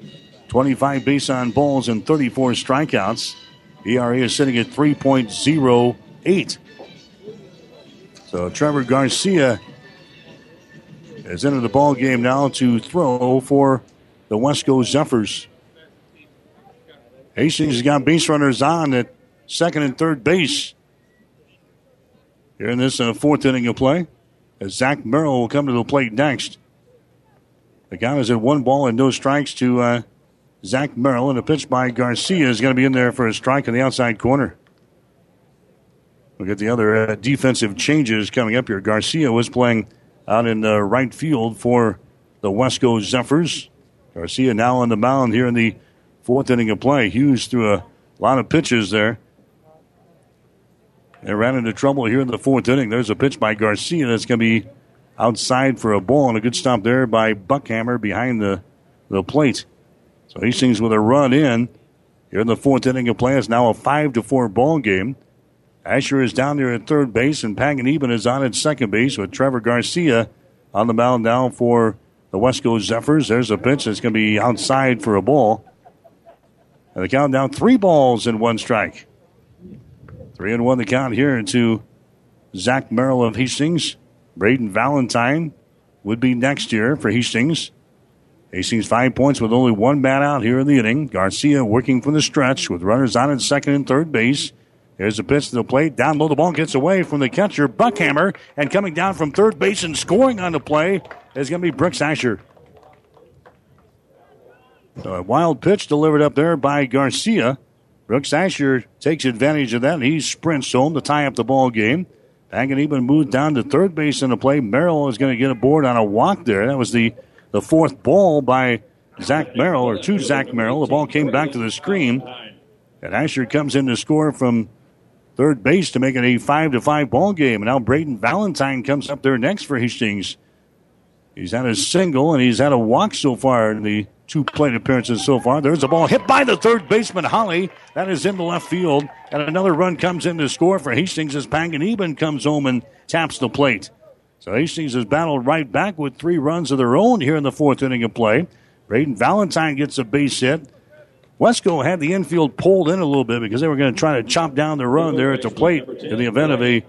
25 base on balls and 34 strikeouts. ERA is sitting at 3.08. So Trevor Garcia is into the ball game now to throw for the Westco Zephyrs. Hastings has got base runners on at second and third base. Here in this uh, fourth inning of play, as Zach Merrill will come to the plate next. The count is at one ball and no strikes to uh, Zach Merrill, and a pitch by Garcia is going to be in there for a strike in the outside corner. We'll get the other uh, defensive changes coming up here. Garcia was playing out in the right field for the Westco Zephyrs. Garcia now on the mound here in the fourth inning of play. Hughes threw a lot of pitches there. They ran into trouble here in the fourth inning. There's a pitch by Garcia that's going to be outside for a ball, and a good stop there by Buckhammer behind the, the plate. Hastings with a run in here in the fourth inning of play. It's now a five to four ball game. Asher is down there at third base, and Panganiban is on at second base with Trevor Garcia on the mound now for the Westco Zephyrs. There's a pitch that's going to be outside for a ball. And the count down three balls and one strike. Three and one the count here to Zach Merrill of Hastings. Braden Valentine would be next year for Hastings. Hastings five points with only one bat out here in the inning. Garcia working from the stretch with runners on at second and third base. Here's a pitch to the plate. Down low, the ball gets away from the catcher, Buckhammer. And coming down from third base and scoring on the play is going to be Brooks Asher. So a wild pitch delivered up there by Garcia. Brooks Asher takes advantage of that, and he sprints home to tie up the ball game. even moved down to third base in the play. Merrill is going to get aboard on a walk there. That was the the fourth ball by Zach Merrill, or to Zach Merrill. The ball came back to the screen. And Asher comes in to score from third base to make it a five to five ball game. And now Braden Valentine comes up there next for Hastings. He's had a single and he's had a walk so far in the two plate appearances so far. There's a ball hit by the third baseman Holly. That is into left field. And another run comes in to score for Hastings as Panganiban comes home and taps the plate. So Hastings has battled right back with three runs of their own here in the fourth inning of play. Braden Valentine gets a base hit. Westco had the infield pulled in a little bit because they were going to try to chop down the run there at the plate in the event of a,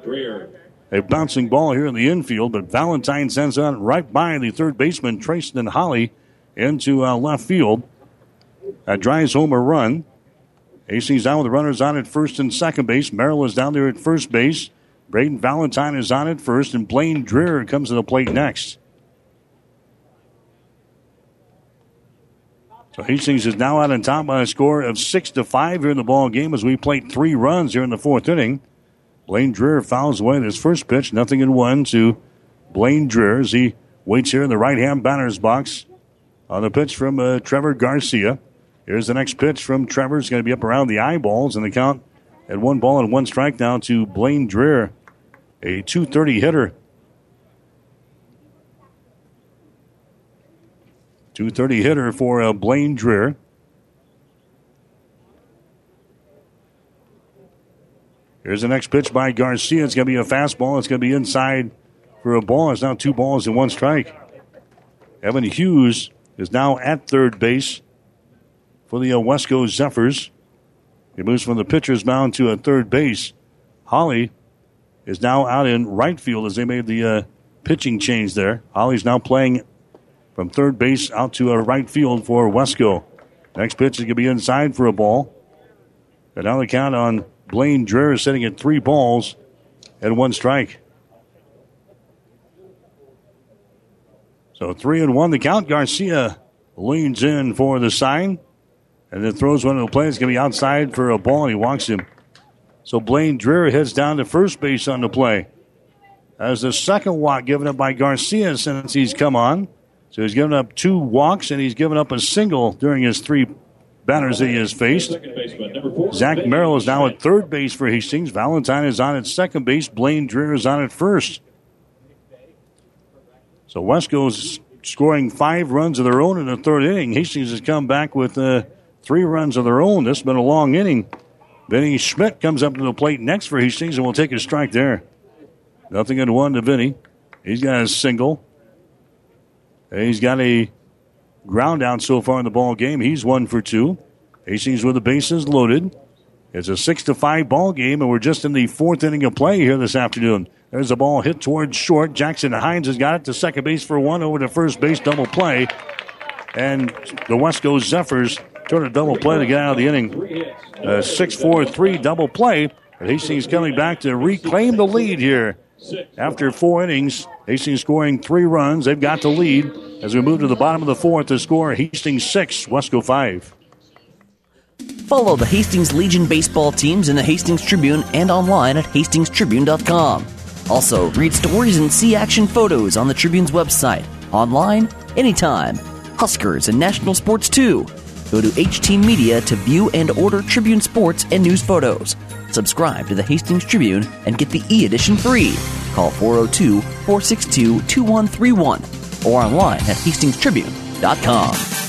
a bouncing ball here in the infield. But Valentine sends that right by the third baseman, Trayston Holly, into uh, left field. That drives home a run. Hastings down with the runners on at first and second base. Merrill is down there at first base. Braden Valentine is on it first, and Blaine Dreher comes to the plate next. So Hastings is now out on top by a score of six to five here in the ball game as we played three runs here in the fourth inning. Blaine Dreher fouls away his first pitch, nothing in one to Blaine Dreher as he waits here in the right hand batter's box on the pitch from uh, Trevor Garcia. Here's the next pitch from Trevor. It's going to be up around the eyeballs, and the count at one ball and one strike now to Blaine Dreher, a 230 hitter. 230 hitter for uh, Blaine Dreher. Here's the next pitch by Garcia. It's going to be a fastball. It's going to be inside for a ball. It's now two balls and one strike. Evan Hughes is now at third base for the uh, Westco Zephyrs. He moves from the pitcher's mound to a third base. Holly is now out in right field as they made the uh, pitching change there. Holly's now playing from third base out to a right field for Westco. Next pitch is going to be inside for a ball. And now the count on Blaine Dreher sitting at three balls and one strike. So three and one. The count. Garcia leans in for the sign and then throws one to the plate. It's going to be outside for a ball, and he walks him. So Blaine Dreher heads down to first base on the play. As the second walk given up by Garcia since he's come on. So he's given up two walks, and he's given up a single during his three batters that he has faced. Zach Merrill is now at third base for Hastings. Valentine is on at second base. Blaine Dreher is on at first. So Westco's scoring five runs of their own in the third inning. Hastings has come back with uh, three runs of their own. This has been a long inning. Vinny Schmidt comes up to the plate next for Hastings and will take a strike there. Nothing in one to Vinny. He's got a single. He's got a ground out so far in the ball game. He's one for two. Hastings with the bases loaded. It's a six to five ball game, and we're just in the fourth inning of play here this afternoon. There's a ball hit towards short. Jackson Hines has got it to second base for one over to first base double play. And the Westco Zephyrs turn a double play to get out of the inning. A 6 4 3 double play. But Hastings coming back to reclaim the lead here. After four innings, Hastings scoring three runs. They've got the lead as we move to the bottom of the fourth to score Hastings 6, Westco 5. Follow the Hastings Legion baseball teams in the Hastings Tribune and online at hastingstribune.com. Also, read stories and see action photos on the Tribune's website, online, anytime. Huskers and national sports too. Go to HT Media to view and order Tribune sports and news photos. Subscribe to the Hastings Tribune and get the e edition free. Call 402 462 2131 or online at hastingstribune.com.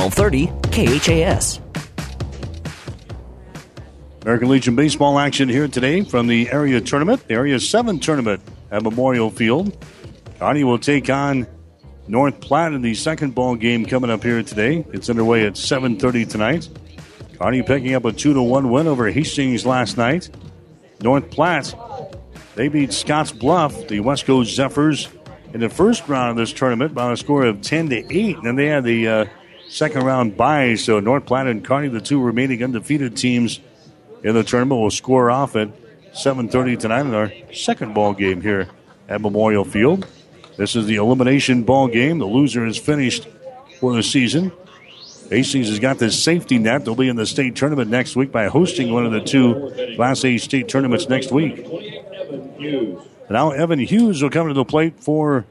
1230 KHAS. American Legion baseball action here today from the area tournament, the area seven tournament at Memorial Field. Kearney will take on North Platte in the second ball game coming up here today. It's underway at 7:30 tonight. Kearney picking up a two to one win over Hastings last night. North Platte they beat Scottsbluff, the Westco Zephyrs, in the first round of this tournament by a score of 10 to 8. And then they had the uh, second round bye. So North Platte and Kearney, the two remaining undefeated teams in the tournament, will score off at 7:30 tonight in our second ball game here at Memorial Field. This is the elimination ball game. The loser is finished for the season. Hastings has got this safety net. They'll be in the state tournament next week by hosting one of the two Class A state tournaments next week. Now Evan Hughes will come to the plate for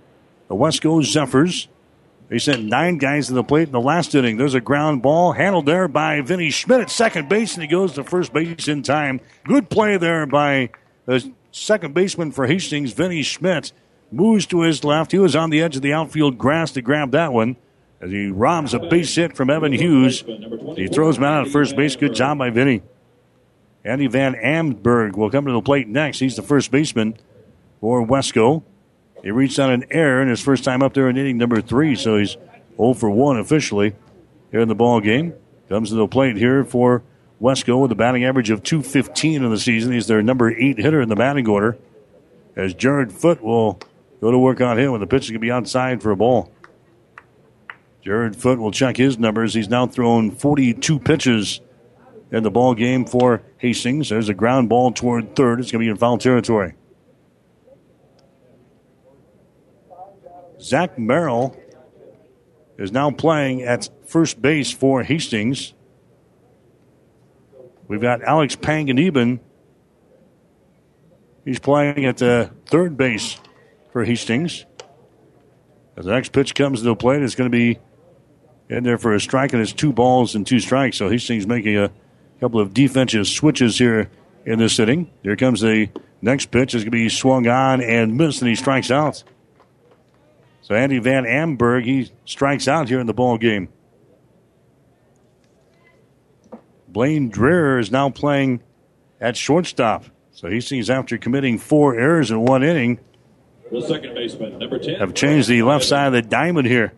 the Westco Zephyrs. They sent nine guys to the plate in the last inning. There's a ground ball handled there by Vinny Schmidt at second base, and he goes to first base in time. Good play there by the second baseman for Hastings, Vinny Schmidt. Moves to his left. He was on the edge of the outfield grass to grab that one. As he robs a base hit from Evan Hughes. He throws him out at first base. Good job by Vinny. Andy Van Amberg will come to the plate next. He's the first baseman for Westco. He reached on an error in his first time up there in inning number three, so he's 0 for 1 officially here in the ball game. Comes to the plate here for Westco with a batting average of 215 in the season. He's their number eight hitter in the batting order. as Jared Foot will go to work on him, and the pitch is going to be outside for a ball. Jared Foot will check his numbers. He's now thrown 42 pitches in the ball game for Hastings. There's a ground ball toward third. It's going to be in foul territory. Zach Merrill is now playing at first base for Hastings. We've got Alex Panganiban. He's playing at the third base for Hastings. As the next pitch comes to the plate, it's going to be in there for a strike, and it's two balls and two strikes. So Hastings making a couple of defensive switches here in this inning. Here comes the next pitch. It's going to be swung on and missed, and he strikes out. So Andy Van Amberg, he strikes out here in the ball game. Blaine Dreher is now playing at shortstop. So he sees after committing four errors in one inning. The second baseman, number 10. Have changed the left side of the diamond here.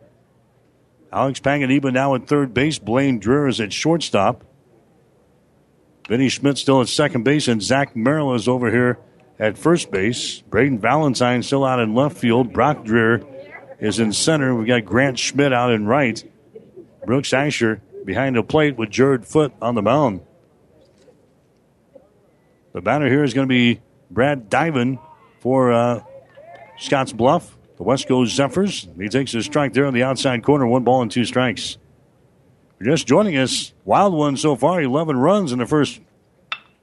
Alex Panganiban now at third base. Blaine Dreher is at shortstop. Vinny Schmidt still at second base, and Zach Merrill is over here at first base. Braden Valentine still out in left field. Brock Dreher is in center. We've got Grant Schmidt out in right. Brooks Asher behind the plate with Jared Foot on the mound. The batter here is going to be Brad Diven for uh, Scottsbluff. The Westco Zephyrs. He takes a strike there on the outside corner. One ball and two strikes. Just joining us. Wild one so far. 11 runs in the first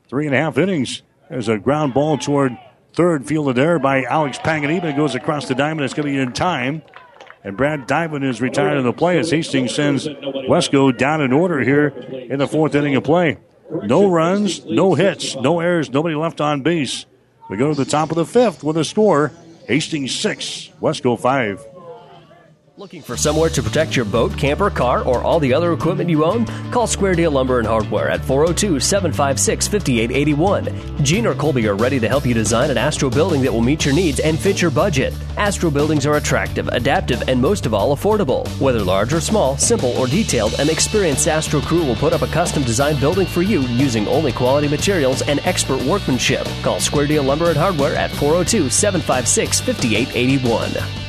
three and a half innings. There's a ground ball toward third, fielded there by Alex Panganiban. It goes across the diamond. It's going to be in time. And Brad Diamond is retired in the play as Hastings sends Westco down in order here in the fourth inning of play. No runs, no hits, no errors, nobody left on base. We go to the top of the fifth with a score Hastings 6, Westco 5. Looking for somewhere to protect your boat, camper, car, or all the other equipment you own? Call Square Deal Lumber and Hardware at 402 756 5881. Gene or Colby are ready to help you design an Astro building that will meet your needs and fit your budget. Astro buildings are attractive, adaptive, and most of all, affordable. Whether large or small, simple or detailed, an experienced Astro crew will put up a custom designed building for you using only quality materials and expert workmanship. Call Square Deal Lumber and Hardware at 402 756 5881.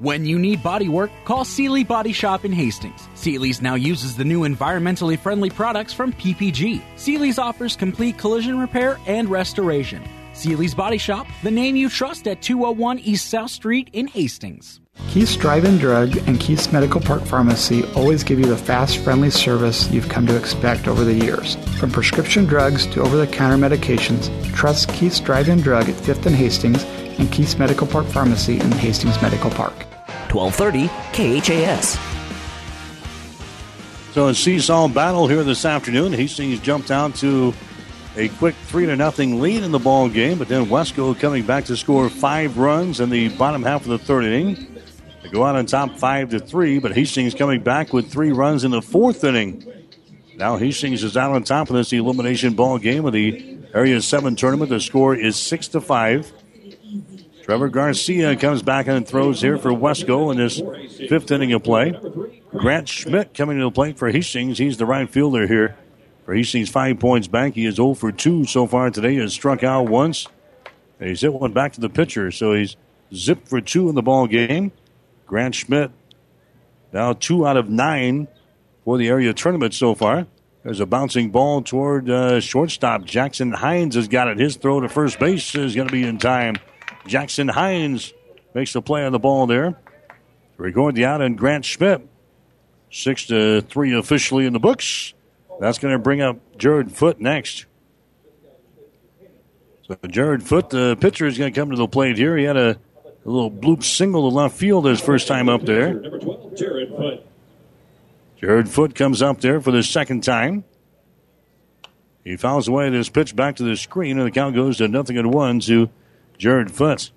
When you need body work, call Seely Body Shop in Hastings. Seely's now uses the new environmentally friendly products from PPG. Seely's offers complete collision repair and restoration. Seely's Body Shop, the name you trust at 201 East South Street in Hastings. Keith's Drive-In Drug and Keith's Medical Park Pharmacy always give you the fast, friendly service you've come to expect over the years. From prescription drugs to over-the-counter medications, trust Keith's Drive-In Drug at 5th and Hastings and Keith's Medical Park Pharmacy in Hastings Medical Park. 1230 KHAS. So a seesaw battle here this afternoon. Hastings jumped out to a quick three to nothing lead in the ball game, but then Westco coming back to score five runs in the bottom half of the third inning. They go out on top five to three, but Hastings coming back with three runs in the fourth inning. Now Hastings is out on top of this elimination ball game of the Area Seven tournament. The score is six to five. Trevor Garcia comes back and throws here for Westco in this fifth inning of play. Grant Schmidt coming to the plate for Hastings. He's the right fielder here for Hastings. Five points back. He is 0 for 2 so far today. He has struck out once. And he's hit one back to the pitcher. So he's zipped for two in the ball game. Grant Schmidt now two out of nine for the area tournament so far. There's a bouncing ball toward uh, shortstop. Jackson Hines has got it. His throw to first base is going to be in time. Jackson Hines makes the play on the ball there. Record the out and Grant Schmidt. Six to three officially in the books. That's going to bring up Jared Foot next. So Jared Foot, the pitcher, is going to come to the plate here. He had a, a little bloop single to left field his first time up there. Number 12, Jared Foot. Jared Foot comes up there for the second time. He fouls away this pitch back to the screen, and the count goes to nothing and one to Jared Foot.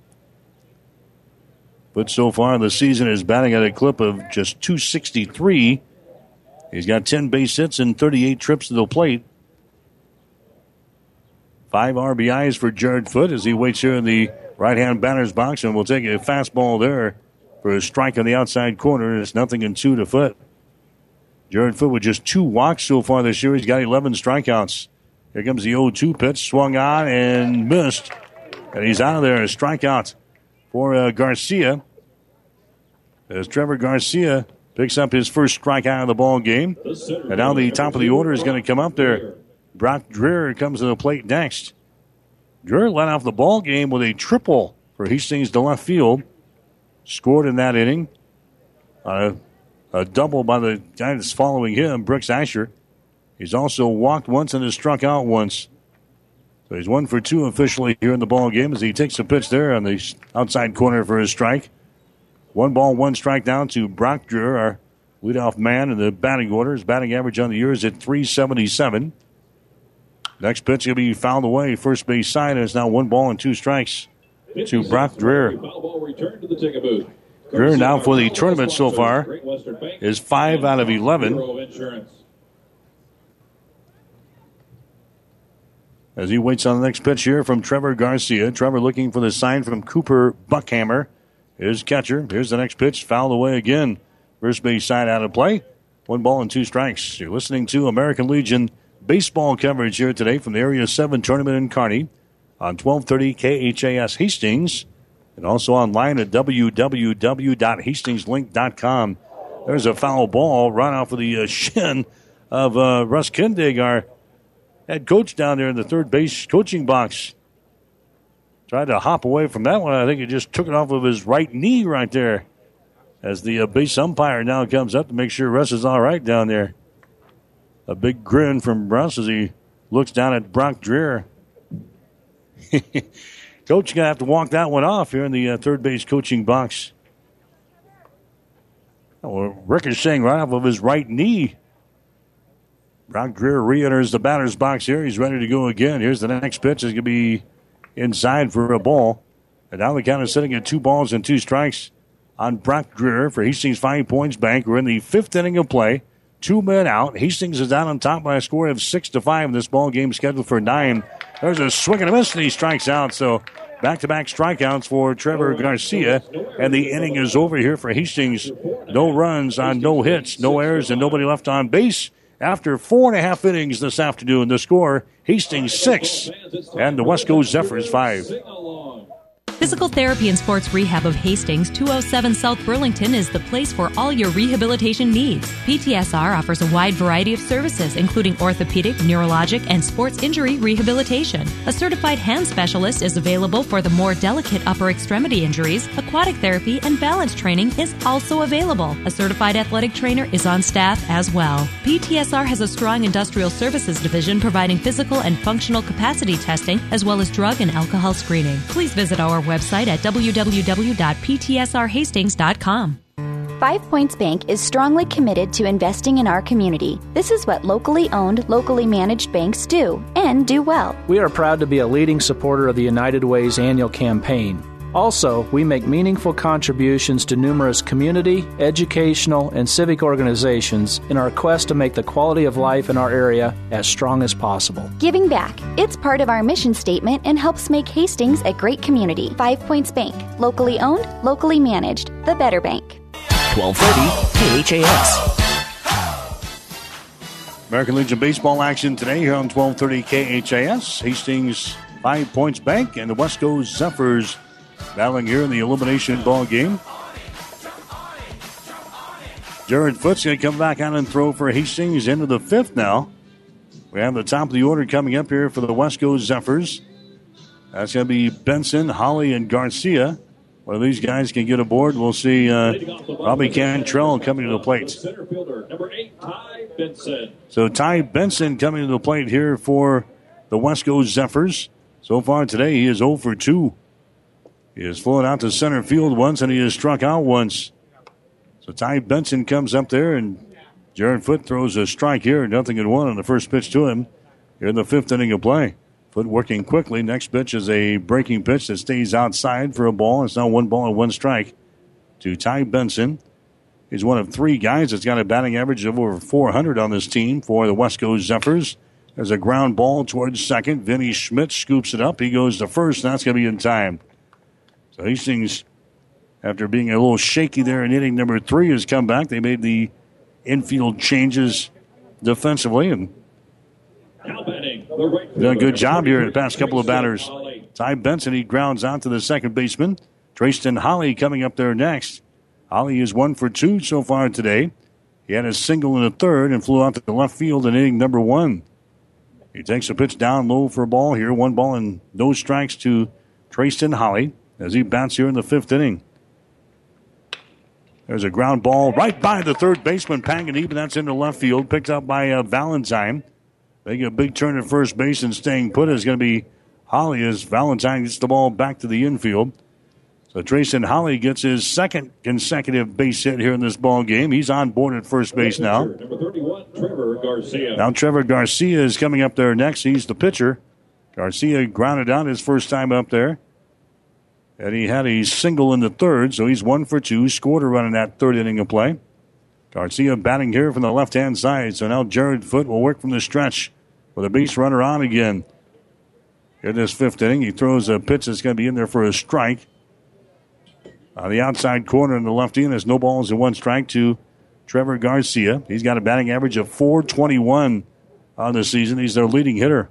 Foot so far the season is batting at a clip of just 263. He's got 10 base hits and 38 trips to the plate. Five RBIs for Jared Foot as he waits here in the right hand batter's box and will take a fastball there for a strike on the outside corner. It's nothing in two to Foot. Jared Foot with just two walks so far this year. He's got 11 strikeouts. Here comes the 0 2 pitch. Swung on and missed. And he's out of there. A strikeout for uh, Garcia. As Trevor Garcia picks up his first strikeout of the ball game. And now the top of the order is going to come up there. Brock Dreher comes to the plate next. Dreher led off the ball game with a triple for Hastings to left field. Scored in that inning. Uh, a double by the guy that's following him, Brooks Asher. He's also walked once and has struck out once. So he's one for two officially here in the ball game as he takes a pitch there on the outside corner for his strike. One ball, one strike down to Brock Dreher, our leadoff man in the batting order. His batting average on the year is at 377. Next pitch will be fouled away. First base side is now one ball and two strikes to Brock Dreher. Dreher now for the tournament so far is five out of 11. As he waits on the next pitch here from Trevor Garcia. Trevor looking for the sign from Cooper Buckhammer. Here's catcher. Here's the next pitch. Fouled away again. First base side out of play. One ball and two strikes. You're listening to American Legion baseball coverage here today from the Area 7 tournament in Kearney on 1230 KHAS Hastings and also online at www.hastingslink.com. There's a foul ball right off of the uh, shin of uh, Russ Kindig, our head coach down there in the third base coaching box. Tried to hop away from that one. I think he just took it off of his right knee right there. As the uh, base umpire now comes up to make sure Russ is all right down there. A big grin from Russ as he looks down at Brock Dreher. Coach, going to have to walk that one off here in the uh, third base coaching box. Oh, saying right off of his right knee. Brock Dreher re enters the batter's box here. He's ready to go again. Here's the next pitch. It's going to be inside for a ball. And now the count is sitting at two balls and two strikes on Brock Dreher for Hastings Five Points Bank. We're in the fifth inning of play. Two men out. Hastings is down on top by a score of six to five. in This ball game scheduled for nine. There's a swing and a miss, and he strikes out. So back-to-back strikeouts for Trevor Garcia, and the inning is over here for Hastings. No runs on no hits, no errors, and nobody left on base. After four and a half innings this afternoon, the score Hastings six, and the Westco Zephyrs five. Physical Therapy and Sports Rehab of Hastings, 207 South Burlington, is the place for all your rehabilitation needs. PTSR offers a wide variety of services, including orthopedic, neurologic, and sports injury rehabilitation. A certified hand specialist is available for the more delicate upper extremity injuries. Aquatic therapy and balance training is also available. A certified athletic trainer is on staff as well. PTSR has a strong industrial services division providing physical and functional capacity testing as well as drug and alcohol screening. Please visit our website at www.ptsrhastings.com. Five Points Bank is strongly committed to investing in our community. This is what locally owned, locally managed banks do, and do well. We are proud to be a leading supporter of the United Way's annual campaign. Also, we make meaningful contributions to numerous community, educational, and civic organizations in our quest to make the quality of life in our area as strong as possible. Giving back. It's part of our mission statement and helps make Hastings a great community. Five Points Bank. Locally owned, locally managed. The Better Bank. 1230 KHAS. American Legion baseball action today here on 1230 KHAS. Hastings Five Points Bank and the Westco Zephyrs battling here in the elimination ball game. Jared Foot's going to come back out and throw for Hastings into the fifth now. We have the top of the order coming up here for the Westco Zephyrs. That's going to be Benson, Holly, and Garcia. One of these guys can get aboard. We'll see uh, Robbie Cantrell coming to the plate. Center fielder, number eight, Ty Benson. So Ty Benson coming to the plate here for the Westco Zephyrs. So far today, he is 0 for 2. He has flown out to center field once and he has struck out once. So Ty Benson comes up there and Jared Foot throws a strike here. Nothing in one on the first pitch to him here in the fifth inning of play. Foot working quickly. Next pitch is a breaking pitch that stays outside for a ball. It's now one ball and one strike to Ty Benson. He's one of three guys that's got a batting average of over 400 on this team for the Westco Zephyrs. There's a ground ball towards second. Vinny Schmidt scoops it up. He goes to first, that's going to be in time. So Hastings, after being a little shaky there in inning number three, has come back. They made the infield changes defensively and done a good job here in the past couple of batters. Ty Benson, he grounds out to the second baseman. Trayston Holly coming up there next. Holly is one for two so far today. He had a single in the third and flew out to the left field in inning number one. He takes a pitch down low for a ball here. One ball and no strikes to Trayston Holly as he bats here in the fifth inning. There's a ground ball right by the third baseman, Panganiban. That's into left field, picked up by uh, Valentine. Making a big turn at first base and staying put is going to be Holly as Valentine gets the ball back to the infield. So Trayston Holly gets his second consecutive base hit here in this ball game. He's on board at first base now. Number 31, Trevor Garcia. Now Trevor Garcia is coming up there next. He's the pitcher. Garcia grounded out his first time up there. And he had a single in the third, so he's one for two. Scored a run in that third inning of play. Garcia batting here from the left hand side. So now Jared Foot will work from the stretch with a base runner on again. In this fifth inning, he throws a pitch that's going to be in there for a strike. On the outside corner in the left end, there's no balls and one strike to Trevor Garcia. He's got a batting average of 421 on the season. He's their leading hitter.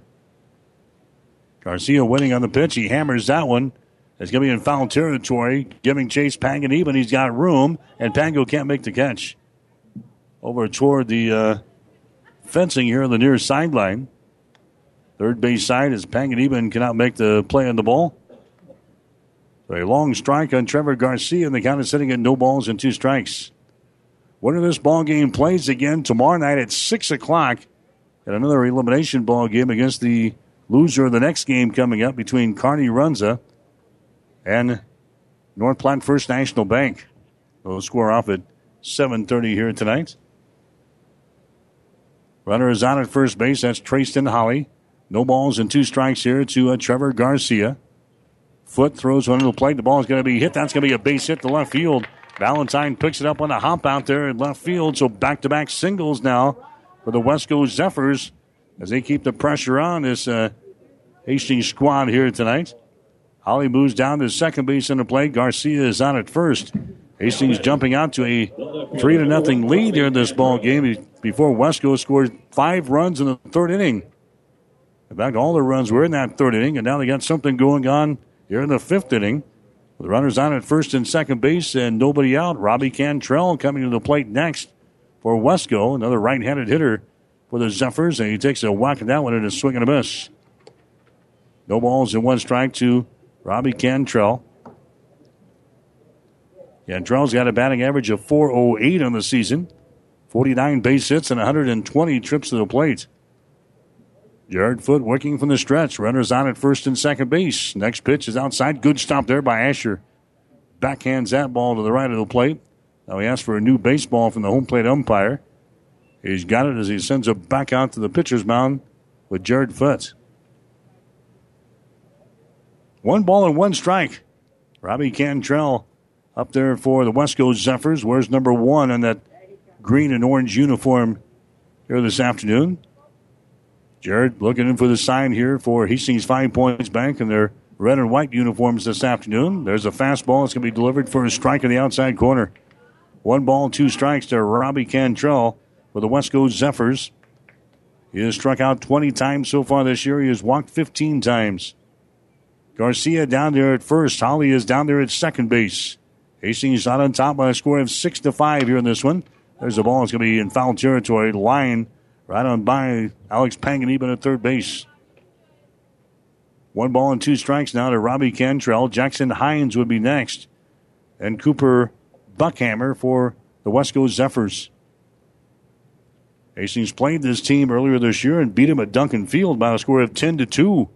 Garcia winning on the pitch. He hammers that one. It's going to be in foul territory, giving chase Panganiban. He's got room, and Pango can't make the catch. Over toward the uh, fencing here on the near sideline. Third base side is Panganiban cannot make the play on the ball. So a long strike on Trevor Garcia, and the count is sitting at no balls and two strikes. Winner of this ball game plays again tomorrow night at six o'clock, and another elimination ball game against the loser of the next game coming up between Kearney Runza and North Platte First National Bank. They'll score off at 7.30 here tonight. Runner is on at first base. That's Trayston Holly. No balls and two strikes here to uh, Trevor Garcia. Foot throws one to the plate. The ball is going to be hit. That's going to be a base hit to left field. Valentine picks it up on a hop out there in left field. So back to back singles now for the Westco Zephyrs as they keep the pressure on this uh, Hastings squad here tonight. Holly moves down to second base in the play. Garcia is on at first. Hastings jumping out to a three to nothing lead here in this ball game before Westco scored five runs in the third inning. In fact, all the runs were in that third inning, and now they got something going on here in the fifth inning. The runners on at first and second base, and nobody out. Robbie Cantrell coming to the plate next for Westco, another right-handed hitter for the Zephyrs, and he takes a whack at that one and a swing and a miss. No balls and one strike to Robbie Cantrell. Cantrell's got a batting average of 408 on the season, 49 base hits, and 120 trips to the plate. Jared Foot working from the stretch. Runners on at first and second base. Next pitch is outside. Good stop there by Asher. Backhands that ball to the right of the plate. Now he asks for a new baseball from the home plate umpire. He's got it as he sends it back out to the pitcher's mound with Jared Foot. One ball and one strike. Robbie Cantrell up there for the Westco Zephyrs. Where's number one in that green and orange uniform here this afternoon? Jared looking in for the sign here for Hastings Five Points Bank in their red and white uniforms this afternoon. There's a fastball. It's going to be delivered for a strike in the outside corner. One ball, two strikes to Robbie Cantrell for the Westco Zephyrs. He has struck out 20 times so far this year. He has walked 15 times. Garcia down there at first. Holly is down there at second base. Hastings out on top by a score of six to five here in this one. There's the ball. It's going to be in foul territory. Line right on by Alex Panganiban at third base. One ball and two strikes now to Robbie Cantrell. Jackson Hines would be next. And Cooper Buckhammer for the Westco Zephyrs. Hastings played this team earlier this year and beat him at Duncan Field by a score of 10 to 2.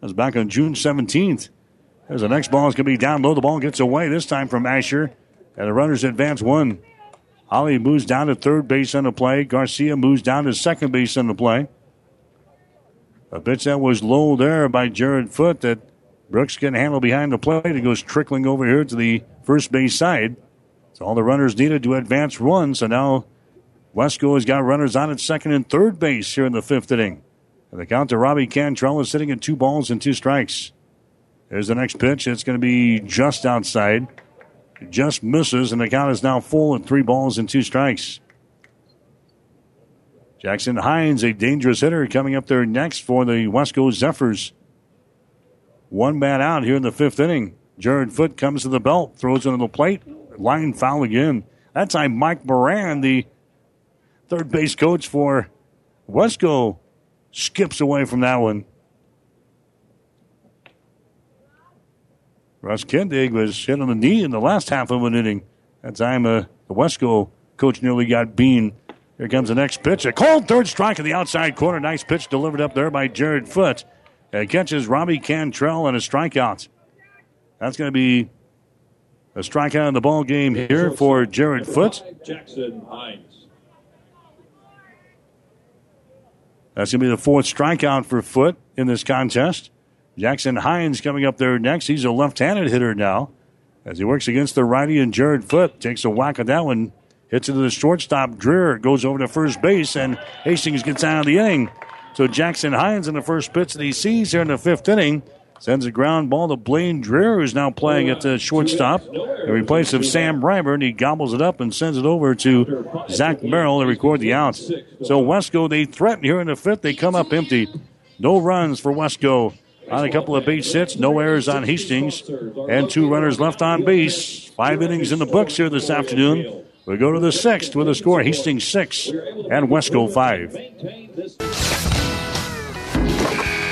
Was back on June 17th. There's the next ball. It's going to be down low. The ball gets away this time from Asher. And the runners advance one. Holly moves down to third base on the play. Garcia moves down to second base on the play. A pitch that was low there by Jared Foot that Brooks can handle behind the plate. It goes trickling over here to the first base side. So all the runners needed to advance one. So now Westco has got runners on at second and third base here in the fifth inning. And the count to Robbie Cantrell is sitting at two balls and two strikes. There's the next pitch. It's going to be just outside. Just misses, and the count is now full at three balls and two strikes. Jackson Hines, a dangerous hitter, coming up there next for the Westco Zephyrs. one man out here in the fifth inning. Jared Foot comes to the belt, throws it on the plate, line foul again. That time, Mike Moran, the third base coach for Westco, skips away from that one. Russ Kindig was hit on the knee in the last half of an inning. That time, uh, the Westco coach nearly got bean. Here comes the next pitch. A cold third strike in the outside corner. Nice pitch delivered up there by Jared Foot. It catches Robbie Cantrell and a strikeout. That's going to be a strikeout in the ball game here for Jared Foot. Jackson Hines. That's going to be the fourth strikeout for Foot in this contest. Jackson Hines coming up there next. He's a left-handed hitter now. As he works against the righty and Jared Foot takes a whack at that one. Hits it to the shortstop. Dreher goes over to first base and Hastings gets out of the inning. So Jackson Hines in the first pitch that he sees here in the fifth inning sends a ground ball to Blaine Dreher, who's now playing at the shortstop. In replace of Sam Ryburn, he gobbles it up and sends it over to Zach Merrill to record the outs. So Westco, they threaten here in the fifth. They come up empty. No runs for Westco on a couple of base hits, no errors on Hastings, and two runners left on base. Five innings in the books here this afternoon. We go to the sixth with a score Hastings six and Westco five.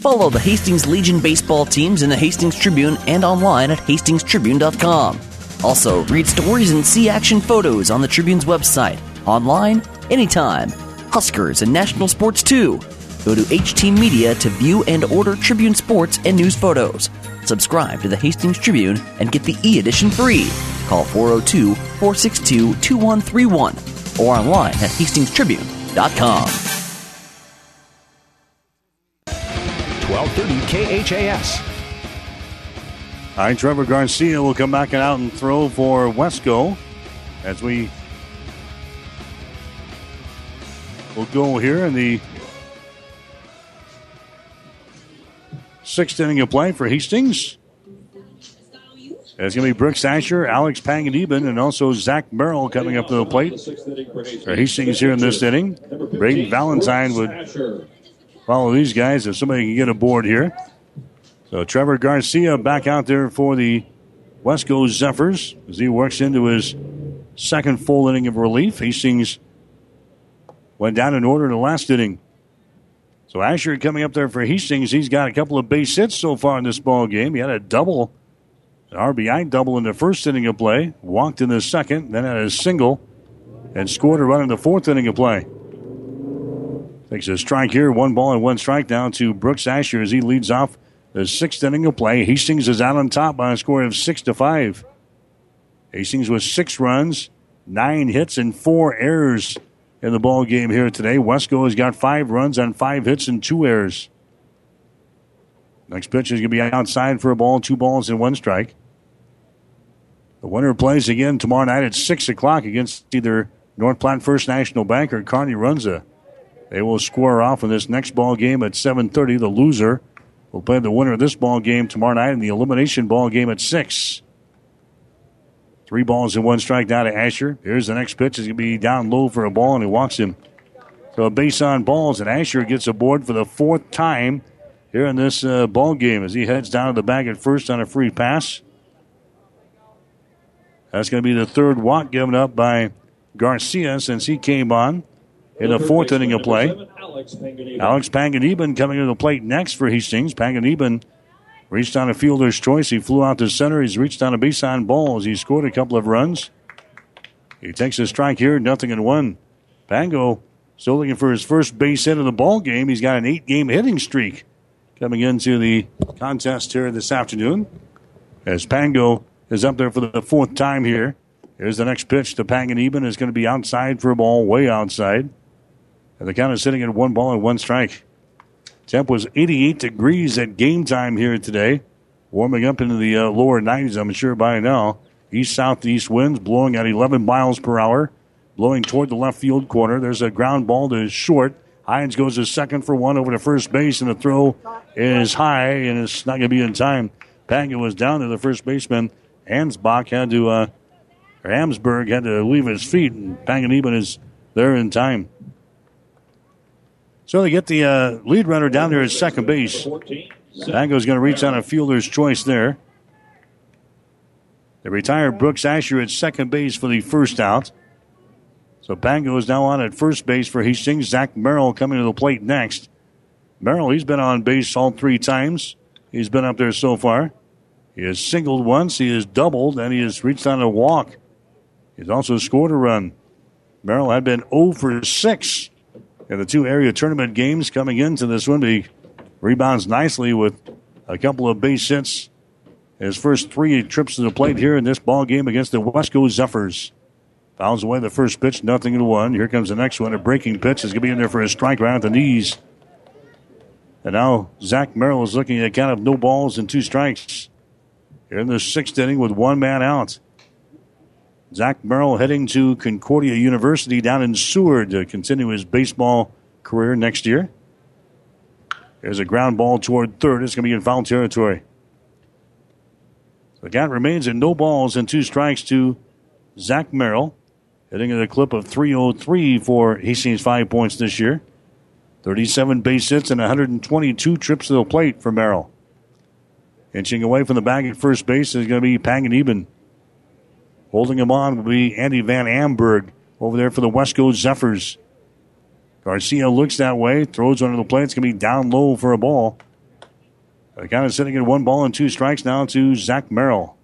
Follow the Hastings Legion baseball teams in the Hastings Tribune and online at hastingstribune.com. Also, read stories and see action photos on the Tribune's website, online, anytime. Huskers and national sports too. Go to HT Media to view and order Tribune sports and news photos. Subscribe to the Hastings Tribune and get the e edition free. Call 402 462 2131 or online at hastingstribune.com. 1230 KHAS. All right, Trevor Garcia will come back and out and throw for Westco as we will go here in the sixth inning of play for Hastings. It's going to be Brooks Asher, Alex Panganiban, and also Zach Merrill coming up to the plate. For Hastings here in this inning. Braden Valentine would follow these guys if somebody can get aboard here. So Trevor Garcia back out there for the Westco Zephyrs as he works into his second full inning of relief. Hastings went down in order in the last inning. So Asher coming up there for Hastings. He's got a couple of base hits so far in this ball game. He had a double, an RBI double in the first inning of play. Walked in the second, then had a single, and scored a run in the fourth inning of play. Takes a strike here, one ball and one strike down to Brooks Asher as he leads off the sixth inning of play. Hastings is out on top by a score of six to five. Hastings with six runs, nine hits, and four errors in the ball game here today. Westco has got five runs on five hits and two errors. Next pitch is going to be outside for a ball, two balls and one strike. The winner plays again tomorrow night at six o'clock against either North Platte First National Bank or Kearney Runza. They will square off in this next ball game at 7:30. The loser will play the winner of this ball game tomorrow night in the elimination ball game at six. Three balls and one strike down to Asher. Here's the next pitch. It's going to be down low for a ball, and he walks him. So a base on balls, and Asher gets aboard for the fourth time here in this uh, ball game as he heads down to the bag at first on a free pass. That's going to be the third walk given up by Garcia since he came on in the fourth inning of play. Alex Panganiban coming to the plate next for Hastings. Panganiban reached on a fielder's choice. He flew out to center. He's reached on a base on balls. He scored a couple of runs. He takes a strike here, nothing in one. Pango still looking for his first base hit of the ball game. He's got an eight game hitting streak coming into the contest here this afternoon. As Pango is up there for the fourth time here. Here's the next pitch to Panganiban. is going to be outside for a ball, way outside. And the count is sitting at one ball and one strike. Temp was 88 degrees at game time here today. warming up into the uh, lower 90s, I'm sure by now. East southeast winds blowing at 11 miles per hour, blowing toward the left field corner. There's a ground ball to short. Hines goes to second for one over to first base, and the throw is high, and it's not going to be in time. Panga was down to the first baseman. Hansbach had to, uh, or Hamsburg had to leave his feet, and Panganiban is there in time. So they get the uh, lead runner down there at second base. Pango's going to reach on a fielder's choice there. They retired Brooks Asher at second base for the first out. So Pango is now on at first base for Hastings. Zach Merrill coming to the plate next. Merrill, he's been on base all three times. He's been up there so far. He has singled once, he has doubled, and he has reached on a walk. He's also scored a run. Merrill had been 0 for 6 in the two area tournament games coming into this one. He rebounds nicely with a couple of base hits. His first three trips to the plate here in this ball game against the Westco Zephyrs. Fouls away the first pitch, nothing in one. Here comes the next one. A breaking pitch is going to be in there for a strike right at the knees. And now Zach Merrill is looking at count of no balls and two strikes. Here in the sixth inning with one man out. Zach Merrill heading to Concordia University down in Seward to continue his baseball career next year. There's a ground ball toward third. It's going to be in foul territory. The count remains at no balls and two strikes to Zach Merrill. Hitting at a clip of 303 for Hastings five points this year. 37 base hits and 122 trips to the plate for Merrill. Inching away from the bag at first base is going to be Panganiban. Holding him on will be Andy Van Amberg over there for the Westco Zephyrs. Garcia looks that way, throws under the plate. It's going to be down low for a ball. They're kind of sitting at one ball and two strikes now to Zach Merrill.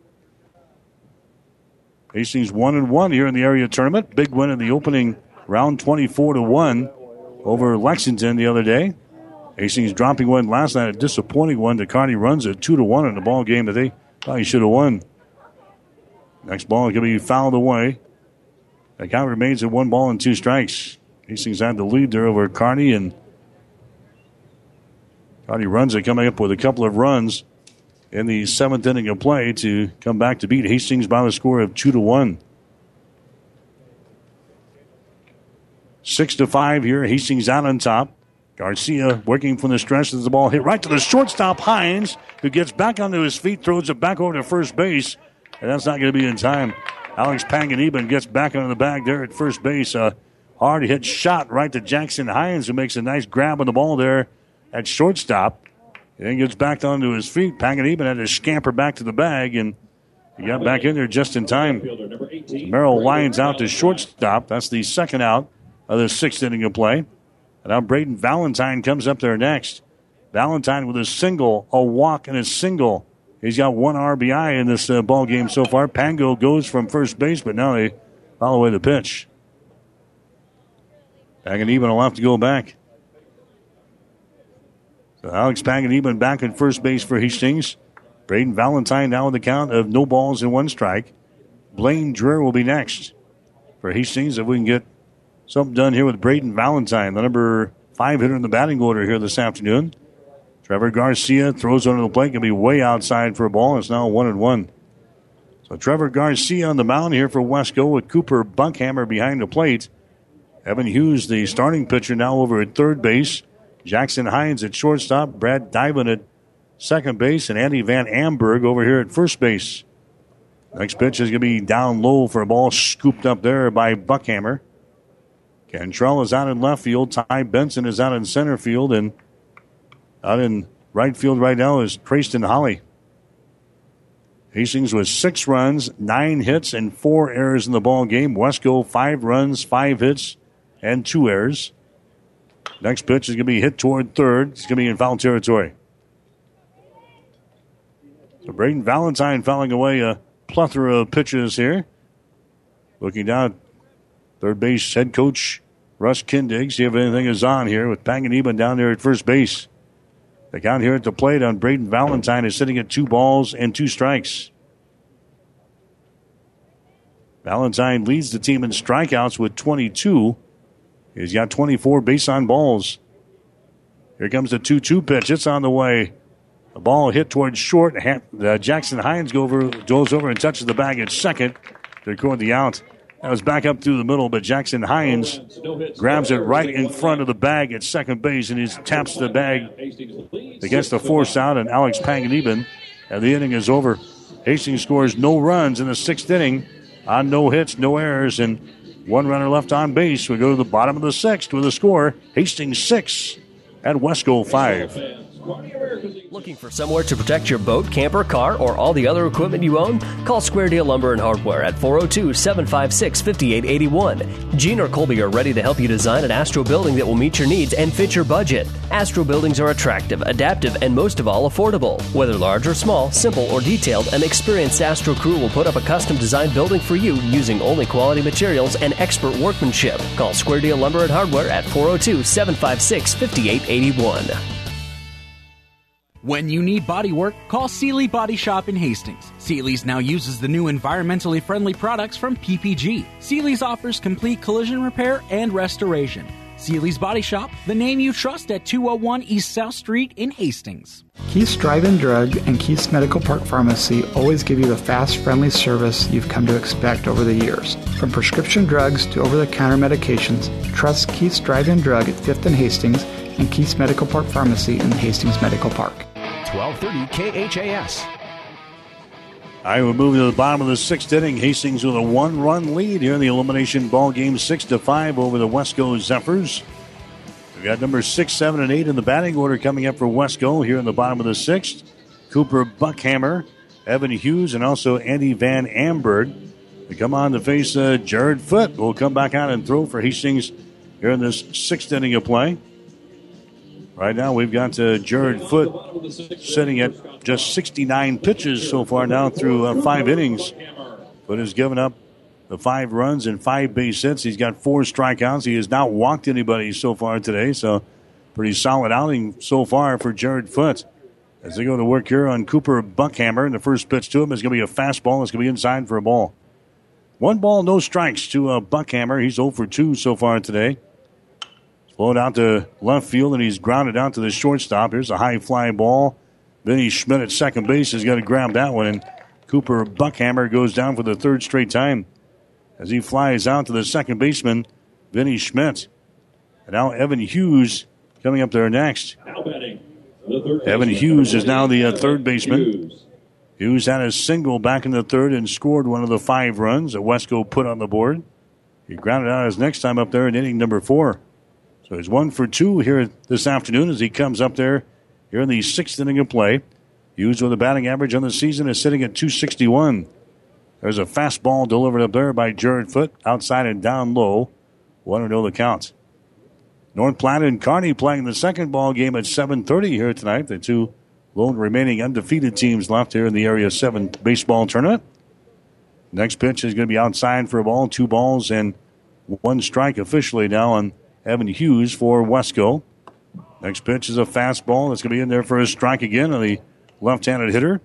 Hastings one and one here in the area tournament. Big win in the opening round, 24 to one over Lexington the other day. Hastings dropping one last night, a disappointing one. to Kearney runs at two to one in the ball game that they probably should have won. Next ball is going to be fouled away. The count remains at one ball and two strikes. Hastings had the lead there over Kearney, and Kearney Runza, coming up with a couple of runs in the seventh inning of play to come back to beat Hastings by the score of two to one. Six to five here. Hastings out on top. Garcia working from the stretch as the ball hit right to the shortstop Hines, who gets back onto his feet, throws it back over to first base, and that's not going to be in time. Alex Panganiban gets back onto the bag there at first base. A hard hit shot right to Jackson Hines, who makes a nice grab on the ball there at shortstop. Then gets back onto his feet. Panganiban had to scamper back to the bag, and he got back in there just in time. Merrill lines out to shortstop. That's the second out of the sixth inning of play. And now Braden Valentine comes up there next. Valentine with a single, a walk, and a single. He's got one RBI in this uh, ball game so far. Pango goes from first base, but now they follow away the pitch. Panganiban will have to go back. So Alex Panganiban back at first base for Hastings. Braden Valentine now with the count of no balls and one strike. Blaine Dreher will be next for Hastings if we can get something done here with Braden Valentine, the number five hitter in the batting order here this afternoon. Trevor Garcia throws under the plate, can be way outside for a ball. It's now one and one. So Trevor Garcia on the mound here for Westco with Cooper Buckhammer behind the plate. Evan Hughes, the starting pitcher, now over at third base. Jackson Hines at shortstop. Brad Diamond at second base. And Andy Van Amberg over here at first base. Next pitch is going to be down low for a ball scooped up there by Buckhammer. Cantrell is out in left field. Ty Benson is out in center field. And out in right field right now is Trayston Holly. Hastings with six runs, nine hits, and four errors in the ball game. Westco five runs, five hits, and two errors. Next pitch is going to be hit toward third. It's going to be in foul territory. So Braden Valentine fouling away a plethora of pitches here. Looking down, third base head coach Russ Kindig. See if anything is on here with Panganiban down there at first base. The count here at the plate on Braden Valentine is sitting at two balls and two strikes. Valentine leads the team in strikeouts with 22. He's got 24 base on balls. Here comes the 2 2 pitch. It's on the way. The ball hit towards short. Uh, Jackson Hines goes over and touches the bag at second to record the out. That was back up through the middle, but Jackson Hines grabs it right in front of the bag at second base and he taps the bag against the force out and Alex Panganiban. And the inning is over. Hastings scores no runs in the sixth inning on no hits, no errors, and one runner left on base. We go to the bottom of the sixth with a score Hastings six and Westco five. Looking for somewhere to protect your boat, camper, car, or all the other equipment you own? Call Square Deal Lumber and Hardware at 402 756 5881. Gene or Colby are ready to help you design an Astro building that will meet your needs and fit your budget. Astro buildings are attractive, adaptive, and most of all, affordable. Whether large or small, simple or detailed, an experienced Astro crew will put up a custom designed building for you using only quality materials and expert workmanship. Call Square Deal Lumber and Hardware at 402 756 5881. When you need body work, call Seely Body Shop in Hastings. Seely's now uses the new environmentally friendly products from PPG. Seely's offers complete collision repair and restoration. Seely's Body Shop, the name you trust at 201 East South Street in Hastings. Keith's Drive-In Drug and Keith's Medical Park Pharmacy always give you the fast, friendly service you've come to expect over the years. From prescription drugs to over-the-counter medications, trust Keith's Drive-In Drug at 5th and Hastings and Keith's Medical Park Pharmacy in Hastings Medical Park. 1230 KHAS. We're moving to the bottom of the sixth inning. Hastings with a one-run lead here in the elimination ball game, six to five over the Westco Zephyrs. We've got number six, seven, and eight in the batting order coming up for Westco here in the bottom of the sixth. Cooper Buckhammer, Evan Hughes, and also Andy Van Amberg. They come on to face uh, Jared Foot. Will come back out and throw for Hastings here in this sixth inning of play. Right now, we've got uh, Jared Foot sitting at just 69 pitches so far now through uh, five innings. Foot has given up the five runs and five base hits. He's got four strikeouts. He has not walked anybody so far today, so pretty solid outing so far for Jared Foot. As they go to work here on Cooper Buckhammer, and the first pitch to him is going to be a fastball. It's going to be inside for a ball. One ball, no strikes to uh, Buckhammer. He's 0 for 2 so far today. Flowed out to left field, and he's grounded out to the shortstop. Here's a high fly ball. Vinny Schmidt at second base is going to grab that one, and Cooper Buckhammer goes down for the third straight time as he flies out to the second baseman, Vinny Schmidt. And now Evan Hughes coming up there next. Evan Hughes is now the uh, third baseman. Hughes had a single back in the third and scored one of the five runs that Westco put on the board. He grounded out his next time up there in inning number four. So he's one for two here this afternoon as he comes up there here in the sixth inning of play. Hughes with a batting average on the season is sitting at 261. There's a fastball delivered up there by Jared Foot, outside and down low. 1 0 the count. North Platte and Kearney playing the second ball game at 7:30 here tonight. The two lone remaining undefeated teams left here in the Area 7 baseball tournament. Next pitch is going to be outside for a ball, two balls and one strike officially now on Evan Hughes for Westco. Next pitch is a fastball that's going to be in there for a strike again on the left-handed hitter.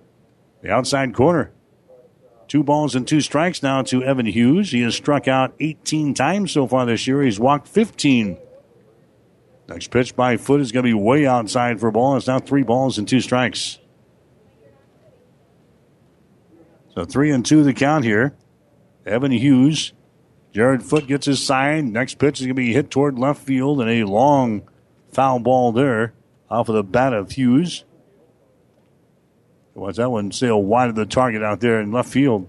The outside corner. Two balls and two strikes now to Evan Hughes. He has struck out 18 times so far this year. He's walked 15. Next pitch by Foot is going to be way outside for a ball. It's now three balls and two strikes. So three and two the count here. Evan Hughes Jared Foot gets his sign. Next pitch is going to be hit toward left field and a long foul ball there off of the bat of Hughes. Watch that one sail wide of the target out there in left field.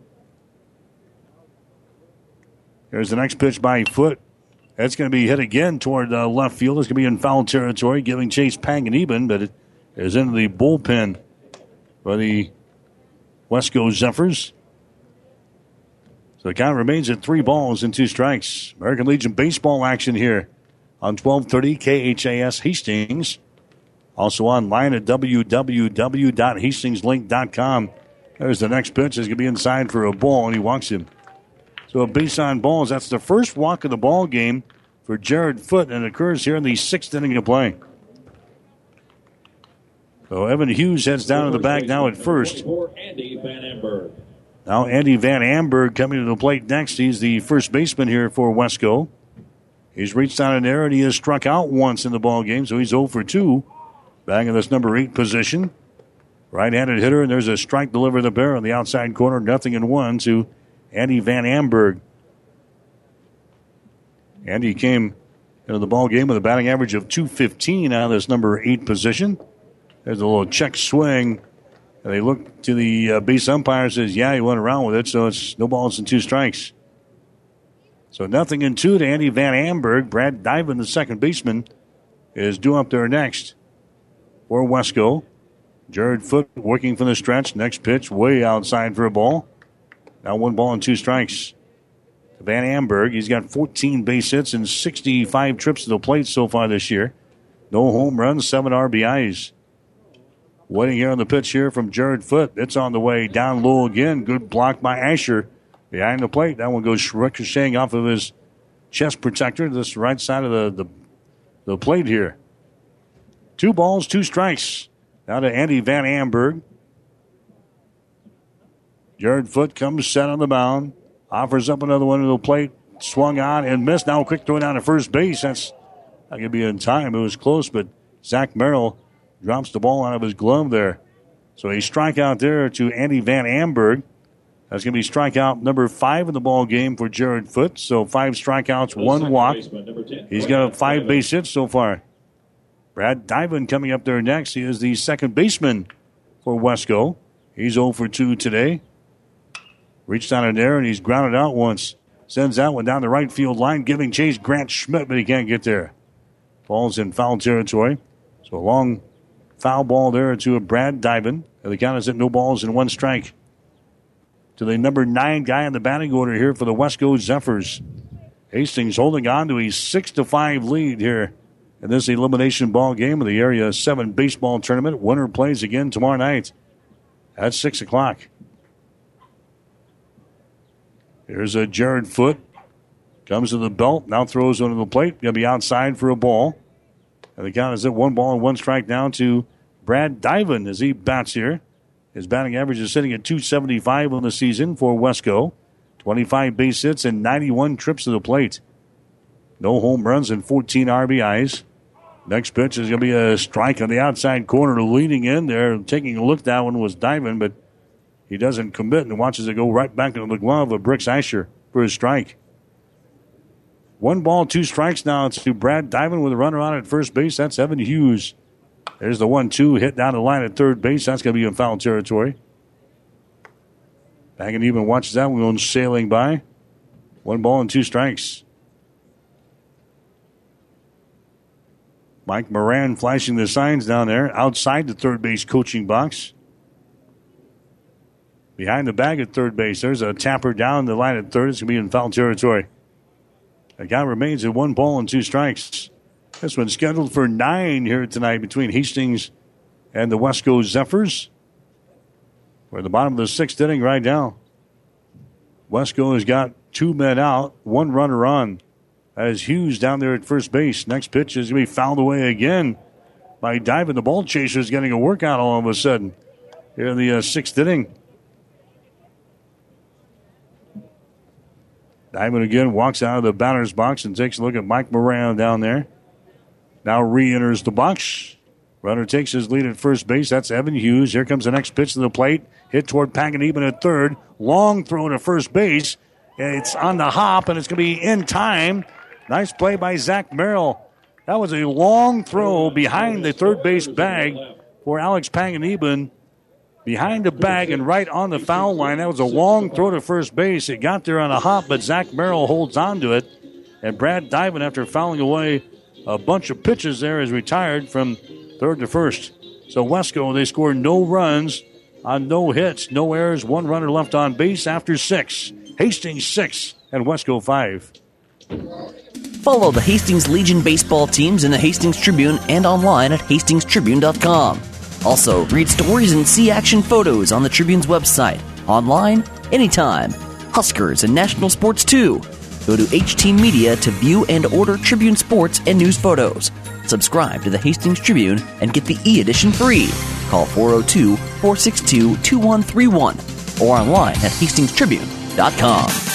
Here's the next pitch by Foot. That's going to be hit again toward uh, left field. It's going to be in foul territory, giving chase Panganiban, but it is into the bullpen for the Westco Zephyrs. So the count remains at three balls and two strikes. American Legion baseball action here on 1230 KHAS Hastings. Also online at www.hastingslink.com. There's the next pitch. Is going to be inside for a ball, and he walks him. So a base on balls. That's the first walk of the ball game for Jared Foot, and it occurs here in the sixth inning of play. So Evan Hughes heads down to the bag now at first. Now Andy Van Amberg coming to the plate next. He's the first baseman here for Westco. He's reached out in there and he has struck out once in the ball game, so he's 0 for 2. Back in this number eight position. Right-handed hitter, and there's a strike delivered the bear on the outside corner. Nothing in one to Andy Van Amberg. Andy came into the ball game with a batting average of 215 out of this number eight position. There's a little check swing. And they look to the uh, base umpire says, yeah, he went around with it, so it's no balls and two strikes. So nothing in two to Andy Van Amberg. Brad Diven, the second baseman, is due up there next for Westco. Jared Foot working from the stretch. Next pitch way outside for a ball. Now one ball and two strikes. Van Amberg, he's got 14 base hits and 65 trips to the plate so far this year. No home runs, seven RBIs. Waiting here on the pitch here from Jared Foot. It's on the way down low again. Good block by Asher behind the plate. That one goes ricocheting off of his chest protector to this right side of the, the, the plate here. Two balls, two strikes. Now to Andy Van Amberg. Jared Foot comes set on the mound. Offers up another one to the plate. Swung on and missed. Now a quick throw down to first base. That's not going to be in time. It was close, but Zach Merrill drops the ball out of his glove there. So a strikeout there to Andy Van Amberg. That's going to be strikeout number five in the ball game for Jared Foot. So five strikeouts, one walk. He's got five base hits so far. Brad Diven coming up there next. He is the second baseman for Westco. He's 0 for 2 today. Reached down in there and he's grounded out once. Sends that one down the right field line, giving chase Grant Schmidt, but he can't get there. Falls in foul territory. So a long foul ball there to Brad Diven. The count is at no balls and one strike. To the number nine guy in the batting order here for the Westco Zephyrs. Hastings holding on to a six to five lead here in this elimination ball game of the Area 7 baseball tournament. Winner plays again tomorrow night at 6 o'clock. Here's a Jared Foot. Comes to the belt, now throws under the plate. Going to be outside for a ball. And the count is at one ball and one strike down to Brad Diven as he bats here. His batting average is sitting at 275 on the season for Westco. 25 base hits and 91 trips to the plate. No home runs and 14 RBIs. Next pitch is going to be a strike on the outside corner, leading in there. Taking a look, that one was Diven, but he doesn't commit and watches it go right back into the glove of Brooks Asher for his strike. One ball, two strikes now. It's to Brad Diamond with a runner on at first base. That's Evan Hughes. There's the one two hit down the line at third base. That's going to be in foul territory. And even watches that one going sailing by. One ball and two strikes. Mike Moran flashing the signs down there outside the third base coaching box. Behind the bag at third base, there's a tapper down the line at third. It's going to be in foul territory. The guy remains at one ball and two strikes. This one's scheduled for nine here tonight between Hastings and the Westco Zephyrs. We're at the bottom of the sixth inning right now. Westco has got two men out, one runner on. That is Hughes down there at first base. Next pitch is going to be fouled away again by diving. The ball chaser is getting a workout all of a sudden here in the uh, sixth inning. Diamond again walks out of the batter's box and takes a look at Mike Moran down there. Now re enters the box. Runner takes his lead at first base. That's Evan Hughes. Here comes the next pitch to the plate. Hit toward Panganiban at third. Long throw to first base. It's on the hop and it's going to be in time. Nice play by Zach Merrill. That was a long throw behind the third base bag for Alex Panganiban behind the bag and right on the foul line. That was a long throw to first base. It got there on a hop, but Zach Merrill holds on to it. And Brad Diven, after fouling away a bunch of pitches there, is retired from third to first. So Westco, they scored no runs on no hits, no errors, one runner left on base after six. Hastings six and Westco five. Follow the Hastings Legion baseball teams in the Hastings Tribune and online at hastingstribune.com. Also, read stories and see action photos on the Tribune's website, online, anytime. Huskers and national sports too. Go to HT Media to view and order Tribune sports and news photos. Subscribe to the Hastings Tribune and get the e edition free. Call 402 462 2131 or online at hastingstribune.com.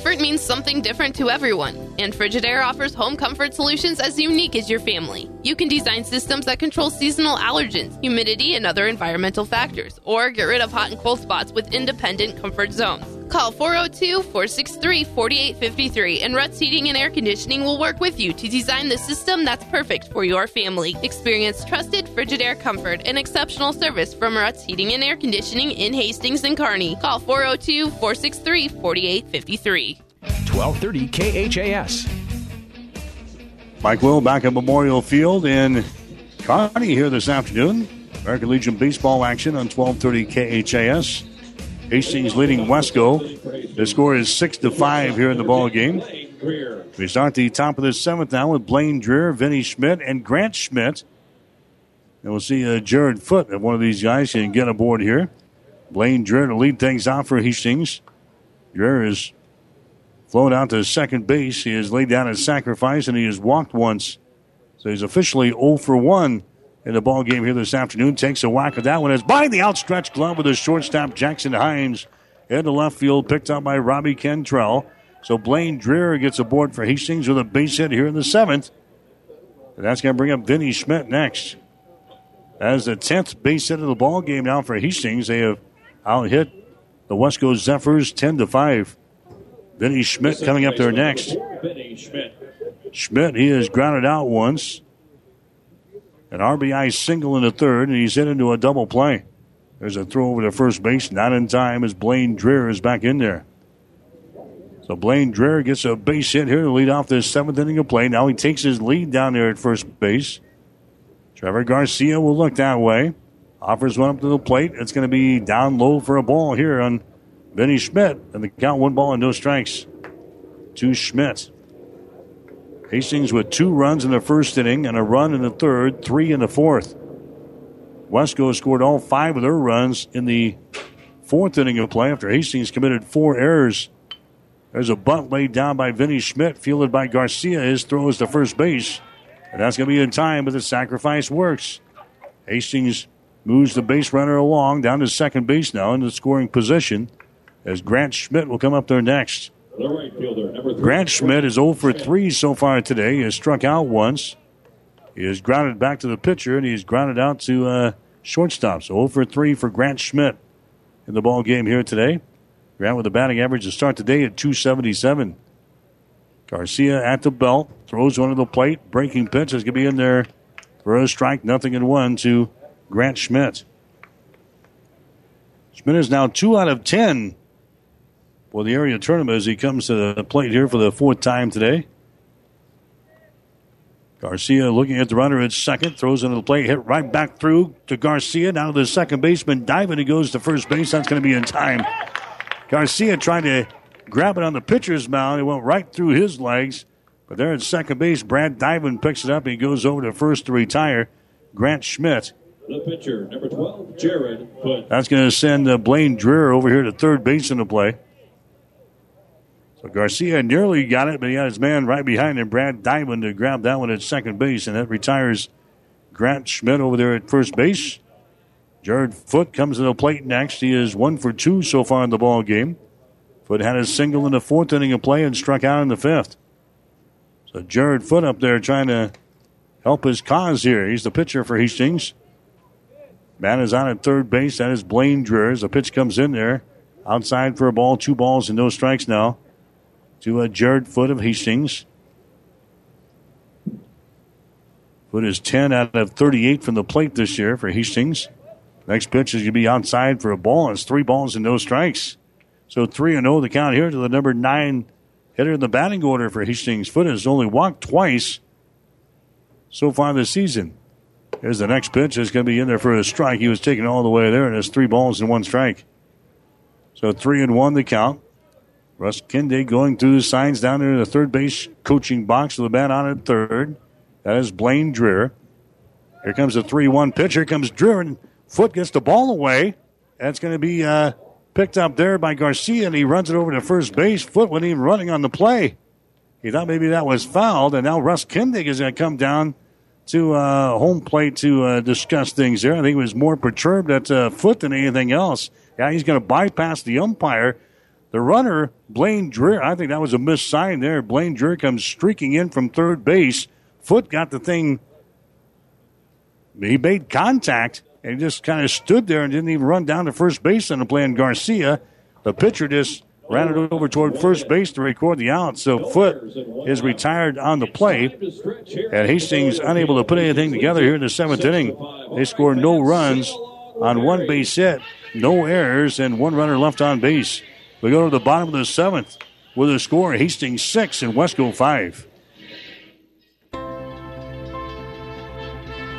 comfort means something different to everyone, and Frigidaire offers home comfort solutions as unique as your family. You can design systems that control seasonal allergens, humidity, and other environmental factors, or get rid of hot and cold spots with independent comfort zones. Call 402 463 4853 and Ruts Heating and Air Conditioning will work with you to design the system that's perfect for your family. Experience trusted Frigidaire comfort and exceptional service from Ruts Heating and Air Conditioning in Hastings and Kearney. Call 402 463 4853. 1230 KHAS. Mike Will back at Memorial Field in Kearney here this afternoon. American Legion baseball action on 1230 KHAS. Hastings leading Westco. The score is six to five here in the ball game. We start the top of the seventh now with Blaine Dreher, Vinny Schmidt, and Grant Schmidt. And we'll see uh, Jared Foot if one of these guys can get aboard here. Blaine Dreher to lead things off for Hastings. Dreher is flown out to second base. He has laid down a sacrifice and he has walked once. So he's officially 0 for 1 in the ball game here this afternoon. Takes a whack at that one. As by the outstretched glove with the shortstop Jackson Hines into left field, picked up by Robbie Cantrell. So Blaine Dreher gets aboard for Hastings with a base hit here in the seventh. And that's going to bring up Vinny Schmidt next. As the 10th base hit of the ball game now for Hastings, they have out hit the Westco Zephyrs 10 to 5. Vinny Schmidt coming up there next. Schmidt, he has grounded out once. An RBI single in the third, and he's hit into a double play. There's a throw over to first base, not in time as Blaine Dreher is back in there. So Blaine Dreher gets a base hit here to lead off this seventh inning of play. Now he takes his lead down there at first base. Trevor Garcia will look that way. Offers one up to the plate. It's going to be down low for a ball here on Vinny Schmidt. And the count one ball and no strikes to Schmidt. Hastings with two runs in the first inning and a run in the third, three in the fourth. Westco scored all five of their runs in the fourth inning of play after Hastings committed four errors. There's a bunt laid down by Vinny Schmidt, fielded by Garcia. His throw is to first base. And that's going to be in time, but the sacrifice works. Hastings moves the base runner along down to second base now in the scoring position as Grant Schmidt will come up there next. Right fielder. Grant Schmidt is 0 for 3 so far today. He has struck out once. He has grounded back to the pitcher, and he's grounded out to uh, shortstop. So 0 for 3 for Grant Schmidt in the ball game here today. Grant with a batting average to start today at 277. Garcia at the belt, throws one to the plate. Breaking pitch is going to be in there for a strike, nothing in one to Grant Schmidt. Schmidt is now 2 out of 10 for the area tournament as he comes to the plate here for the fourth time today. Garcia looking at the runner at second, throws into the plate, hit right back through to Garcia. Now the second baseman diving, he goes to first base. That's going to be in time. Garcia trying to grab it on the pitcher's mound. It went right through his legs. But there at second base, Brad Diamond picks it up. He goes over to first to retire. Grant Schmidt. The pitcher, number 12, Jared. That's going to send uh, Blaine Dreher over here to third base in the play. So Garcia nearly got it, but he had his man right behind him, Brad Diamond, to grab that one at second base, and that retires Grant Schmidt over there at first base. Jared Foot comes to the plate next. He is one for two so far in the ball game. Foot had a single in the fourth inning of play and struck out in the fifth. So Jared Foot up there trying to help his cause here. He's the pitcher for Hastings. Man is on at third base. That is Blaine Dreher. As the pitch comes in there, outside for a ball, two balls and no strikes now to uh, Jared Foot of Hastings. Foot is 10 out of 38 from the plate this year for Hastings. Next pitch is going to be outside for a ball. It's three balls and no strikes. So 3 and 0 the count here to the number 9 hitter in the batting order for Hastings. Foot has only walked twice so far this season. Here's the next pitch. It's going to be in there for a strike. He was taken all the way there, and it's three balls and one strike. So 3 and 1 the count. Russ Kindig going through the signs down there in the third base coaching box with the bat on at third. That is Blaine Dreher. Here comes the 3 1 pitch. Here comes Dreher, and Foot gets the ball away. That's going to be uh, picked up there by Garcia, and he runs it over to first base. Foot wasn't even running on the play. He thought maybe that was fouled, and now Russ Kindig is going to come down to uh, home plate to uh, discuss things there. I think he was more perturbed at uh, Foot than anything else. Yeah, he's going to bypass the umpire The runner, Blaine Dreher, I think that was a missed sign there. Blaine Dreher comes streaking in from third base. Foot got the thing. He made contact and just kind of stood there and didn't even run down to first base on the play. And Garcia, the pitcher, just ran it over toward first base to record the out. So Foot is retired on the play. And Hastings unable to put anything together here in the seventh inning. They score no runs on one base hit, no errors, and one runner left on base. We go to the bottom of the seventh with a score Hastings six and Westco five.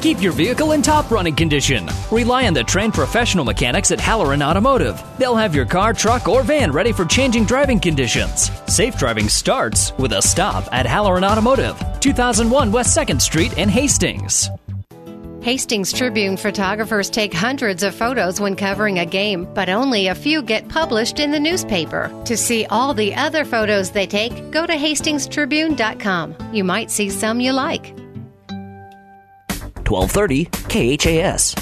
Keep your vehicle in top running condition. Rely on the trained professional mechanics at Halloran Automotive. They'll have your car, truck, or van ready for changing driving conditions. Safe driving starts with a stop at Halloran Automotive, 2001 West 2nd Street in Hastings. Hastings Tribune photographers take hundreds of photos when covering a game, but only a few get published in the newspaper. To see all the other photos they take, go to hastingstribune.com. You might see some you like. 1230 KHAS.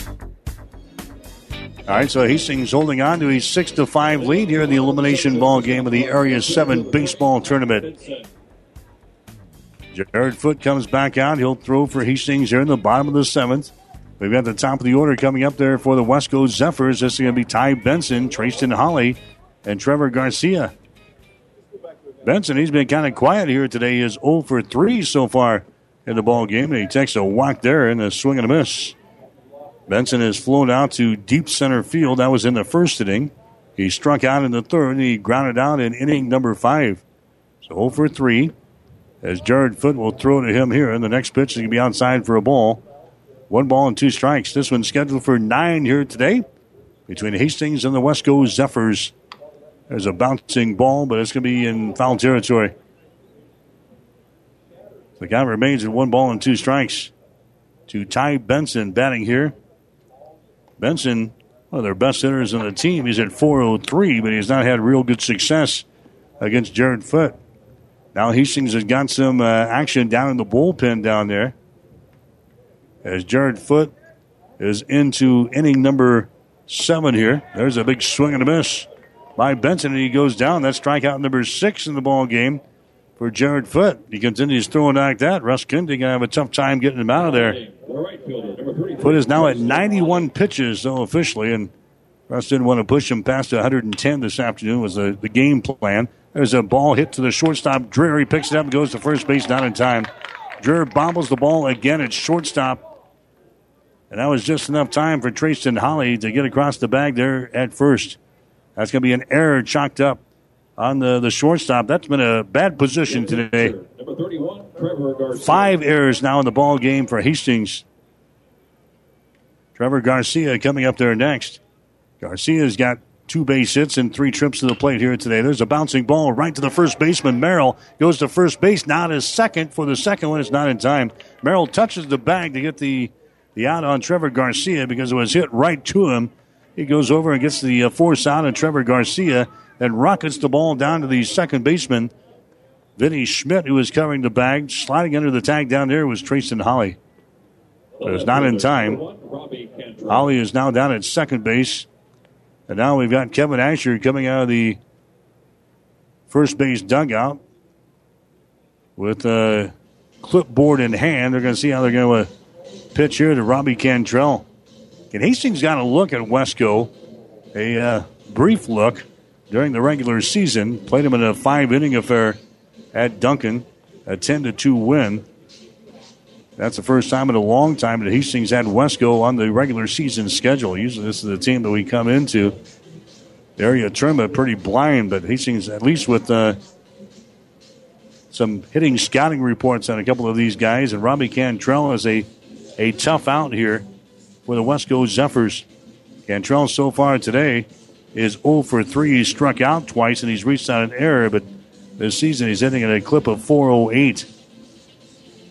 All right, so Hastings holding on to a six to five lead here in the elimination ball game of the Area Seven baseball tournament. Jared Foot comes back out. He'll throw for Hastings here in the bottom of the seventh. We've got the top of the order coming up there for the Westco Zephyrs. This is going to be Ty Benson, Trayston Holly, and Trevor Garcia. Benson, he's been kind of quiet here today. He is 0 for 3 so far in the ball game, and he takes a walk there and a swing and a miss. Benson has flown out to deep center field. That was in the first inning. He struck out in the third, and he grounded out in inning number five. So 0 for 3. As Jared Foot will throw to him here, and the next pitch is going to be outside for a ball. One ball and two strikes. This one's scheduled for nine here today between Hastings and the Westco Zephyrs. There's a bouncing ball, but it's going to be in foul territory. The count remains at one ball and two strikes to Ty Benson batting here. Benson, one of their best hitters on the team, he's at 403, but he's not had real good success against Jared Foot. Now Hastings has got some uh, action down in the bullpen down there. As Jared Foot is into inning number seven here. There's a big swing and a miss by Benson, and he goes down. That's strikeout number six in the ball game for Jared Foot. He continues throwing like that. Russ Kindig gonna have a tough time getting him out of there. Foot is now at 91 pitches, though officially, and Russ didn't want to push him past 110 this afternoon. Was the, the game plan? There's a ball hit to the shortstop. Dreher picks it up and goes to first base, not in time. Dreher bobbles the ball again at shortstop. And that was just enough time for Trayston Holly to get across the bag there at first. That's going to be an error chalked up on the, the shortstop. That's been a bad position today. number 31 Five errors now in the ball game for Hastings. Trevor Garcia coming up there next. Garcia's got two base hits and three trips to the plate here today. There's a bouncing ball right to the first baseman. Merrill goes to first base. not to second for the second one. It's not in time. Merrill touches the bag to get the, the out on Trevor Garcia because it was hit right to him. He goes over and gets the uh, force out on Trevor Garcia and rockets the ball down to the second baseman, Vinny Schmidt, who was covering the bag. Sliding under the tag down there was Trayston Holly. But it's not in time. Holly is now down at second base. And now we've got Kevin Asher coming out of the first base dugout with a clipboard in hand. They're going to see how they're going to pitch here to Robbie Cantrell. And Hastings got a look at Westco, a uh, brief look during the regular season. Played them in a five inning affair at Duncan, a 10 to 2 win. That's the first time in a long time that Hastings had Westco on the regular season schedule. Usually, this is the team that we come into. The area tournament pretty blind, but Hastings, at least with uh, some hitting scouting reports on a couple of these guys, and Robbie Cantrell is a, a tough out here for the Westco Zephyrs. Cantrell so far today is 0 for 3. He's struck out twice and he's reached out an error, but this season. He's hitting at a clip of 408.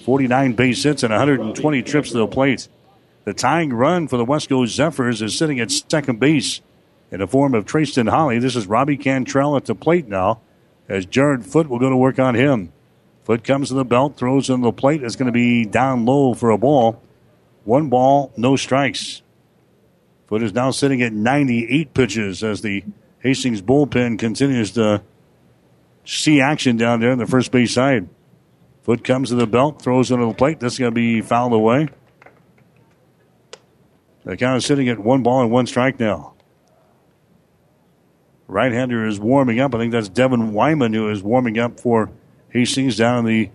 49 base hits and 120 trips to the plate. The tying run for the Westco Zephyrs is sitting at second base in the form of Trayston Holly. This is Robbie Cantrell at the plate now as Jared Foot will go to work on him. Foot comes to the belt, throws in the plate. It's going to be down low for a ball. One ball, no strikes. Foot is now sitting at 98 pitches as the Hastings bullpen continues to see action down there on the first base side. Foot comes to the belt, throws into the plate. This is going to be fouled away. The count is sitting at one ball and one strike now. Right hander is warming up. I think that's Devin Wyman who is warming up for Hastings down in the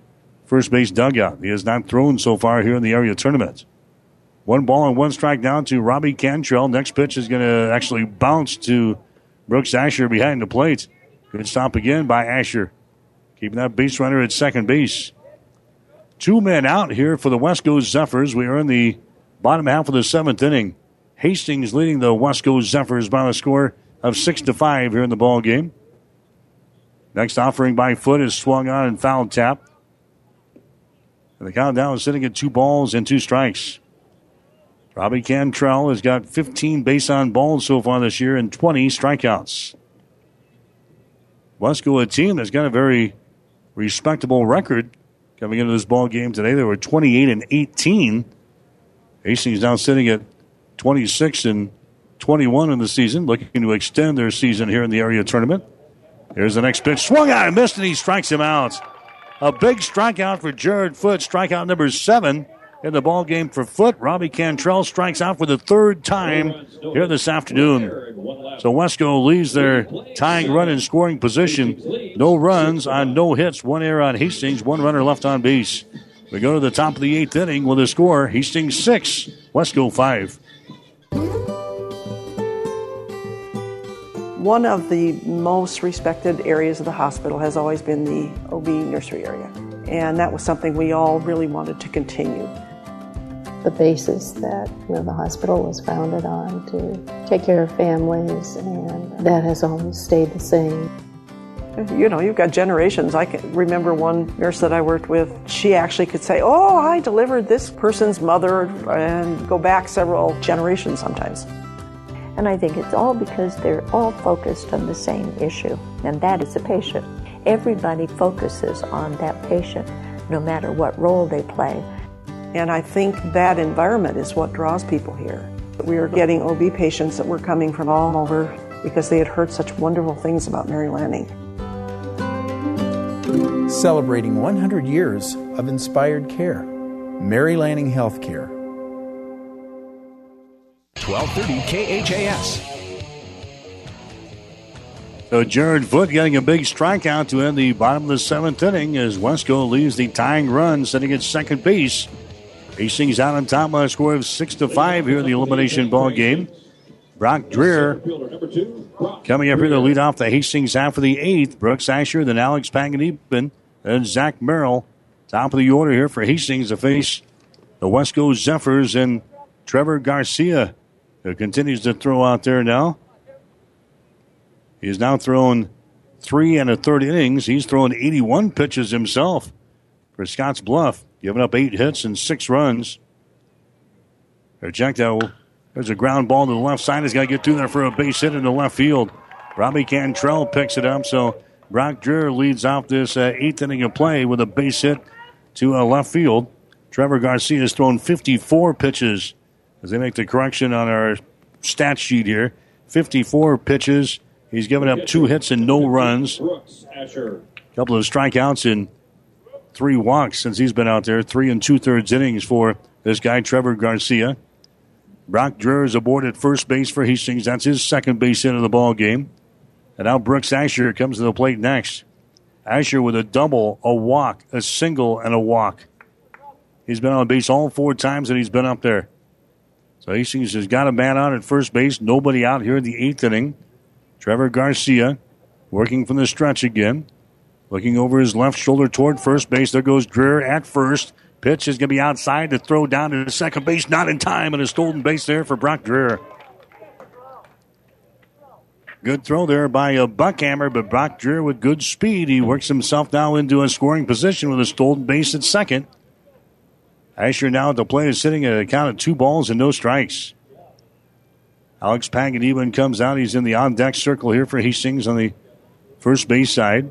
first base dugout. He has not thrown so far here in the area tournament. One ball and one strike down to Robbie Cantrell. Next pitch is going to actually bounce to Brooks Asher behind the plate. Good stop again by Asher. Keeping that base runner at second base. Two men out here for the Westco Zephyrs. We are in the bottom half of the seventh inning. Hastings leading the Westco Zephyrs by a score of six to five here in the ball game. Next offering by foot is swung on and foul tap. And the countdown is sitting at two balls and two strikes. Robbie Cantrell has got 15 base on balls so far this year and 20 strikeouts. Westco, a team that's got a very respectable record coming into this ball game today. They were 28 and 18. Hastings now sitting at 26 and 21 in the season, looking to extend their season here in the area tournament. Here's the next pitch. Swung on and missed, and he strikes him out. A big strikeout for Jared Foot. Strikeout number seven in the ball game for Foot. Robbie Cantrell strikes out for the third time here this afternoon. So Westco leaves their tying run in scoring position. No runs on no hits. One error on Hastings. One runner left on base. We go to the top of the eighth inning with a score. Hastings six, Westco five. One of the most respected areas of the hospital has always been the OB nursery area, and that was something we all really wanted to continue. The basis that you know, the hospital was founded on to take care of families, and that has always stayed the same. You know, you've got generations. I can remember one nurse that I worked with. She actually could say, "Oh, I delivered this person's mother," and go back several generations sometimes. And I think it's all because they're all focused on the same issue, and that is the patient. Everybody focuses on that patient, no matter what role they play. And I think that environment is what draws people here. We were getting OB patients that were coming from all over because they had heard such wonderful things about Mary Lanning. Celebrating 100 years of inspired care. Mary Lanning Healthcare. 1230 KHAS. So Jared Foot getting a big strikeout to end the bottom of the seventh inning as Westco leaves the tying run, sitting at second base. Hastings out on top by a score of six to five here in the elimination ball game. Brock Dreher coming up here to lead off the Hastings half of the eighth. Brooks Asher, then Alex Panganiban, then Zach Merrill. Top of the order here for Hastings to face the Westco Zephyrs and Trevor Garcia, who continues to throw out there now. He's now thrown three and a third innings. He's thrown 81 pitches himself for Scottsbluff, giving up eight hits and six runs. Ejecto. There's a ground ball to the left side. He's got to get through there for a base hit in the left field. Robbie Cantrell picks it up. So Brock Dreher leads off this uh, eighth inning of play with a base hit to uh, left field. Trevor Garcia has thrown 54 pitches as they make the correction on our stat sheet here. 54 pitches. He's given up two hits and no runs. A couple of strikeouts and three walks since he's been out there. Three and two thirds innings for this guy, Trevor Garcia. Brock Dreher is aboard at first base for Hastings. That's his second base hit of the ball game. And now Brooks Asher comes to the plate next. Asher with a double, a walk, a single, and a walk. He's been on base all four times that he's been up there. So Hastings has got a man out at first base. Nobody out here in the eighth inning. Trevor Garcia working from the stretch again. Looking over his left shoulder toward first base. There goes Dreher at first. Pitch is going to be outside to throw down to the second base. Not in time, and a stolen base there for Brock Dreher. Good throw there by a Buckhammer, but Brock Dreher with good speed. He works himself now into a scoring position with a stolen base at second. Asher now at the plate is sitting at a count of two balls and no strikes. Alex Panganiban comes out. He's in the on deck circle here for Hastings on the first base side.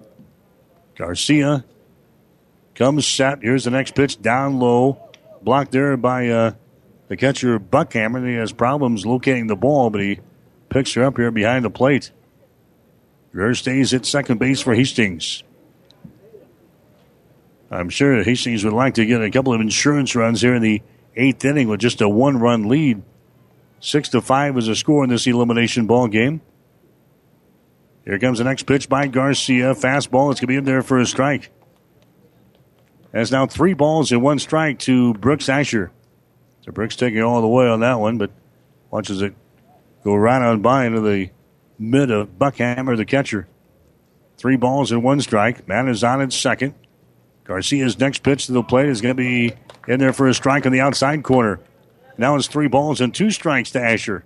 Garcia comes set. Here's the next pitch down low. Blocked there by uh, the catcher Buckhammer. He has problems locating the ball, but he picks her up here behind the plate. Dreher stays at second base for Hastings. I'm sure Hastings would like to get a couple of insurance runs here in the eighth inning with just a one run lead. Six to five is a score in this elimination ball game. Here comes the next pitch by Garcia. Fastball. It's going to be in there for a strike. That's now three balls and one strike to Brooks Asher. So Brooks taking all the way on that one, but watches it go right on by into the mid of Buckhammer, the catcher. Three balls and one strike. Man is on at second. Garcia's next pitch to the plate is going to be in there for a strike on the outside corner. Now it's three balls and two strikes to Asher.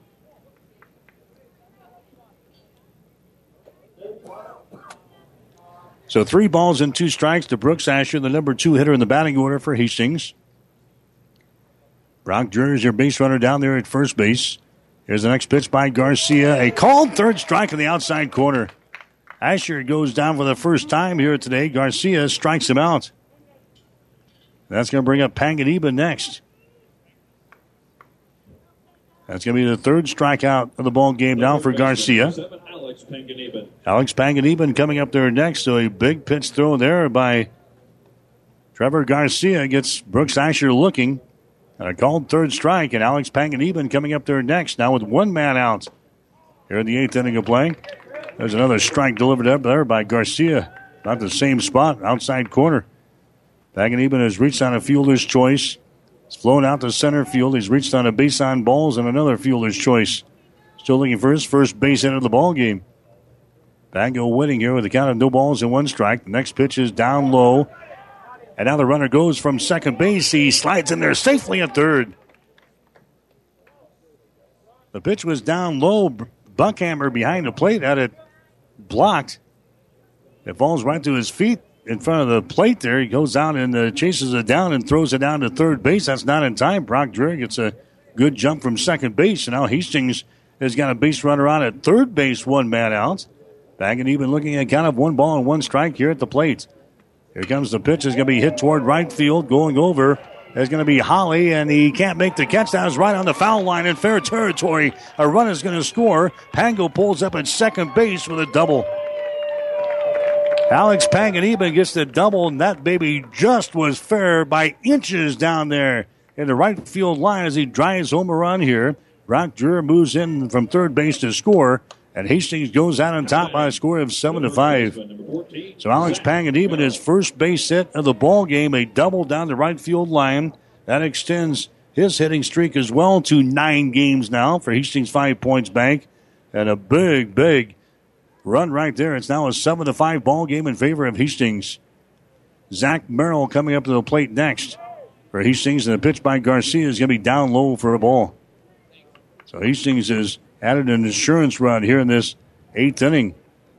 So three balls and two strikes to Brooks Asher, the number two hitter in the batting order for Hastings. Brock Dreher is your base runner down there at first base. Here's the next pitch by Garcia. A called third strike in the outside corner. Asher goes down for the first time here today. Garcia strikes him out. That's going to bring up Panganiban next. That's going to be the third strikeout of the ball game now for Garcia. Alex Panganiban. Alex coming up there next. So a big pitch throw there by Trevor Garcia gets Brooks Asher looking. And a called third strike, and Alex Panganiban coming up there next, now with one man out. Here in the eighth inning of play. There's another strike delivered up there by Garcia. Not the same spot, outside corner. Panganiban has reached on a fielder's choice. It's flown out to center field. He's reached on a base on balls and another fielder's choice. Still looking for his first base hit of the ball game. Pango winning here with a count of no balls and one strike. The next pitch is down low. And now the runner goes from second base. He slides in there safely at third. The pitch was down low. Buckhammer behind the plate had it blocked. It falls right to his feet in front of the plate there. He goes out and uh, chases it down and throws it down to third base. That's not in time. Brock Dreher gets a good jump from second base. And now Hastings has got a base runner on at third base, one man out. Back and even looking at kind of one ball and one strike here at the plate. Here comes the pitch. Is going to be hit toward right field. Going over is going to be Holly, and he can't make the catch. That is right on the foul line in fair territory. A run is going to score. Pango pulls up at second base with a double. Alex Panganiban gets the double, and that baby just was fair by inches down there in the right field line as he drives home a run here. Brock Dreher moves in from third base to score. And Hastings goes out on top by a score of seven to five. So Alex Panganiban, his first base hit of the ball game, a double down the right field line. That extends his hitting streak as well to nine games now for Hastings Five Points Bank. And a big, big run right there. It's now a seven to five ball game in favor of Hastings. Zach Merrill coming up to the plate next for Hastings, and the pitch by Garcia is going to be down low for a ball. So Hastings is added an insurance run here in this eighth inning.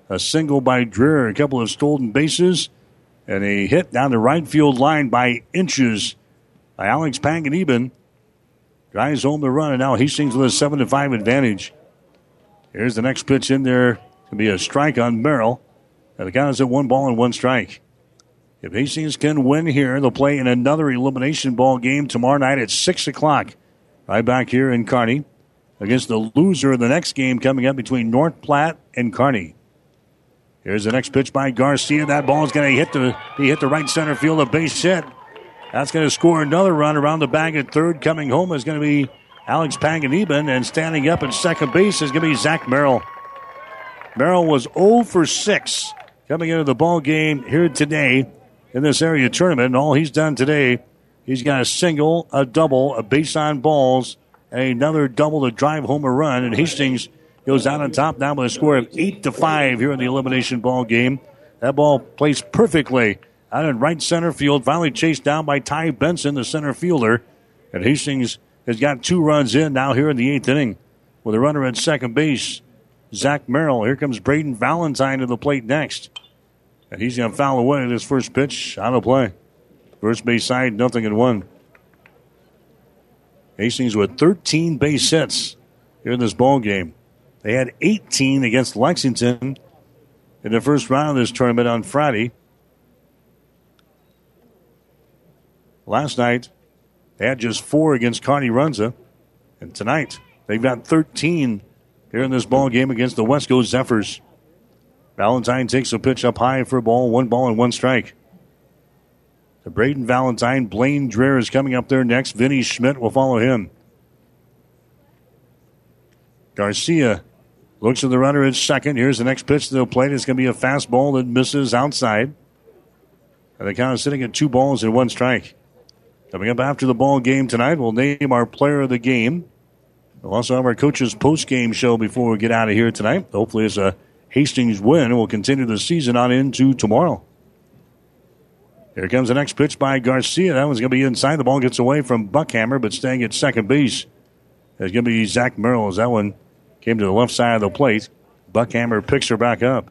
A single by Dreher, a couple of stolen bases, and a hit down the right field line by inches by Alex Panganiban. Drives home the run, and now Hastings with a 7 to 5 advantage. Here's the next pitch in there. to be a strike on Merrill. And the count is at one ball and one strike. If Hastings can win here, they'll play in another elimination ball game tomorrow night at 6 o'clock. Right back here in Kearney against the loser of the next game coming up between North Platte and Kearney. Here's the next pitch by Garcia. That ball is going to hit the he hit the right center field, a base hit. That's going to score another run around the bag at third. Coming home is going to be Alex Panganiban, and standing up at second base is going to be Zach Merrill. Merrill was 0 for 6 coming into the ball game here today in this area tournament. And all he's done today, he's got a single, a double, a base on balls, another double to drive home a run. And Hastings goes out on top now with a score of 8 to 5 here in the elimination ball game. That ball placed perfectly out in right center field, finally chased down by Ty Benson, the center fielder. And Hastings has got two runs in now here in the eighth inning with a runner at second base. Zach Merrill. Here comes Braden Valentine to the plate next. And he's going to foul away this first pitch out of play. First base side, nothing in one. Hastings with 13 base hits here in this ball game. They had 18 against Lexington in the first round of this tournament on Friday. Last night, they had just four against Kearney Runza. And tonight, they've got 13 here in this ball game against the Westco Zephyrs. Valentine takes a pitch up high for a ball, one ball and one strike. The Braden Valentine, Blaine Dreher is coming up there next. Vinny Schmidt will follow him. Garcia looks at the runner at second. Here's the next pitch to the plate. It's going to be a fastball that misses outside. And the count is sitting at two balls and one strike. Coming up after the ball game tonight, we'll name our player of the game. We'll also have our coaches post game show before we get out of here tonight. Hopefully, it's a Hastings win, we'll continue the season on into tomorrow. Here comes the next pitch by Garcia. That one's going to be inside. The ball gets away from Buckhammer, but staying at second base. It's going to be Zach Merrill as that one came to the left side of the plate. Buckhammer picks her back up.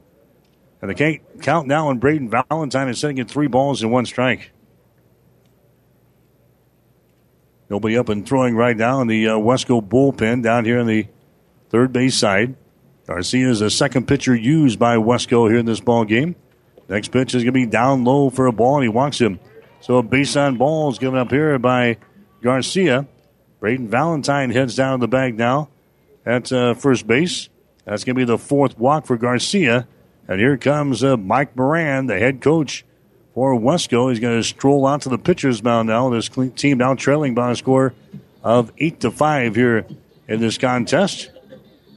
And the count now on Braden Valentine is sitting at three balls and one strike. Nobody up and throwing right now in the uh, Westco bullpen down here in the third base side. Garcia is the second pitcher used by Westco here in this ball game. Next pitch is going to be down low for a ball, and he walks him. So a base on ball is given up here by Garcia. Braden Valentine heads down to the bag now at uh, first base. That's going to be the fourth walk for Garcia. And here comes uh, Mike Moran, the head coach for Westco. He's going to stroll out to the pitcher's mound now. This team now trailing by a score of 8 to 5 here in this contest.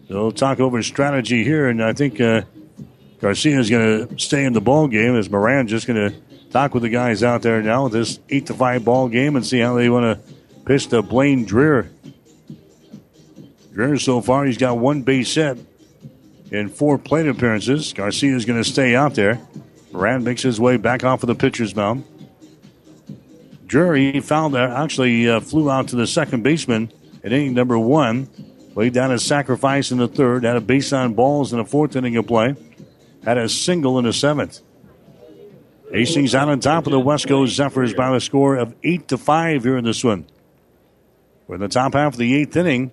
So talk over strategy here, and I think uh, Garcia is going to stay in the ball game as Moran just going to talk with the guys out there now with this 8 to 5 ball game and see how they want to pitch to Blaine Dreher. Dreher so far, he's got one base hit in four plate appearances. Garcia is going to stay out there. Moran makes his way back off of the pitcher's mound. He found that actually uh, flew out to the second baseman in inning number one. Laid down a sacrifice in the third, had a base on balls in the fourth inning of play, had a single in the seventh. Hastings out on top of the Westco Zephyrs by a score of eight to five here in this one. We're in the top half of the eighth inning.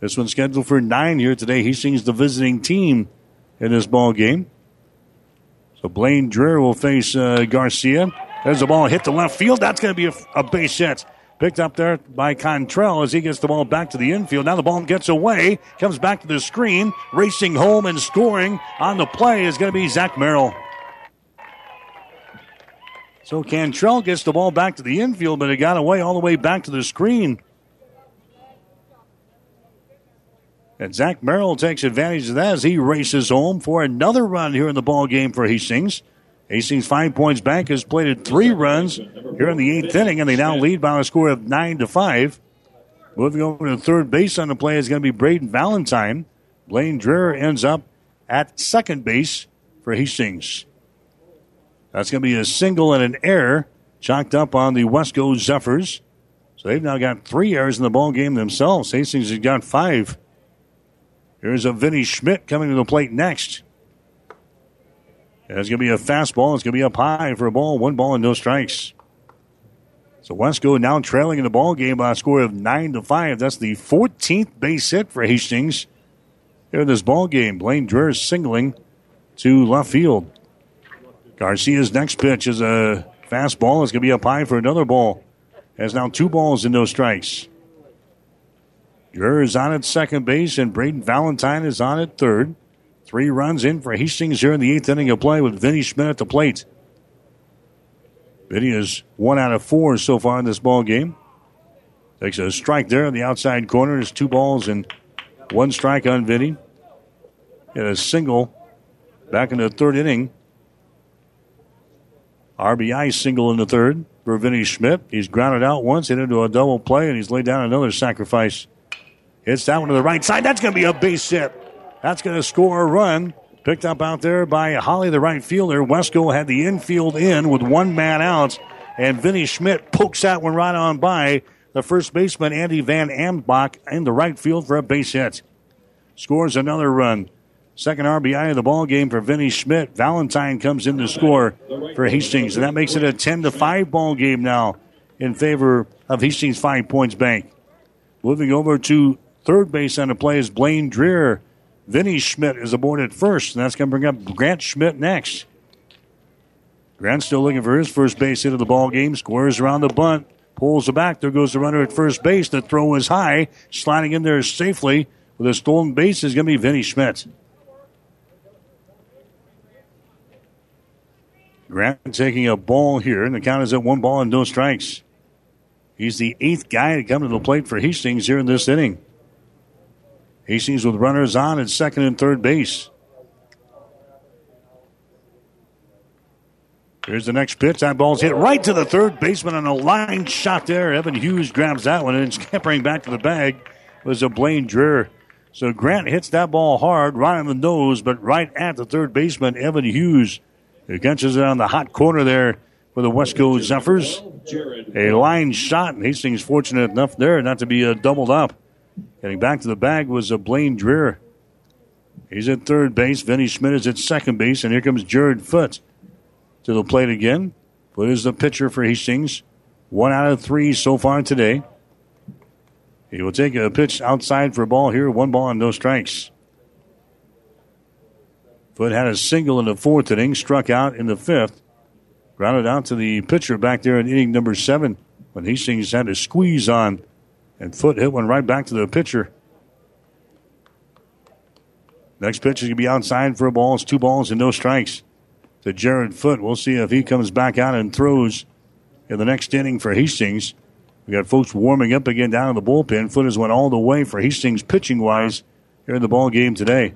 This one's scheduled for nine here today. Hastings the visiting team in this ball game. So Blaine Dreher will face uh, Garcia. There's the ball hit to left field. That's going to be a, a, base hit. Picked up there by Cantrell as he gets the ball back to the infield. Now the ball gets away, comes back to the screen, racing home and scoring on the play is going to be Zach Merrill. So Cantrell gets the ball back to the infield, but it got away all the way back to the screen. And Zach Merrill takes advantage of that as he races home for another run here in the ball game for Hastings. Hastings Five Points Bank has plated three runs here in the eighth inning, and they now lead by a score of nine to five. Moving over to third base on the play is going to be Braden Valentine. Blaine Dreher ends up at second base for Hastings. That's going to be a single and an error chalked up on the Westco Zephyrs. So they've now got three errors in the ball game themselves. Hastings has got five. Here's a Vinny Schmidt coming to the plate next. It's going to be a fastball. It's going to be up high for a ball. One ball and no strikes. So Westco now trailing in the ball game by a score of nine to five. That's the 14th base hit for Hastings here in this ball game. Blaine Dreher singling to left field. Garcia's next pitch is a fastball. It's going to be up high for another ball. Has now two balls and no strikes. Dreher is on at second base, and Braden Valentine is on at third. Three runs in for Hastings here in the eighth inning of play with Vinny Schmidt at the plate. Vinny is one out of four so far in this ball game. Takes a strike there in the outside corner. There's two balls and one strike on Vinny. Hit a single back in the third inning. RBI single in the third for Vinny Schmidt. He's grounded out once, hit into a double play, and he's laid down another sacrifice. Hits that one to the right side. That's going to be a base hit. That's going to score a run. Picked up out there by Holly, the right fielder. Westco had the infield in with one man out, and Vinny Schmidt pokes that one right on by the first baseman, Andy Van Ambach, in the right field for a base hit. scores another run. Second RBI of the ball game for Vinny Schmidt. Valentine comes in to score for Hastings, and that makes it a 10 to 5 ball game now in favor of Hastings Five Points Bank. Moving over to third base on the play is Blaine Dreher. Vinny Schmidt is aboard at first, and that's going to bring up Grant Schmidt next. Grant still looking for his first base hit of the ball game. Squares around the bunt, pulls it back. There goes the runner at first base. The throw is high, sliding in there safely with a stolen base is going to be Vinny Schmidt. Grant taking a ball here, and the count is at one ball and no strikes. He's the eighth guy to come to the plate for Hastings here in this inning. Hastings with runners on at second and third base. Here's the next pitch. That ball's hit right to the third baseman on a line shot there. Evan Hughes grabs that one and scampering back to the bag was a Blaine Dreher. So Grant hits that ball hard, right on the nose, but right at the third baseman, Evan Hughes. He catches it on the hot corner there for the Westco Zephyrs. A line shot, and Hastings fortunate enough there not to be uh, doubled up. Getting back to the bag was a Blaine Dreher. He's at third base. Vinny Schmidt is at second base, and here comes Jared Foote to the plate again. Foote is the pitcher for Hastings. One out of three so far today. He will take a pitch outside for a ball here. One ball and no strikes. Foote had a single in the fourth inning, struck out in the fifth. Grounded out to the pitcher back there in inning number seven when Hastings had to squeeze on. And Foot hit one right back to the pitcher. Next pitch is going to be outside for a ball. It's two balls and no strikes to Jared Foot. We'll see if he comes back out and throws in the next inning for Hastings. We got folks warming up again down in the bullpen. Foot has went all the way for Hastings pitching wise here in the ball game today.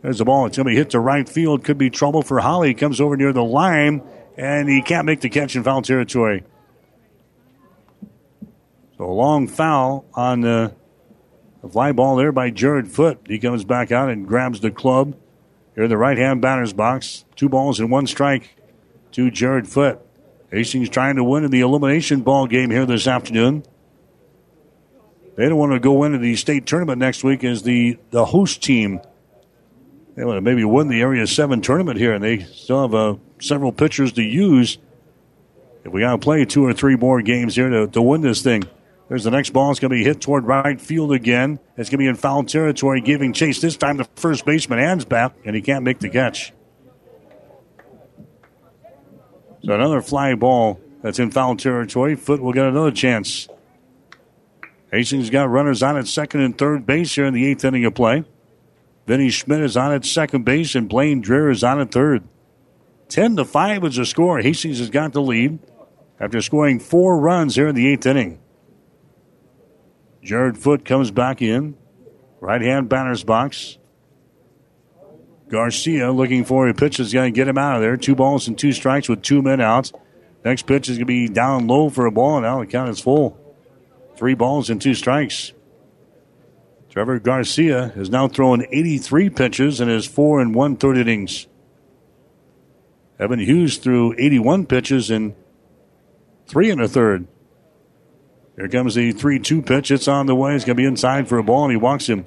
There's the ball. It's going to be hit to right field. Could be trouble for Holly. Comes over near the line, and he can't make the catch in foul territory. A long foul on the, fly ball there by Jared Foote. He comes back out and grabs the club here in the right hand batter's box. Two balls and one strike to Jared Foote. Hastings trying to win in the elimination ball game here this afternoon. They don't want to go into the state tournament next week as the, the host team they want to maybe win the Area 7 tournament here, and they still have uh, several pitchers to use. If we got to play two or three more games here to, to win this thing. There's the next ball. It's going to be hit toward right field again. It's going to be in foul territory, giving chase. This time the first baseman hands back, and he can't make the catch. So another fly ball that's in foul territory. Foot will get another chance. Hastings got runners on at second and third base here in the eighth inning of play. Vinny Schmidt is on at second base, and Blaine Dreher is on at third. 10 to 5 is the score. Hastings has got the lead after scoring four runs here in the eighth inning. Jared Foote comes back in. Right hand batter's box. Garcia looking for a pitch that's going to get him out of there. Two balls and two strikes with two men out. Next pitch is going to be down low for a ball, now the count is full. Three balls and two strikes. Trevor Garcia has now thrown 83 pitches in his four and one third innings. Evan Hughes threw 81 pitches in three and a third. Here comes the 3 2 pitch. It's on the way. It's going to be inside for a ball, and he walks him.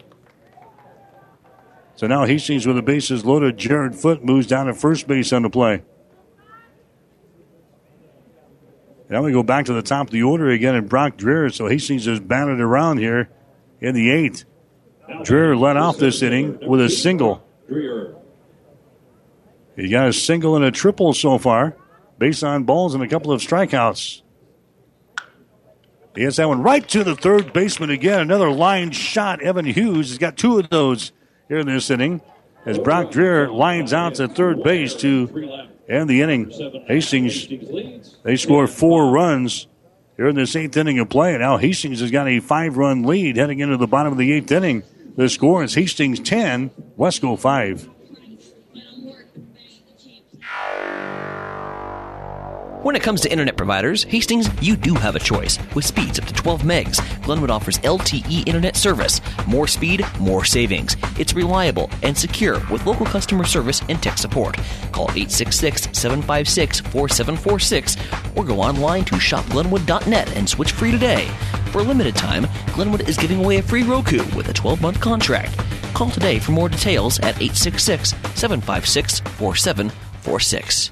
So now Hastings with the bases loaded. Jared Foot moves down to first base on the play. Now we go back to the top of the order again, and Brock Dreher. So Hastings is batted around here in the eighth. Dreher led off this inning with a single. He got a single and a triple so far, based on balls and a couple of strikeouts. He has that one right to the third baseman again. Another line shot. Evan Hughes has got two of those here in this inning. As Brock Dreher lines out to third base to end the inning. Hastings, they score four runs here in this eighth inning of play. And Now Hastings has got a five run lead heading into the bottom of the eighth inning. The score is Hastings 10, Westco 5. When it comes to internet providers, Hastings, you do have a choice. With speeds up to 12 megs, Glenwood offers LTE internet service. More speed, more savings. It's reliable and secure with local customer service and tech support. Call 866 756 4746 or go online to shopglenwood.net and switch free today. For a limited time, Glenwood is giving away a free Roku with a 12 month contract. Call today for more details at 866 756 4746.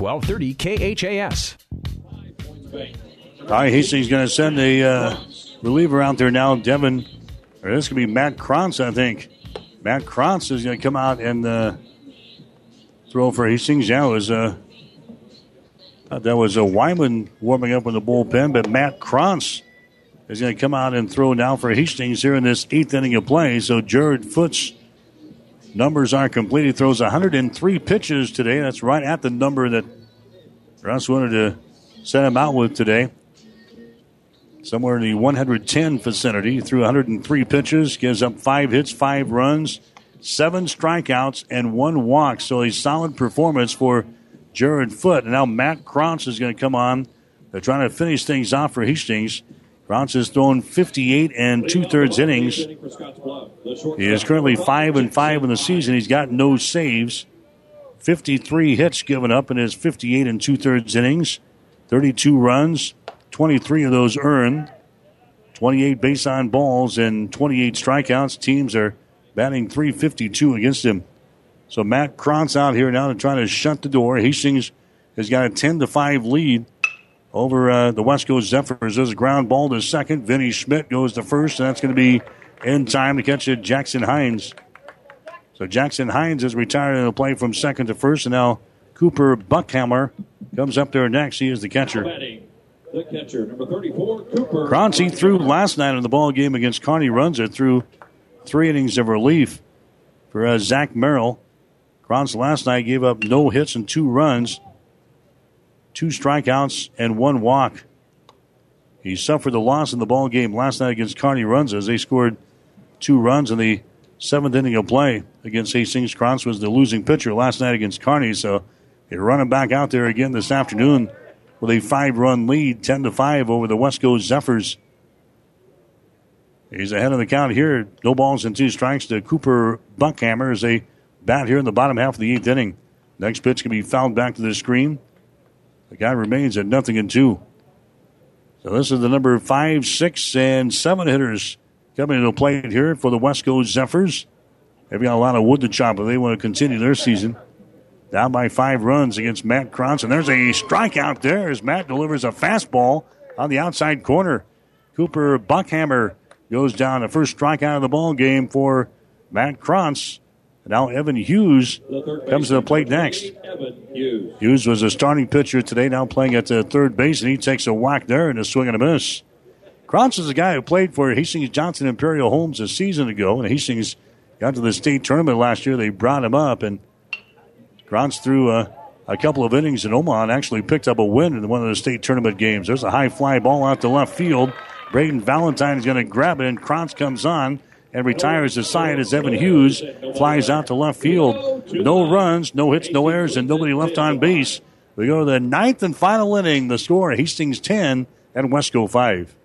1230 KHAS. All right, Hastings going to send a uh, reliever out there now. Devin, or this could be Matt Krantz, I think. Matt Krantz is going to come out and uh, throw for Hastings. Yeah, it was uh, that was a Wyman warming up in the bullpen, but Matt Krantz is going to come out and throw now for Hastings here in this eighth inning of play. So Jared Foots numbers aren't complete. He throws 103 pitches today. That's right at the number that Russ wanted to set him out with today. Somewhere in the 110 vicinity. Threw 103 pitches, gives up five hits, five runs, seven strikeouts, and one walk. So a solid performance for Jared Foot. And now Matt Krantz is going to come on. They're trying to finish things off for Hastings. Krantz has thrown 58 and two thirds innings. He is currently five and five in the season. He's got no saves. 53 hits given up in his 58 and two thirds innings. 32 runs, 23 of those earned. 28 base on balls and 28 strikeouts. Teams are batting 352 against him. So Matt Krantz out here now to try to shut the door. Hastings has got a 10 to 5 lead over uh, the Westco Zephyrs. There's a ground ball to second. Vinny Schmidt goes to first, and that's going to be in time to catch it. Jackson Hines. So Jackson Hines is retired in the play from second to first, and now Cooper Buckhammer comes up there next. He is the catcher. The catcher, number 34, Cooper. Krantz threw last night in the ball game against Kearney. Runs it through three innings of relief for uh, Zach Merrill. Krantz last night gave up no hits and two runs two strikeouts and one walk. He suffered the loss in the ball game last night against Kearney Runs as they scored two runs in the seventh inning of play against Hastings. Krantz was the losing pitcher last night against Kearney, so they're running back out there again this afternoon with a five-run lead, ten to five over the Westco Zephyrs. He's ahead of the count here. No balls and two strikes to Cooper Buckhammer as they bat here in the bottom half of the eighth inning. Next pitch can be fouled back to the screen. The guy remains at nothing in two. So this is the number five, six, and seven hitters coming into play here for the Westco Zephyrs. They've got a lot of wood to chop if they want to continue their season. Down by five runs against Matt Krantz. And there's a strikeout there as Matt delivers a fastball on the outside corner. Cooper Buckhammer goes down. The first strikeout of the ball game for Matt Krantz. Now Evan Hughes comes to the plate next. Hughes was a starting pitcher today, now playing at the third base, and he takes a whack there and a swing and a miss. Krantz is a guy who played for Hastings Johnson Imperial Homes a season ago, and Hastings got to the state tournament last year. They brought him up, and Krantz threw a, a couple of innings in Omaha and actually picked up a win in one of the state tournament games. There's a high fly ball out to left field. Braden Valentine is going to grab it, and Krantz comes on and retires his side as Evan Hughes flies out to left field. No runs, no hits, no errors, and nobody left on base. We go to the ninth and final inning. The score Hastings 10 and Westco 5.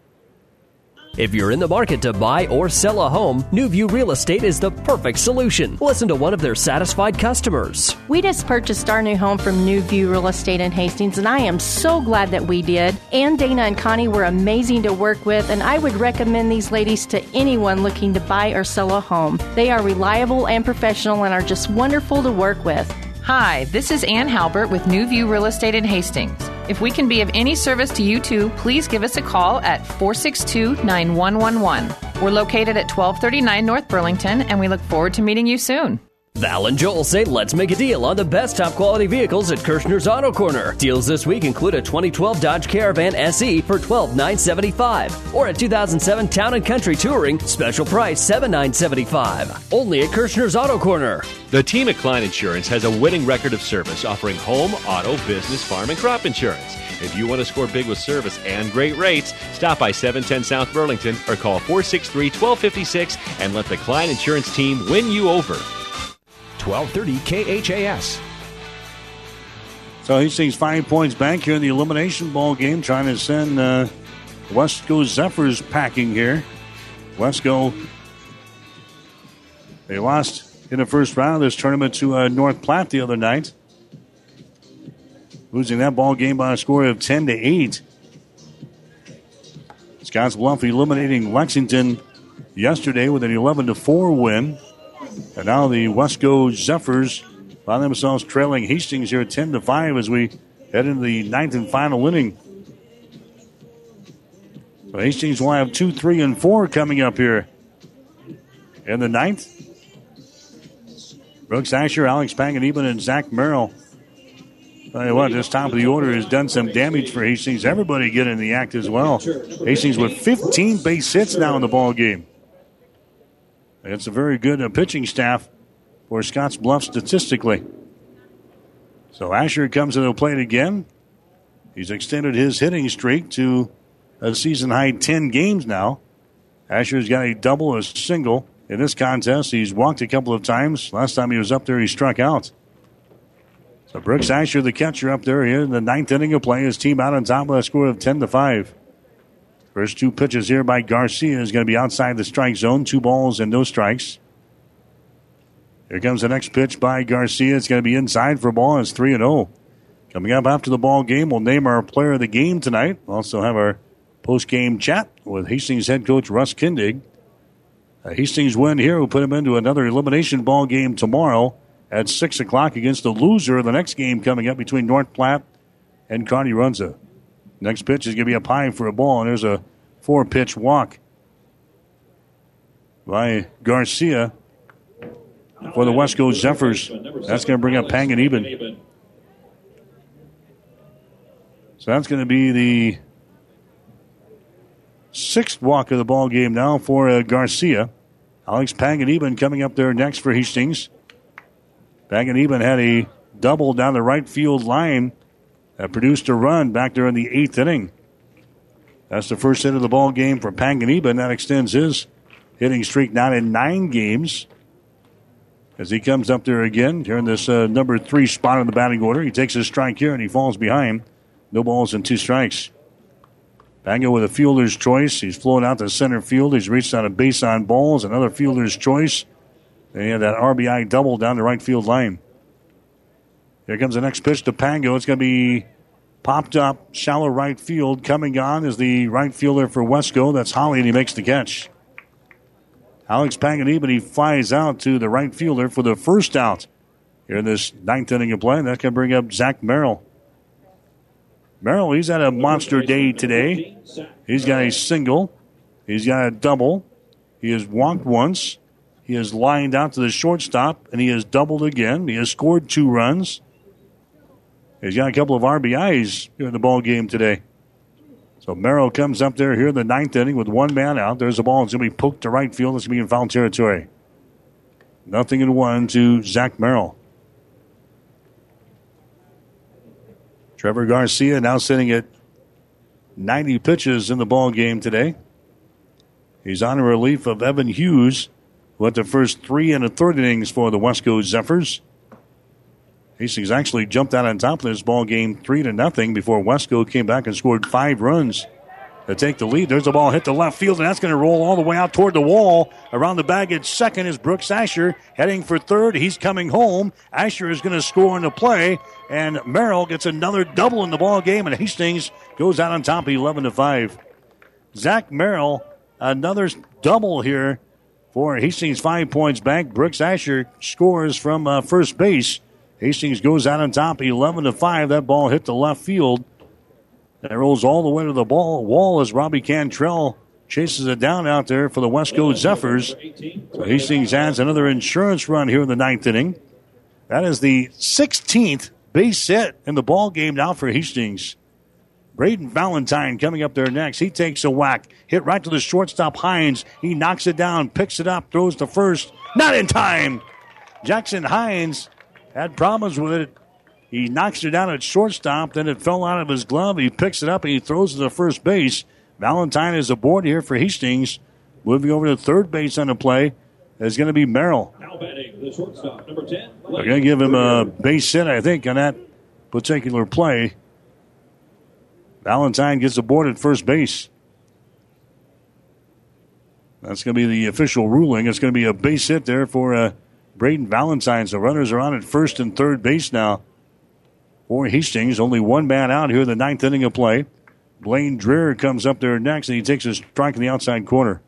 If you're in the market to buy or sell a home, New View Real Estate is the perfect solution. Listen to one of their satisfied customers. We just purchased our new home from New View Real Estate in Hastings, and I am so glad that we did. Ann, Dana, and Connie were amazing to work with, and I would recommend these ladies to anyone looking to buy or sell a home. They are reliable and professional and are just wonderful to work with. Hi, this is Ann Halbert with New View Real Estate in Hastings. If we can be of any service to you too, please give us a call at 462 9111. We're located at 1239 North Burlington, and we look forward to meeting you soon. Val and Joel say let's make a deal on the best top quality vehicles at Kirshner's Auto Corner. Deals this week include a 2012 Dodge Caravan SE for 12,975 or a 2007 Town and Country Touring special price $7,975. Only at Kirshner's Auto Corner. The team at Klein Insurance has a winning record of service offering home, auto, business, farm, and crop insurance. If you want to score big with service and great rates, stop by 710 South Burlington or call 463 1256 and let the Klein Insurance team win you over. 1230 KHAS. So Hastings five points back here in the elimination ball game, trying to send uh, Westco Zephyrs packing here. Westco, they lost in the first round of this tournament to uh, North Platte the other night, losing that ball game by a score of ten to eight. Scottsbluff eliminating Lexington yesterday with an eleven to four win, and now the Westco Zephyrs find themselves trailing Hastings here 10 to 5 as we head into the ninth and final inning. So Hastings will have 2, 3, and 4 coming up here in the ninth. Brooks Asher, Alex Panganiban, and Zach Merrill. Tell you what, this top of the order has done some damage for Hastings. Everybody get in the act as well. Hastings with 15 base hits now in the ball game. It's a very good uh, pitching staff for Scottsbluff statistically. So Asher comes to the plate again. He's extended his hitting streak to a season high 10 games now. Asher's got a double, a single. In this contest, he's walked a couple of times. Last time he was up there, he struck out. So Brooks Asher, the catcher, up there here in the ninth inning of play. His team out on top with a score of 10 to 5. First two pitches here by Garcia is going to be outside the strike zone. Two balls and no strikes. Here comes the next pitch by Garcia. It's going to be inside for a ball. It's 3 0. Coming up after the ball game, we'll name our player of the game tonight. We'll also have our post game chat with Hastings head coach Russ Kindig. A Hastings win here will put him into another elimination ball game tomorrow at 6 o'clock against the loser of the next game coming up between North Platte and Kearney Runza. Next pitch is going to be up high for a ball, and there's a four pitch walk by Garcia for the Westco Zephyrs. That's going to bring up Panganiban. So that's going to be the sixth walk of the ball game now for uh, Garcia. Alex Panganiban coming up there next for Hastings. Panganiban had a double down the right field line that produced a run back there in the eighth inning. That's the first hit of the ball game for and That extends his hitting streak now in nine games. As he comes up there again, here in this uh, number three spot in the batting order, he takes his strike here and he falls behind. No balls and two strikes. Pango with a fielder's choice. He's flown out to center field. He's reached out a base on balls. Another fielder's choice. And he had that RBI double down the right field line. Here comes the next pitch to Pango. It's going to be popped up, shallow right field. Coming on is the right fielder for Westco. That's Holly, and he makes the catch. Alex Panganiban, but he flies out to the right fielder for the first out here in this ninth inning of play. That can bring up Zach Merrill. Merrill, he's had a monster day today. He's got a single. He's got a double. He has walked once. He has lined out to the shortstop, and he has doubled again. He has scored two runs. He's got a couple of RBIs in the ball game today. So Merrill comes up there here in the ninth inning with one man out. There's a ball. It's going to be poked to right field. It's going to be in foul territory. Nothing in one to Zach Merrill. Trevor Garcia now sitting at 90 pitches in the ball game today. He's on a relief of Evan Hughes, who had the first three and a third innings for the Westco Zephyrs. Hastings actually jumped out on top of this ball game three to nothing before Westco came back and scored five runs to take the lead. There's a ball hit the left field, and that's going to roll all the way out toward the wall. Around the bag at second is Brooks Asher heading for third. He's coming home. Asher is going to score in the play, and Merrill gets another double in the ball game, and Hastings goes out on top 11 to 5. Zach Merrill, another double here for Hastings, five points back. Brooks Asher scores from uh, first base. Hastings goes out on top 11 to 5. That ball hit the left field. That rolls all the way to the ball wall as Robbie Cantrell chases it down out there for the Westco Zephyrs. So Hastings adds another insurance run here in the ninth inning. That is the 16th base hit in the ball game now for Hastings. Braden Valentine coming up there next. He takes a whack. Hit right to the shortstop Hines. He knocks it down, picks it up, throws to first. Not in time. Jackson Hines had problems with it He knocks it down at shortstop. Then it fell out of his glove. He picks it up and he throws it to first base. Valentine is aboard here for Hastings. Moving over to third base on the play is going to be Merrill. Now batting the shortstop, number 10. They're going to give him a base hit, I think, on that particular play. Valentine gets aboard at first base. That's going to be the official ruling. It's going to be a base hit there for uh, Braden Valentine. The runners are on at first and third base now for Hastings. Only one man out here in the ninth inning of play. Blaine Dreher comes up there next, and he takes a strike in the outside corner.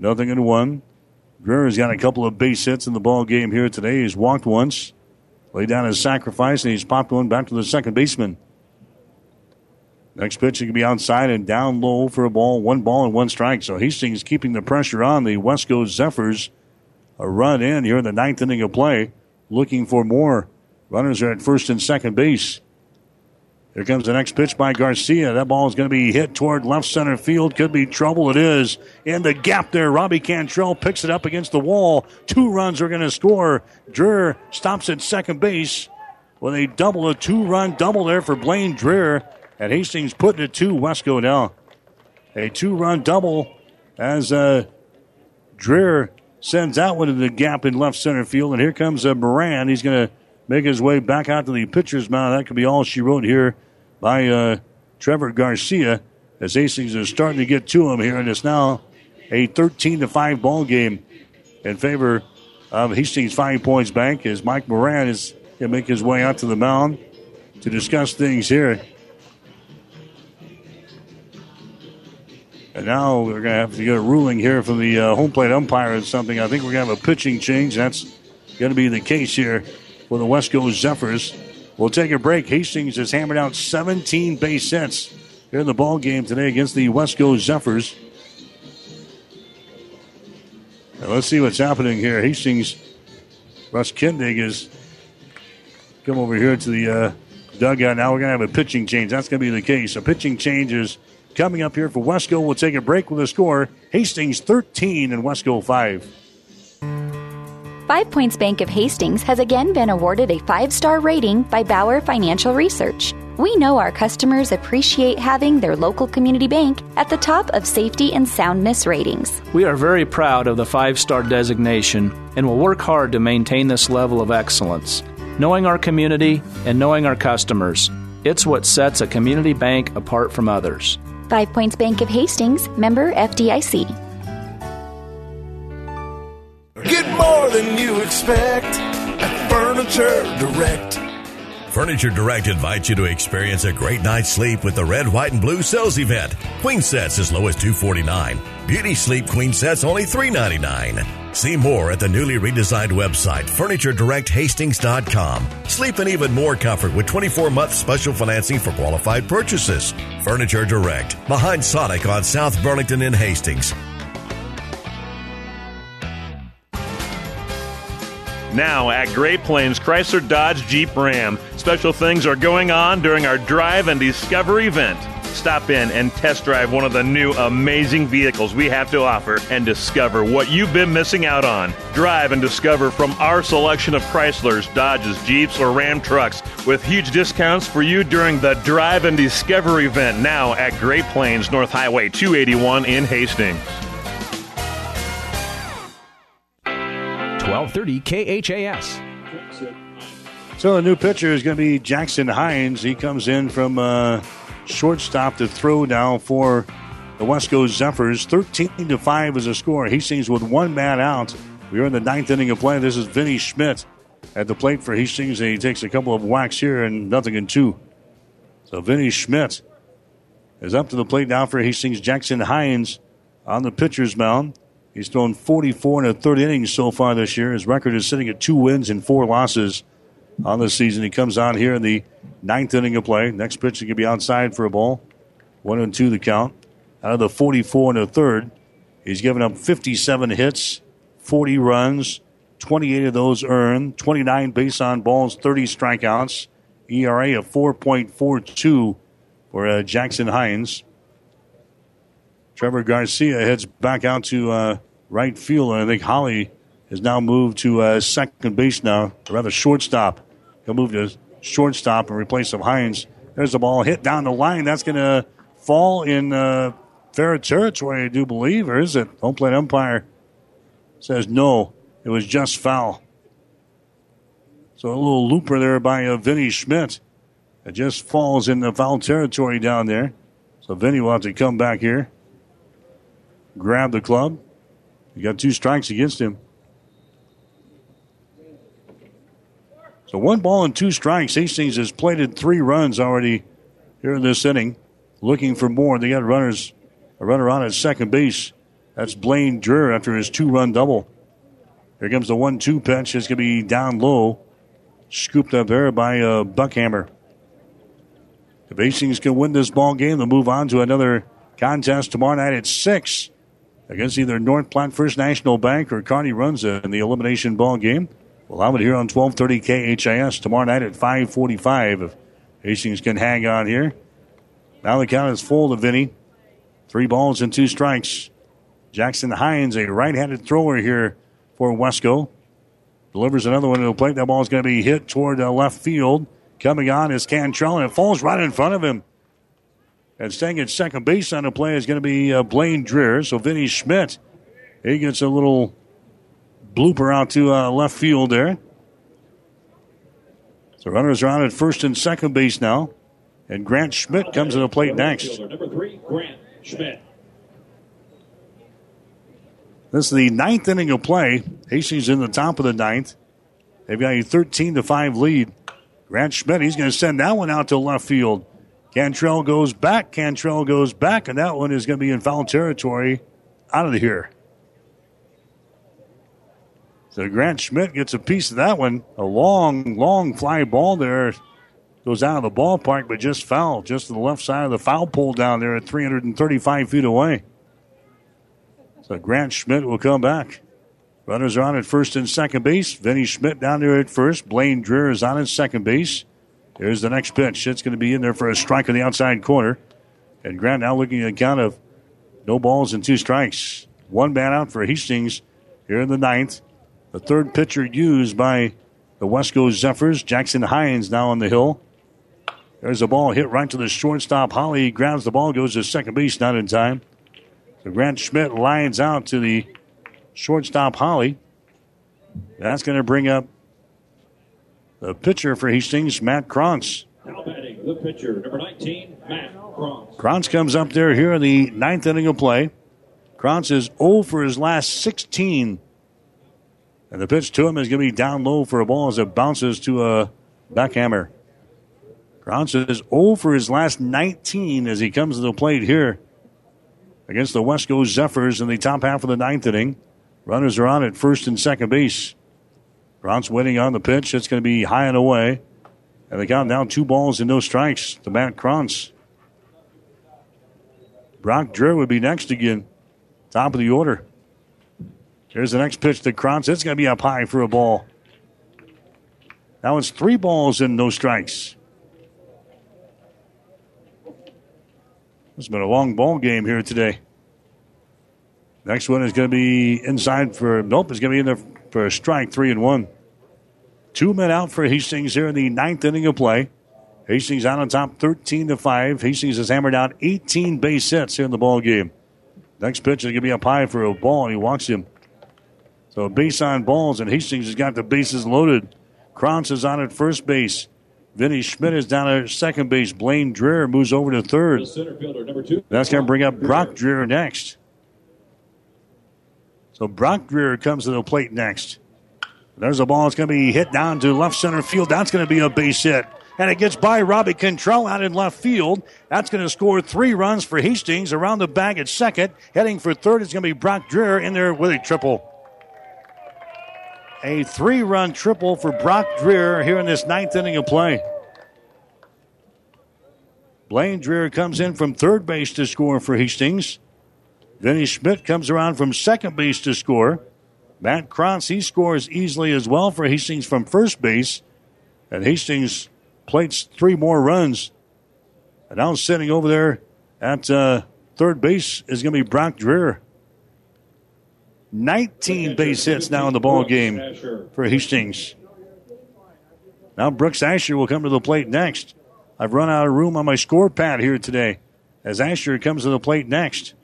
Nothing in one. Dreher has got a couple of base hits in the ball game here today. He's walked once, laid down his sacrifice, and he's popped one back to the second baseman. Next pitch, he can be outside and down low for a ball, one ball and one strike. So Hastings keeping the pressure on the Westco Zephyrs. A run in here in the ninth inning of play, looking for more. Runners are at first and second base. Here comes the next pitch by Garcia. That ball is going to be hit toward left center field. Could be trouble. It is. In the gap there, Robbie Cantrell picks it up against the wall. Two runs are going to score. Dreher stops at second base with a double, a two run double there for Blaine Dreher. And Hastings putting it to Westco now. A two run double as uh, Dreher sends that one to the gap in left center field. And here comes uh, Moran. He's going to make his way back out to the pitcher's mound. That could be all she wrote here by uh, Trevor Garcia as Hastings is starting to get to him here. And it's now a 13 to 5 ball game in favor of Hastings Five Points Bank as Mike Moran is going to make his way out to the mound to discuss things here. And now we're going to have to get a ruling here from the uh, home plate umpire or something. I think we're going to have a pitching change. That's going to be the case here for the Westco Zephyrs. We'll take a break. Hastings has hammered out 17 base hits here in the ball game today against the Westco Zephyrs. Let's see what's happening here. Hastings, Russ Kindig has come over here to the uh, dugout. Now we're going to have a pitching change. That's going to be the case. A pitching change is coming up here for Westco. We'll take a break with a score. Hastings 13 and Westco 5. Five Points Bank of Hastings has again been awarded a five star rating by Bauer Financial Research. We know our customers appreciate having their local community bank at the top of safety and soundness ratings. We are very proud of the five star designation and will work hard to maintain this level of excellence. Knowing our community and knowing our customers, it's what sets a community bank apart from others. Five Points Bank of Hastings, member FDIC. Get more than you expect at Furniture Direct. Furniture Direct invites you to experience a great night's sleep with the red, white, and blue sales event. Queen sets as low as 249. Beauty sleep queen sets only 399. See more at the newly redesigned website, FurnitureDirectHastings.com. Sleep in even more comfort with 24 month special financing for qualified purchases. Furniture Direct, behind Sonic on South Burlington in Hastings. Now at Great Plains Chrysler Dodge Jeep Ram, special things are going on during our Drive and Discover event. Stop in and test drive one of the new amazing vehicles we have to offer and discover what you've been missing out on. Drive and discover from our selection of Chryslers, Dodges, Jeeps, or Ram trucks with huge discounts for you during the Drive and Discover event now at Great Plains North Highway 281 in Hastings. 1230 KHAS. So the new pitcher is going to be Jackson Hines. He comes in from uh, shortstop to throw now for the Westco Zephyrs. 13 to 5 is a score. Hastings with one man out. We are in the ninth inning of play. This is Vinny Schmidt at the plate for Hastings, and he takes a couple of whacks here and nothing in two. So Vinny Schmidt is up to the plate now for Hastings. Jackson Hines on the pitcher's mound. He's thrown 44 in a third inning so far this year. His record is sitting at two wins and four losses on the season. He comes on here in the ninth inning of play. Next pitch, he could be outside for a ball. One and two the count. Out of the 44 in the third, he's given up 57 hits, 40 runs, 28 of those earned, 29 base on balls, 30 strikeouts. ERA of 4.42 for uh, Jackson Hines. Trevor Garcia heads back out to uh, right field, and I think Holly has now moved to uh, second base now, or rather shortstop. He'll move to shortstop and replace of Hines. There's the ball hit down the line. That's going to fall in uh, fair territory, I do believe, or is it? Home plate umpire says no. It was just foul. So a little looper there by uh, Vinny Schmidt. It just falls in the foul territory down there. So Vinny will have to come back here, grab the club. He got two strikes against him. So one ball and two strikes. Hastings has plated three runs already here in this inning. Looking for more. They got runners, a runner on at second base. That's Blaine Dreher after his two-run double. Here comes the one-two pitch. It's going to be down low, scooped up there by uh, Buckhammer. If Hastings can win this ball game, they'll move on to another contest tomorrow night at six against either North Platte First National Bank or Kearney Runza in the elimination ball game. We'll have it here on 1230 KHAS tomorrow night at 545 if Hastings can hang on here. Now the count is full to Vinny. Three balls and two strikes. Jackson Hines, a right-handed thrower here for Westco. Delivers another one to the plate. That ball is going to be hit toward uh, left field. Coming on is Cantrell, and it falls right in front of him. And staying at second base on the play is going to be uh, Blaine Dreher. So Vinny Schmidt, he gets a little blooper out to uh, left field there. So runners are on at first and second base now. And Grant Schmidt comes to the plate next. Number three, Grant Schmidt. This is the ninth inning of play. Hastings in the top of the ninth. They've got a 13 to 5 lead. Grant Schmidt, he's going to send that one out to left field. Cantrell goes back. Cantrell goes back, and that one is going to be in foul territory out of here. So Grant Schmidt gets a piece of that one. A long, long fly ball there goes out of the ballpark, but just foul, just to the left side of the foul pole down there at 335 feet away. So Grant Schmidt will come back. Runners are on at first and second base. Vinny Schmidt down there at first. Blaine Dreher is on at second base. Here's the next pitch. It's going to be in there for a strike on the outside corner. And Grant now looking at a count of no balls and two strikes. One man out for Hastings here in the ninth. The third pitcher used by the Westco Zephyrs. Jackson Hines now on the hill. There's a ball hit right to the shortstop. Holly grabs the ball, goes to second base, not in time. So Grant Schmidt lines out to the shortstop Holly. That's going to bring up the pitcher for Hastings, Matt Krantz. Now batting the pitcher, number 19, Matt Krantz. Krantz comes up there here in the ninth inning of play. Krantz is 0 for his last 16. And the pitch to him is going to be down low for a ball as it bounces to a Buckhammer. Krantz is 0 for his last 19 as he comes to the plate here against the Westco Zephyrs in the top half of the ninth inning. Runners are on at first and second base. Krantz waiting on the pitch. It's going to be high and away. And they count down two balls and no strikes to Matt Krantz. Brock Dreher would be next again. Top of the order. Here's the next pitch to Krantz. It's going to be up high for a ball. Now it's three balls and no strikes. It's been a long ball game here today. Next one is going to be inside for nope. It's going to be in there for a strike, three and one. Two men out for Hastings here in the ninth inning of play. Hastings out on top, thirteen to five. Hastings has hammered out 18 base hits here in the ball game. Next pitch is going to be up high for a ball, and he walks him. So base on balls, and Hastings has got the bases loaded. Krantz is on at first base. Vinny Schmidt is down at second base. Blaine Dreher moves over to third. Center fielder, number two. That's going to bring up Brock Dreher next. So Brock Dreher comes to the plate next. There's a ball that's going to be hit down to left center field. That's going to be a base hit. And it gets by Robbie Cantrell out in left field. That's going to score three runs for Hastings around the bag at second. Heading for third is going to be Brock Dreher in there with a triple. A three run triple for Brock Dreher here in this ninth inning of play. Blaine Dreher comes in from third base to score for Hastings. Vinny Schmidt comes around from second base to score. Matt Krantz, he scores easily as well for Hastings from first base. And Hastings plates three more runs. And now sitting over there at uh, third base is going to be Brock Dreher. 19 base hits now in the ball game for Hastings. Now Brooks Asher will come to the plate next. I've run out of room on my score pad here today as Asher comes to the plate next.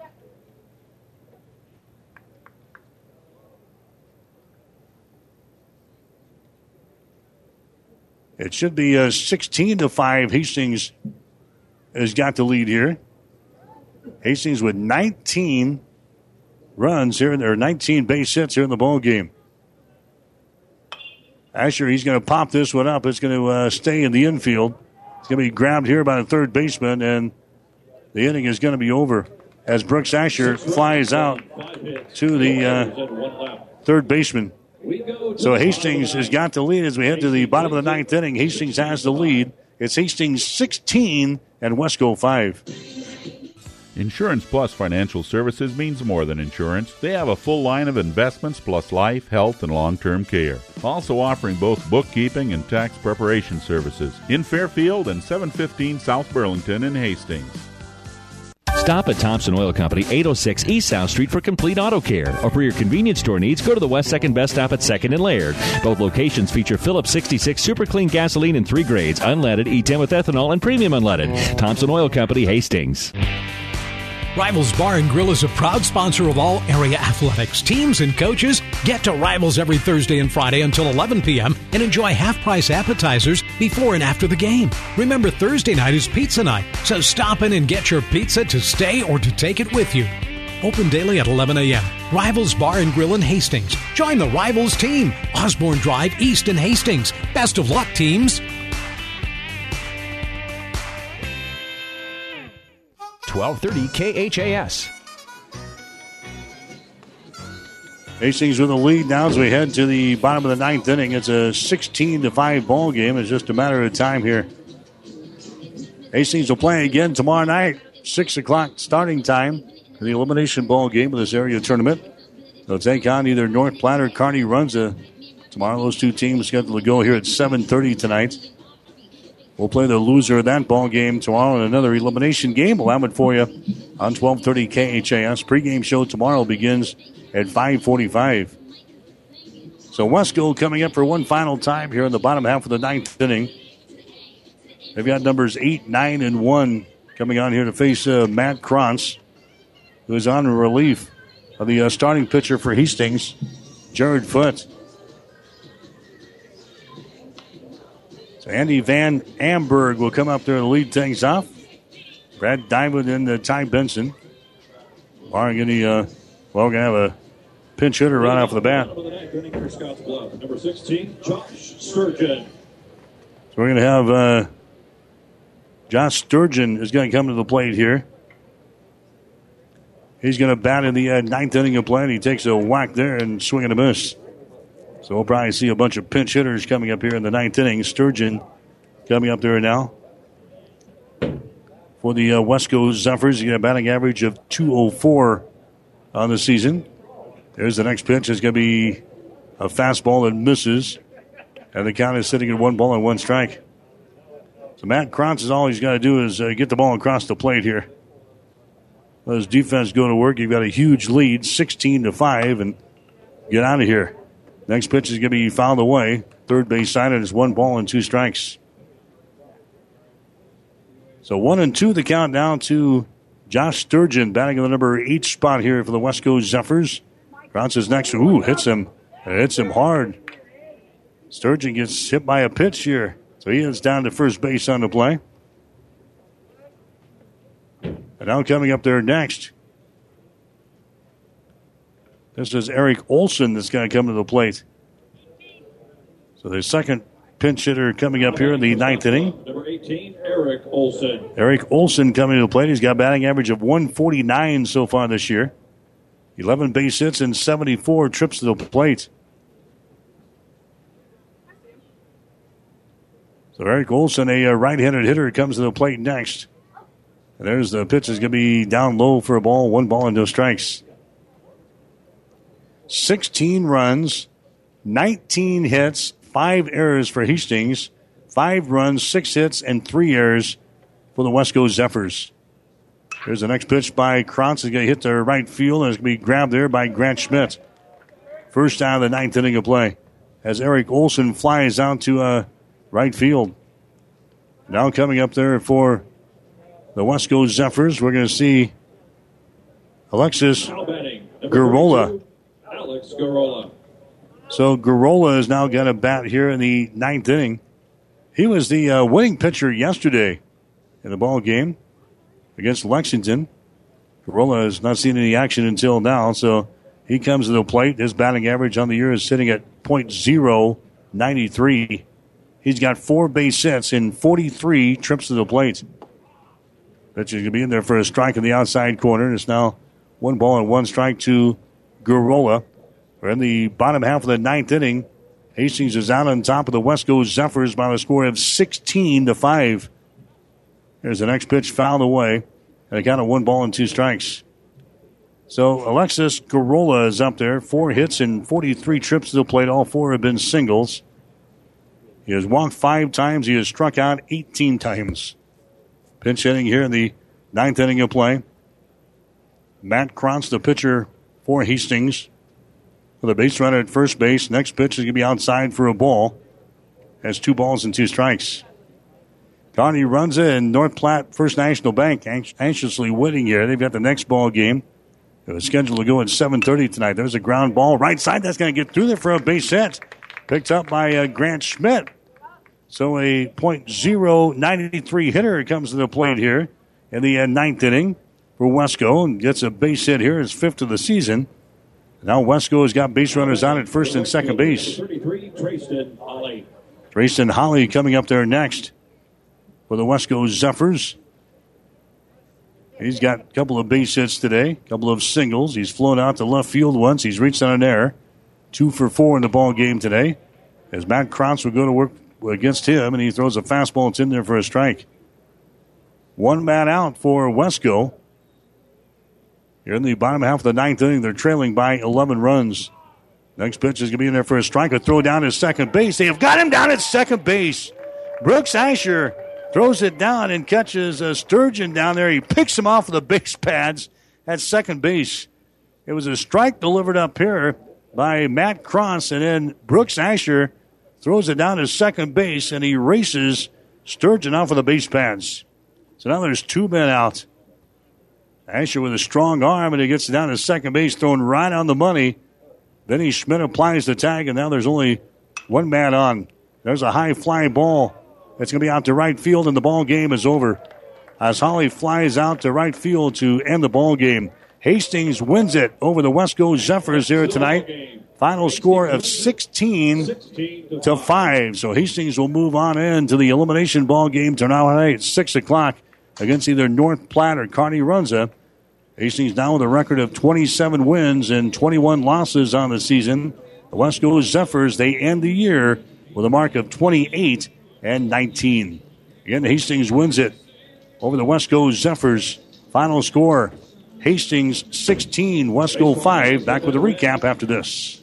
It should be a 16 to 5. Hastings has got the lead here. Hastings with 19 runs here, or 19 base hits here in the ball game. Asher, he's going to pop this one up. It's going to uh, stay in the infield. It's going to be grabbed here by the third baseman, and the inning is going to be over as Brooks Asher flies out to the uh, third baseman. So Hastings has got the lead as we head to the bottom of the ninth inning. Hastings has the lead. It's Hastings 16 and Westco 5. Insurance Plus Financial Services means more than insurance. They have a full line of investments plus life, health, and long term care. Also offering both bookkeeping and tax preparation services in Fairfield and 715 South Burlington in Hastings. Stop at Thompson Oil Company, 806 East South Street for complete auto care. Or for your convenience store needs, go to the West Second Best Stop at 2nd and Laird. Both locations feature Phillips 66 super clean gasoline in three grades unleaded, E10 with ethanol, and premium unleaded. Thompson Oil Company, Hastings. Rivals Bar and Grill is a proud sponsor of all area athletics, teams, and coaches. Get to Rivals every Thursday and Friday until 11 p.m. and enjoy half price appetizers before and after the game. Remember, Thursday night is pizza night, so stop in and get your pizza to stay or to take it with you. Open daily at 11 a.m. Rivals Bar and Grill in Hastings. Join the Rivals team. Osborne Drive East in Hastings. Best of luck, teams. 1230 KHAS. Hastings with the lead now as we head to the bottom of the ninth inning. It's a 16 to 5 ball game. It's just a matter of time here. Hastings will play again tomorrow night, 6 o'clock starting time for the elimination ball game of this area tournament. They'll take on either North Platte or Kearney Runza. Tomorrow, those two teams scheduled to go here at 7.30 tonight. We'll play the loser of that ball game tomorrow in another elimination game. We'll have it for you on 1230 KHAS. Pregame show tomorrow begins at 545. So Westco coming up for one final time here in the bottom half of the ninth inning. They've got numbers 8, 9, and 1 coming on here to face uh, Matt Krantz, who is on relief of the uh, starting pitcher for Hastings, Jared Foote. So Andy Van Amberg will come up there to lead things off. Brad Diamond and uh, Ty Benson. Barring any, uh, well, we're going to have a pinch hitter right off the bat. Number 16, Josh Sturgeon. So we're going to have uh, Josh Sturgeon is going to come to the plate here. He's going to bat in the uh, ninth inning of play, and he takes a whack there and swing and a miss. So we'll probably see a bunch of pinch hitters coming up here in the ninth inning. Sturgeon coming up there now. For the uh, Coast Zephyrs, you got a batting average of 204 on the season. There's the next pitch. It's going to be a fastball that misses. And the count is sitting at one ball and one strike. So Matt Krantz is all he's got to do is uh, get the ball across the plate here. Let his defense go to work. You've got a huge lead, 16 to 5, and get out of here. Next pitch is going to be fouled away. Third base side, and it's one ball and two strikes. So one and two, the count down to Josh Sturgeon batting in the number eight spot here for the Westco Zephyrs. Is next. Ooh, hits him. It hits him hard. Sturgeon gets hit by a pitch here. So he is down to first base on the play. And now coming up there next this is Eric Olson that's going to come to the plate. So the second pinch hitter coming up here in the ninth inning. Number 18, Eric Olson. Eric Olson coming to the plate. He's got a batting average of 149 so far this year. 11 base hits and 74 trips to the plate. So Eric Olson, a uh, right-handed hitter, comes to the plate next. And there's the pitch is going to be down low for a ball, one ball and no strikes. 16 runs, 19 hits, five errors for Hastings, five runs, six hits, and three errors for the Westco Zephyrs. Here's the next pitch by Krantz. He's going to hit the right field, and it's going to be grabbed there by Grant Schmidt. First out of the ninth inning of play. As Eric Olson flies out to uh, right field. Now coming up there for the Westco Zephyrs, we're going to see Alexis Garola. Garola. So Garola has now got a bat here in the ninth inning. He was the uh, winning pitcher yesterday in the ball game against Lexington. Garola has not seen any action until now, so he comes to the plate. His batting average on the year is sitting at .093. He's got four base hits in 43 trips to the plate. Pitcher's going to be in there for a strike in the outside corner. It's now one ball and one strike to Garola. We're in the bottom half of the ninth inning. Hastings is out on top of the Westco Zephyrs by a score of 16 to 5. Here's the next pitch fouled away. And a count of one ball and two strikes. So Alexis Garola is up there. Four hits and 43 trips to the plate. All four have been singles. He has walked five times. He has struck out 18 times. Pinch hitting here in the ninth inning of play. Matt Krantz, the pitcher for Hastings, with a base runner at first base. Next pitch is going to be outside for a ball. Has two balls and two strikes. Kearney Runza in North Platte First National Bank anxiously waiting here. They've got the next ball game. It was scheduled to go at 7:30 tonight. There's a ground ball right side. That's going to get through there for a base hit. Picked up by uh, Grant Schmidt. So a .093 hitter comes to the plate here in the uh, ninth inning for Westco and gets a base hit here, his fifth of the season. Now Westco has got base runners on at first and second base. Holly. Holly coming up there next for the Westco Zephyrs. He's got a couple of base hits today, a couple of singles. He's flown out to left field once. He's reached on an error. Two for four in the ball game today. As Matt Krantz will go to work against him, and he throws a fastball. It's in there for a strike. One man out for Westco. Here in the bottom half of the ninth inning, they're trailing by 11 runs. Next pitch is going to be in there for a strike. A throw down to second base. They have got him down at second base. Brooks Asher throws it down and catches a Sturgeon down there. He picks him off of the base pads at second base. It was a strike delivered up here by Matt Krantz, and then Brooks Asher throws it down to second base, and he races Sturgeon off of the base pads. So now there's two men out. Asher with a strong arm, and he gets down to second base, thrown right on the money. Vinny Schmidt applies the tag, and now there's only one man on. There's a high fly ball that's going to be out to right field, and the ball game is over. As Holly flies out to right field to end the ball game. Hastings wins it over the Westco Zephyrs here tonight. Final score of 16 to 5. So Hastings will move on into the elimination ball game tonight at 6 o'clock against either North Platte or Kearney Runza. Hastings now with a record of 27 wins and 21 losses on the season. The Westco Zephyrs, they end the year with a mark of 28 and 19. Again, Hastings wins it over the Westco Zephyrs. Final score Hastings 16, Westco 5. Back with a recap after this.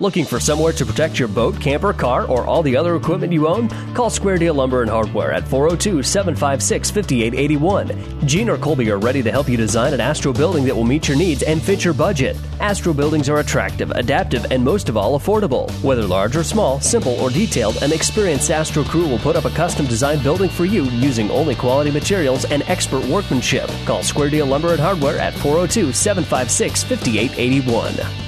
Looking for somewhere to protect your boat, camper, car, or all the other equipment you own? Call Square Deal Lumber and Hardware at 402 756 5881. Gene or Colby are ready to help you design an Astro building that will meet your needs and fit your budget. Astro buildings are attractive, adaptive, and most of all, affordable. Whether large or small, simple or detailed, an experienced Astro crew will put up a custom designed building for you using only quality materials and expert workmanship. Call Square Deal Lumber and Hardware at 402 756 5881.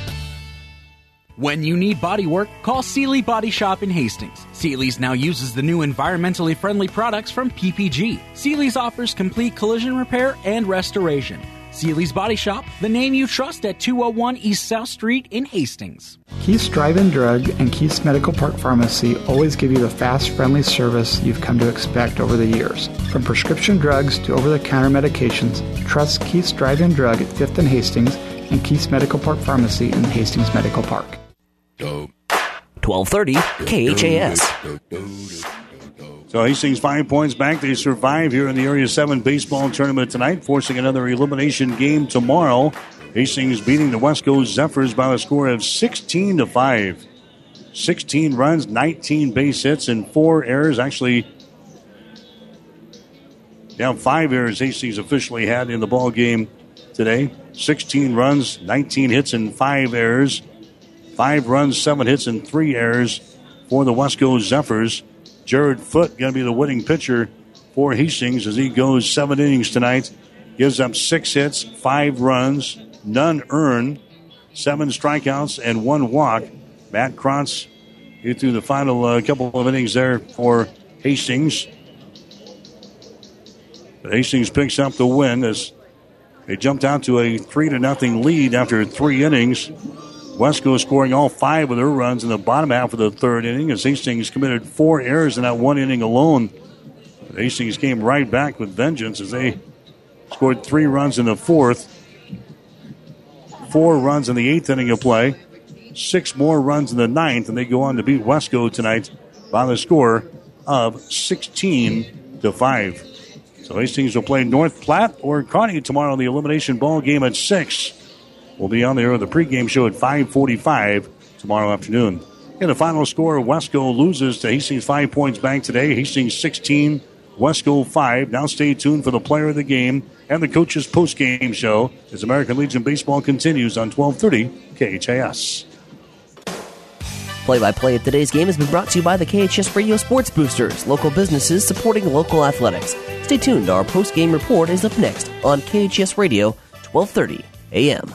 When you need body work, call Seely Body Shop in Hastings. Seely's now uses the new environmentally friendly products from PPG. Seely's offers complete collision repair and restoration. Seely's Body Shop, the name you trust at 201 East South Street in Hastings. Keith's Drive-In Drug and Keith's Medical Park Pharmacy always give you the fast, friendly service you've come to expect over the years. From prescription drugs to over-the-counter medications, trust Keith's Drive-In Drug at 5th and Hastings and Keith's Medical Park Pharmacy in Hastings Medical Park. 1230 KHAS. So Hastings five points back. They survive here in the Area 7 baseball tournament tonight, forcing another elimination game tomorrow. Hastings beating the Westco Zephyrs by a score of 16 to 5. 16 runs, 19 base hits, and four errors. Actually, down five errors Hastings officially had in the ball game today. 16 runs, 19 hits, and five errors. Five runs, seven hits, and three errors for the Westco Zephyrs. Jared Foote going to be the winning pitcher for Hastings as he goes seven innings tonight. Gives up six hits, five runs, none earned, seven strikeouts, and one walk. Matt Krantz here through the final uh, couple of innings there for Hastings. But Hastings picks up the win as they jumped out to a three to nothing lead after three innings. Westco scoring all five of their runs in the bottom half of the third inning as Hastings committed four errors in that one inning alone. But Hastings came right back with vengeance as they scored three runs in the fourth, four runs in the eighth inning of play, six more runs in the ninth, and they go on to beat Westco tonight by the score of 16 to 5. So Hastings will play North Platte or Kearney tomorrow in the elimination ball game at 6. We'll be on there with the pregame show at 545 tomorrow afternoon. In the final score, Westco loses to Hastings five points back today. Hastings 16, Westco 5. Now stay tuned for the player of the game and the coach's post-game show as American Legion Baseball continues on 1230 KHAS. Play-by-play of today's game has been brought to you by the KHAS Radio Sports Boosters, local businesses supporting local athletics. Stay tuned. Our post-game report is up next on KHAS Radio, 1230 AM.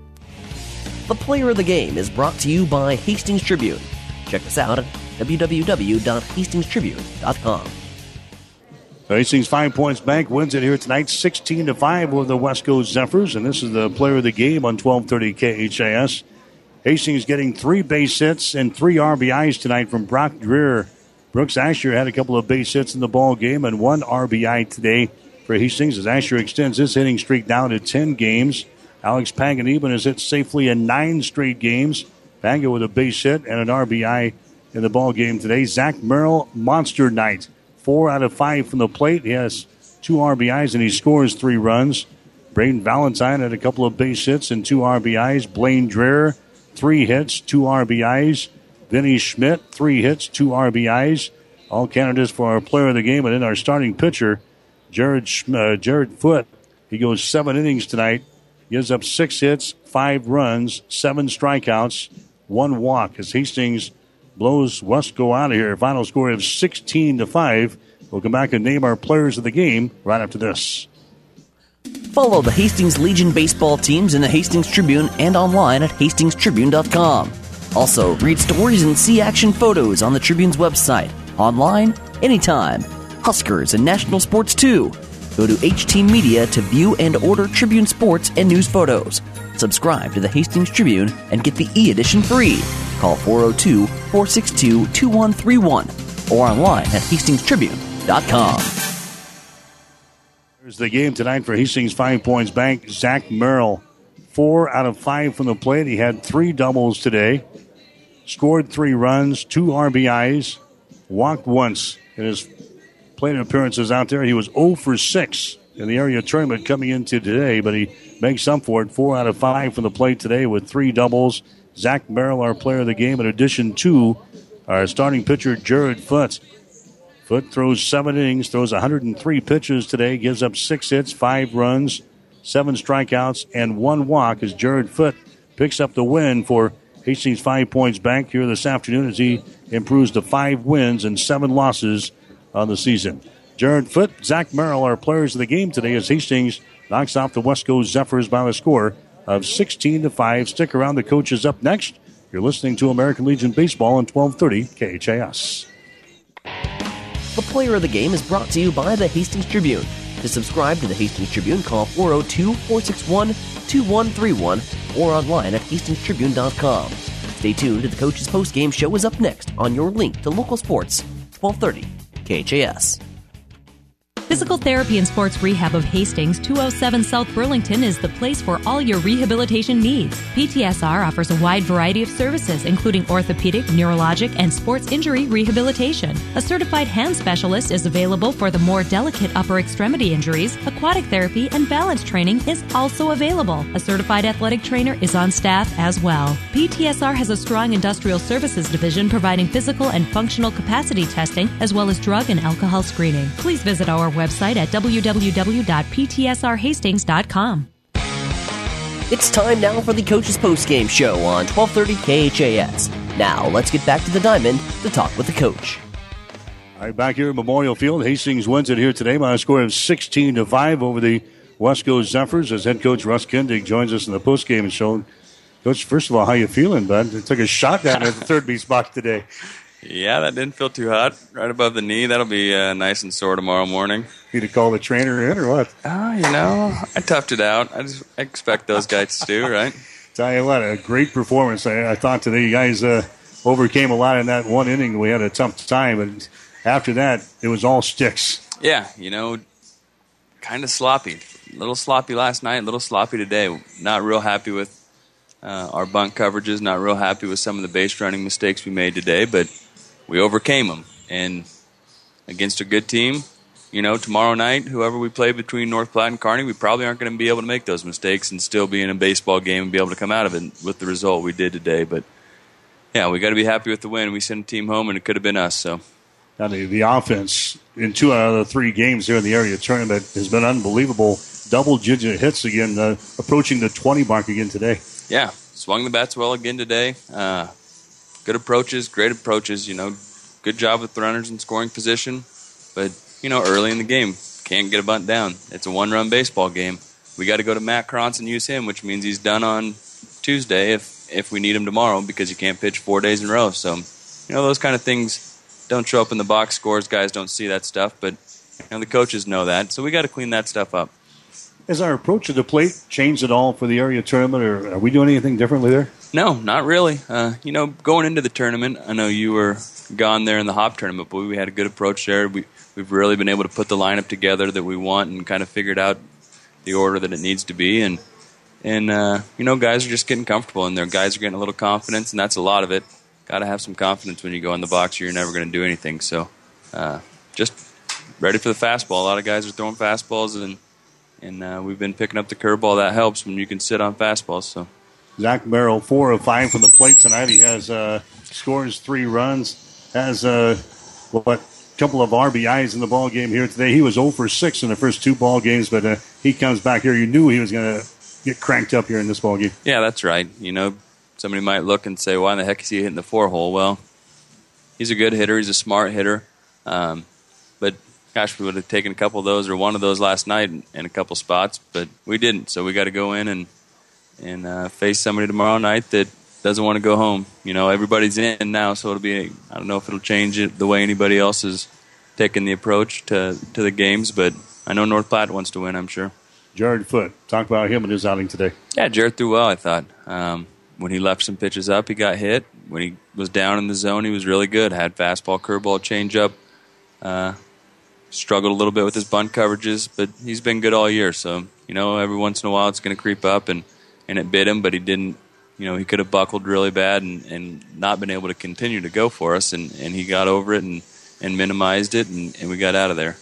The player of the game is brought to you by Hastings Tribune. Check us out at www.hastingstribune.com. Hastings Five Points Bank wins it here tonight, 16 to 5 over the Westco Zephyrs, and this is the player of the game on 1230 KHAS. Hastings getting three base hits and three RBIs tonight from Brock Dreher. Brooks Asher had a couple of base hits in the ball game and one RBI today for Hastings as Asher extends his hitting streak down to 10 games. Alex Panganiban has hit safely in nine straight games. Pango with a base hit and an RBI in the ball game today. Zach Merrill, monster night. Four out of five from the plate. He has two RBIs and he scores three runs. Braden Valentine had a couple of base hits and two RBIs. Blaine Dreher, three hits, two RBIs. Vinny Schmidt, three hits, two RBIs. All candidates for our player of the game. And then our starting pitcher, Jared, uh, Jared Foote, he goes seven innings tonight gives up six hits, five runs, seven strikeouts, one walk as Hastings blows Westco out of here. Final score of 16 to 5. We'll come back and name our players of the game right after this. Follow the Hastings Legion baseball teams in the Hastings Tribune and online at hastingstribune.com. Also, read stories and see action photos on the Tribune's website, online, anytime. Huskers and national sports too. Go to HT Media to view and order Tribune sports and news photos. Subscribe to the Hastings Tribune and get the e edition free. Call 402 462 2131 or online at hastingstribune.com. Here's the game tonight for Hastings Five Points Bank. Zach Merrill, four out of five from the plate. He had three doubles today, scored three runs, two RBIs, walked once in his plate appearances out there. He was 0 for 6 in the area tournament coming into today, but he makes up for it. Four out of five from the plate today with three doubles. Zach Merrill, our player of the game, in addition to our starting pitcher, Jared Foote. Foote throws seven innings, throws 103 pitches today, gives up six hits, five runs, seven strikeouts, and one walk as Jared Foote picks up the win for Hastings Five Points Bank here this afternoon as he improves to five wins and seven losses on the season. Jared Foote, Zach Merrill are players of the game today as Hastings knocks off the Westco Zephyrs by the score of 16 to 5. Stick around, the coach is up next. You're listening to American Legion Baseball on 1230 KHAS. The player of the game is brought to you by the Hastings Tribune. To subscribe to the Hastings Tribune, call 402 461 2131 or online at hastingstribune.com. Stay tuned. The coach's post-game show is up next on your link to local sports, 1230 KHAS. Physical Therapy and Sports Rehab of Hastings, 207 South Burlington, is the place for all your rehabilitation needs. PTSR offers a wide variety of services, including orthopedic, neurologic, and sports injury rehabilitation. A certified hand specialist is available for the more delicate upper extremity injuries. Aquatic therapy and balance training is also available. A certified athletic trainer is on staff as well. PTSR has a strong industrial services division providing physical and functional capacity testing as well as drug and alcohol screening. Please visit our website at www.ptsrhastings.com. It's time now for the coach's post-game show on 1230 KHAS. Now, let's get back to the diamond to talk with the coach. All right, back here at Memorial Field, Hastings wins it here today by a score of 16 to 5 over the Westco Zephyrs as head coach Russ Kindig joins us in the post-game show. Coach, first of all, how you feeling, bud? They took a shot down at the third base box today. Yeah, that didn't feel too hot. Right above the knee. That'll be uh, nice and sore tomorrow morning. Need to call the trainer in or what? Oh, you know, I toughed it out. I just I expect those guys to do, right? Tell you what, a great performance. I, I thought today you guys uh, overcame a lot in that one inning. We had a tough time, but after that, it was all sticks. Yeah, you know, kind of sloppy. A little sloppy last night, a little sloppy today. Not real happy with uh, our bunt coverages, not real happy with some of the base running mistakes we made today, but we overcame them. And against a good team, you know, tomorrow night, whoever we play between North Platte and Kearney, we probably aren't going to be able to make those mistakes and still be in a baseball game and be able to come out of it with the result we did today. But yeah, we got to be happy with the win. We sent a team home, and it could have been us. So. Now the, the offense in two out of the three games here in the area tournament has been unbelievable. Double digit hits again, uh, approaching the 20 mark again today. Yeah, swung the bats well again today. Uh, good approaches, great approaches. You know, good job with the runners in scoring position. But you know, early in the game, can't get a bunt down. It's a one-run baseball game. We got to go to Matt Krantz and use him, which means he's done on Tuesday if if we need him tomorrow because you can't pitch four days in a row. So, you know, those kind of things don't show up in the box scores. Guys don't see that stuff, but you know the coaches know that. So we got to clean that stuff up. Has our approach to the plate changed at all for the area tournament, or are we doing anything differently there? No, not really. Uh, you know, going into the tournament, I know you were gone there in the hop tournament, but we had a good approach there. We we've really been able to put the lineup together that we want and kind of figured out the order that it needs to be. And and uh, you know, guys are just getting comfortable in there. Guys are getting a little confidence, and that's a lot of it. Got to have some confidence when you go in the box, or you're never going to do anything. So, uh, just ready for the fastball. A lot of guys are throwing fastballs, and and uh, we've been picking up the curveball. That helps when you can sit on fastballs. So. Zach Merrill, four of five from the plate tonight. He has uh, scores three runs, has uh, what couple of RBIs in the ball game here today. He was 0 for six in the first two ball games, but uh, he comes back here. You knew he was going to get cranked up here in this ball game. Yeah, that's right. You know, somebody might look and say, "Why in the heck is he hitting the four hole?" Well, he's a good hitter. He's a smart hitter. Um, but gosh, we would have taken a couple of those or one of those last night in a couple spots, but we didn't. So we got to go in and and uh, face somebody tomorrow night that doesn't want to go home. You know, everybody's in now, so it'll be. I don't know if it'll change it the way anybody else is taking the approach to to the games, but I know North Platte wants to win. I'm sure. Jared Foote, talk about him and his outing today. Yeah, Jared threw well. I thought um, when he left some pitches up, he got hit. When he was down in the zone, he was really good. Had fastball, curveball, changeup. Uh, struggled a little bit with his bunt coverages, but he's been good all year. So you know, every once in a while, it's going to creep up, and and it bit him, but he didn't. You know, he could have buckled really bad and, and not been able to continue to go for us, and, and he got over it and, and minimized it, and, and we got out of there.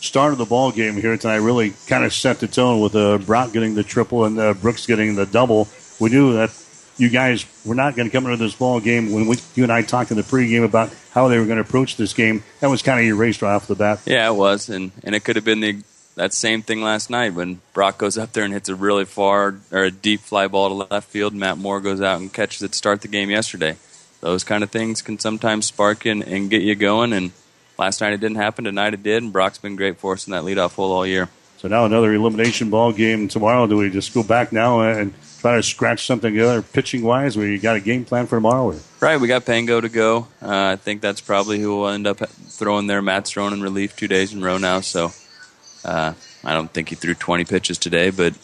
start of the ball game here tonight really kind of set the tone with uh, Brock getting the triple and uh, Brooks getting the double. We knew that you guys were not going to come into this ball game when we, you and I talked in the pregame about how they were going to approach this game. That was kind of erased right off the bat. Yeah, it was, and and it could have been the that same thing last night when Brock goes up there and hits a really far or a deep fly ball to left field. Matt Moore goes out and catches it to start the game yesterday. Those kind of things can sometimes spark and, and get you going. And last night it didn't happen. Tonight it did. And Brock's been great for us in that leadoff hole all year. So now another elimination ball game tomorrow. Do we just go back now and try to scratch something together pitching wise? We got a game plan for tomorrow. Or? Right, we got Pango to go. Uh, I think that's probably who will end up throwing there. Matt's thrown in relief two days in a row now, so uh, I don't think he threw 20 pitches today, but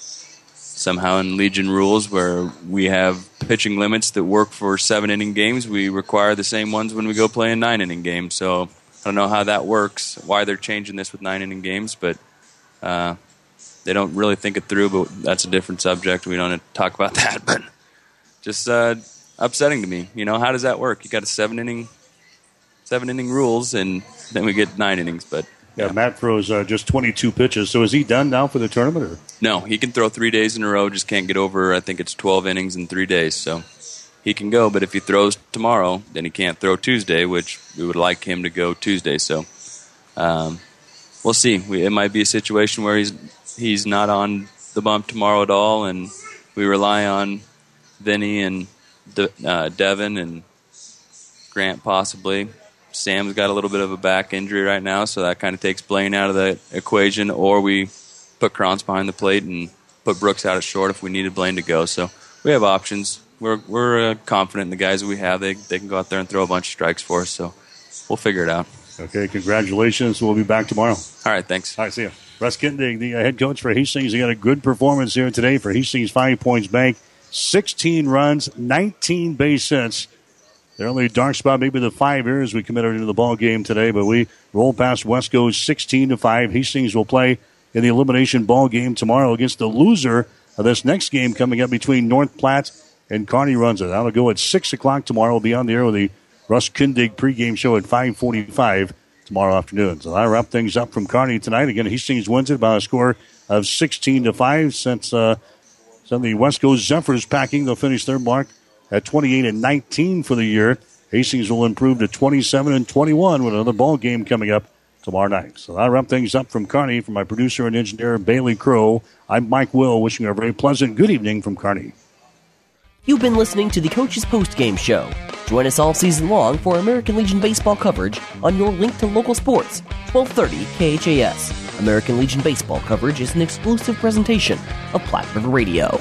somehow in Legion rules where we have pitching limits that work for seven inning games, we require the same ones when we go play in nine inning games. So I don't know how that works, why they're changing this with nine inning games, but uh, they don't really think it through. But that's a different subject. We don't talk about that. But just uh, upsetting to me. You know, how does that work? You got a seven inning, seven inning rules, and then we get nine innings, but. Yeah, Matt throws uh, just 22 pitches. So is he done now for the tournament? Or? No, he can throw three days in a row. Just can't get over. I think it's 12 innings in three days. So he can go, but if he throws tomorrow, then he can't throw Tuesday, which we would like him to go Tuesday. So um, we'll see. We, it might be a situation where he's he's not on the bump tomorrow at all, and we rely on Vinny and De, uh, Devin and Grant possibly. Sam's got a little bit of a back injury right now, so that kind of takes Blaine out of the equation. Or we put Krantz behind the plate and put Brooks out at short if we needed Blaine to go. So we have options. We're we're uh, confident in the guys that we have. They they can go out there and throw a bunch of strikes for us. So we'll figure it out. Okay, congratulations. We'll be back tomorrow. All right, thanks. All right, see you. Russ Kindig, the head coach for Hastings, he got a good performance here today for Hastings Five Points Bank. 16 runs, 19 base hits. Their only dark spot, maybe the five years we committed into the ball game today, but we roll past Westco 16 to five. Hastings will play in the elimination ball game tomorrow against the loser of this next game coming up between North Platte and Kearney Runza. That'll go at six o'clock tomorrow. We'll be on the air with the Russ Kindig pregame show at 5:45 tomorrow afternoon. So that'll wrap things up from Kearney tonight. Again, Hastings wins it by a score of 16 to five. Since uh, some of the Westco Zephyrs packing, they'll finish their mark at 28 and 19 for the year. Hastings will improve to 27 and 21 with another ball game coming up tomorrow night. So that'll wrap things up from Kearney. For my producer and engineer Bailey Crow, I'm Mike Will, wishing you a very pleasant good evening from Kearney. You've been listening to the Coach's Post Game Show. Join us all season long for American Legion baseball coverage on your link to local sports, 1230 KHAS. American Legion baseball coverage is an exclusive presentation of Platte River Radio.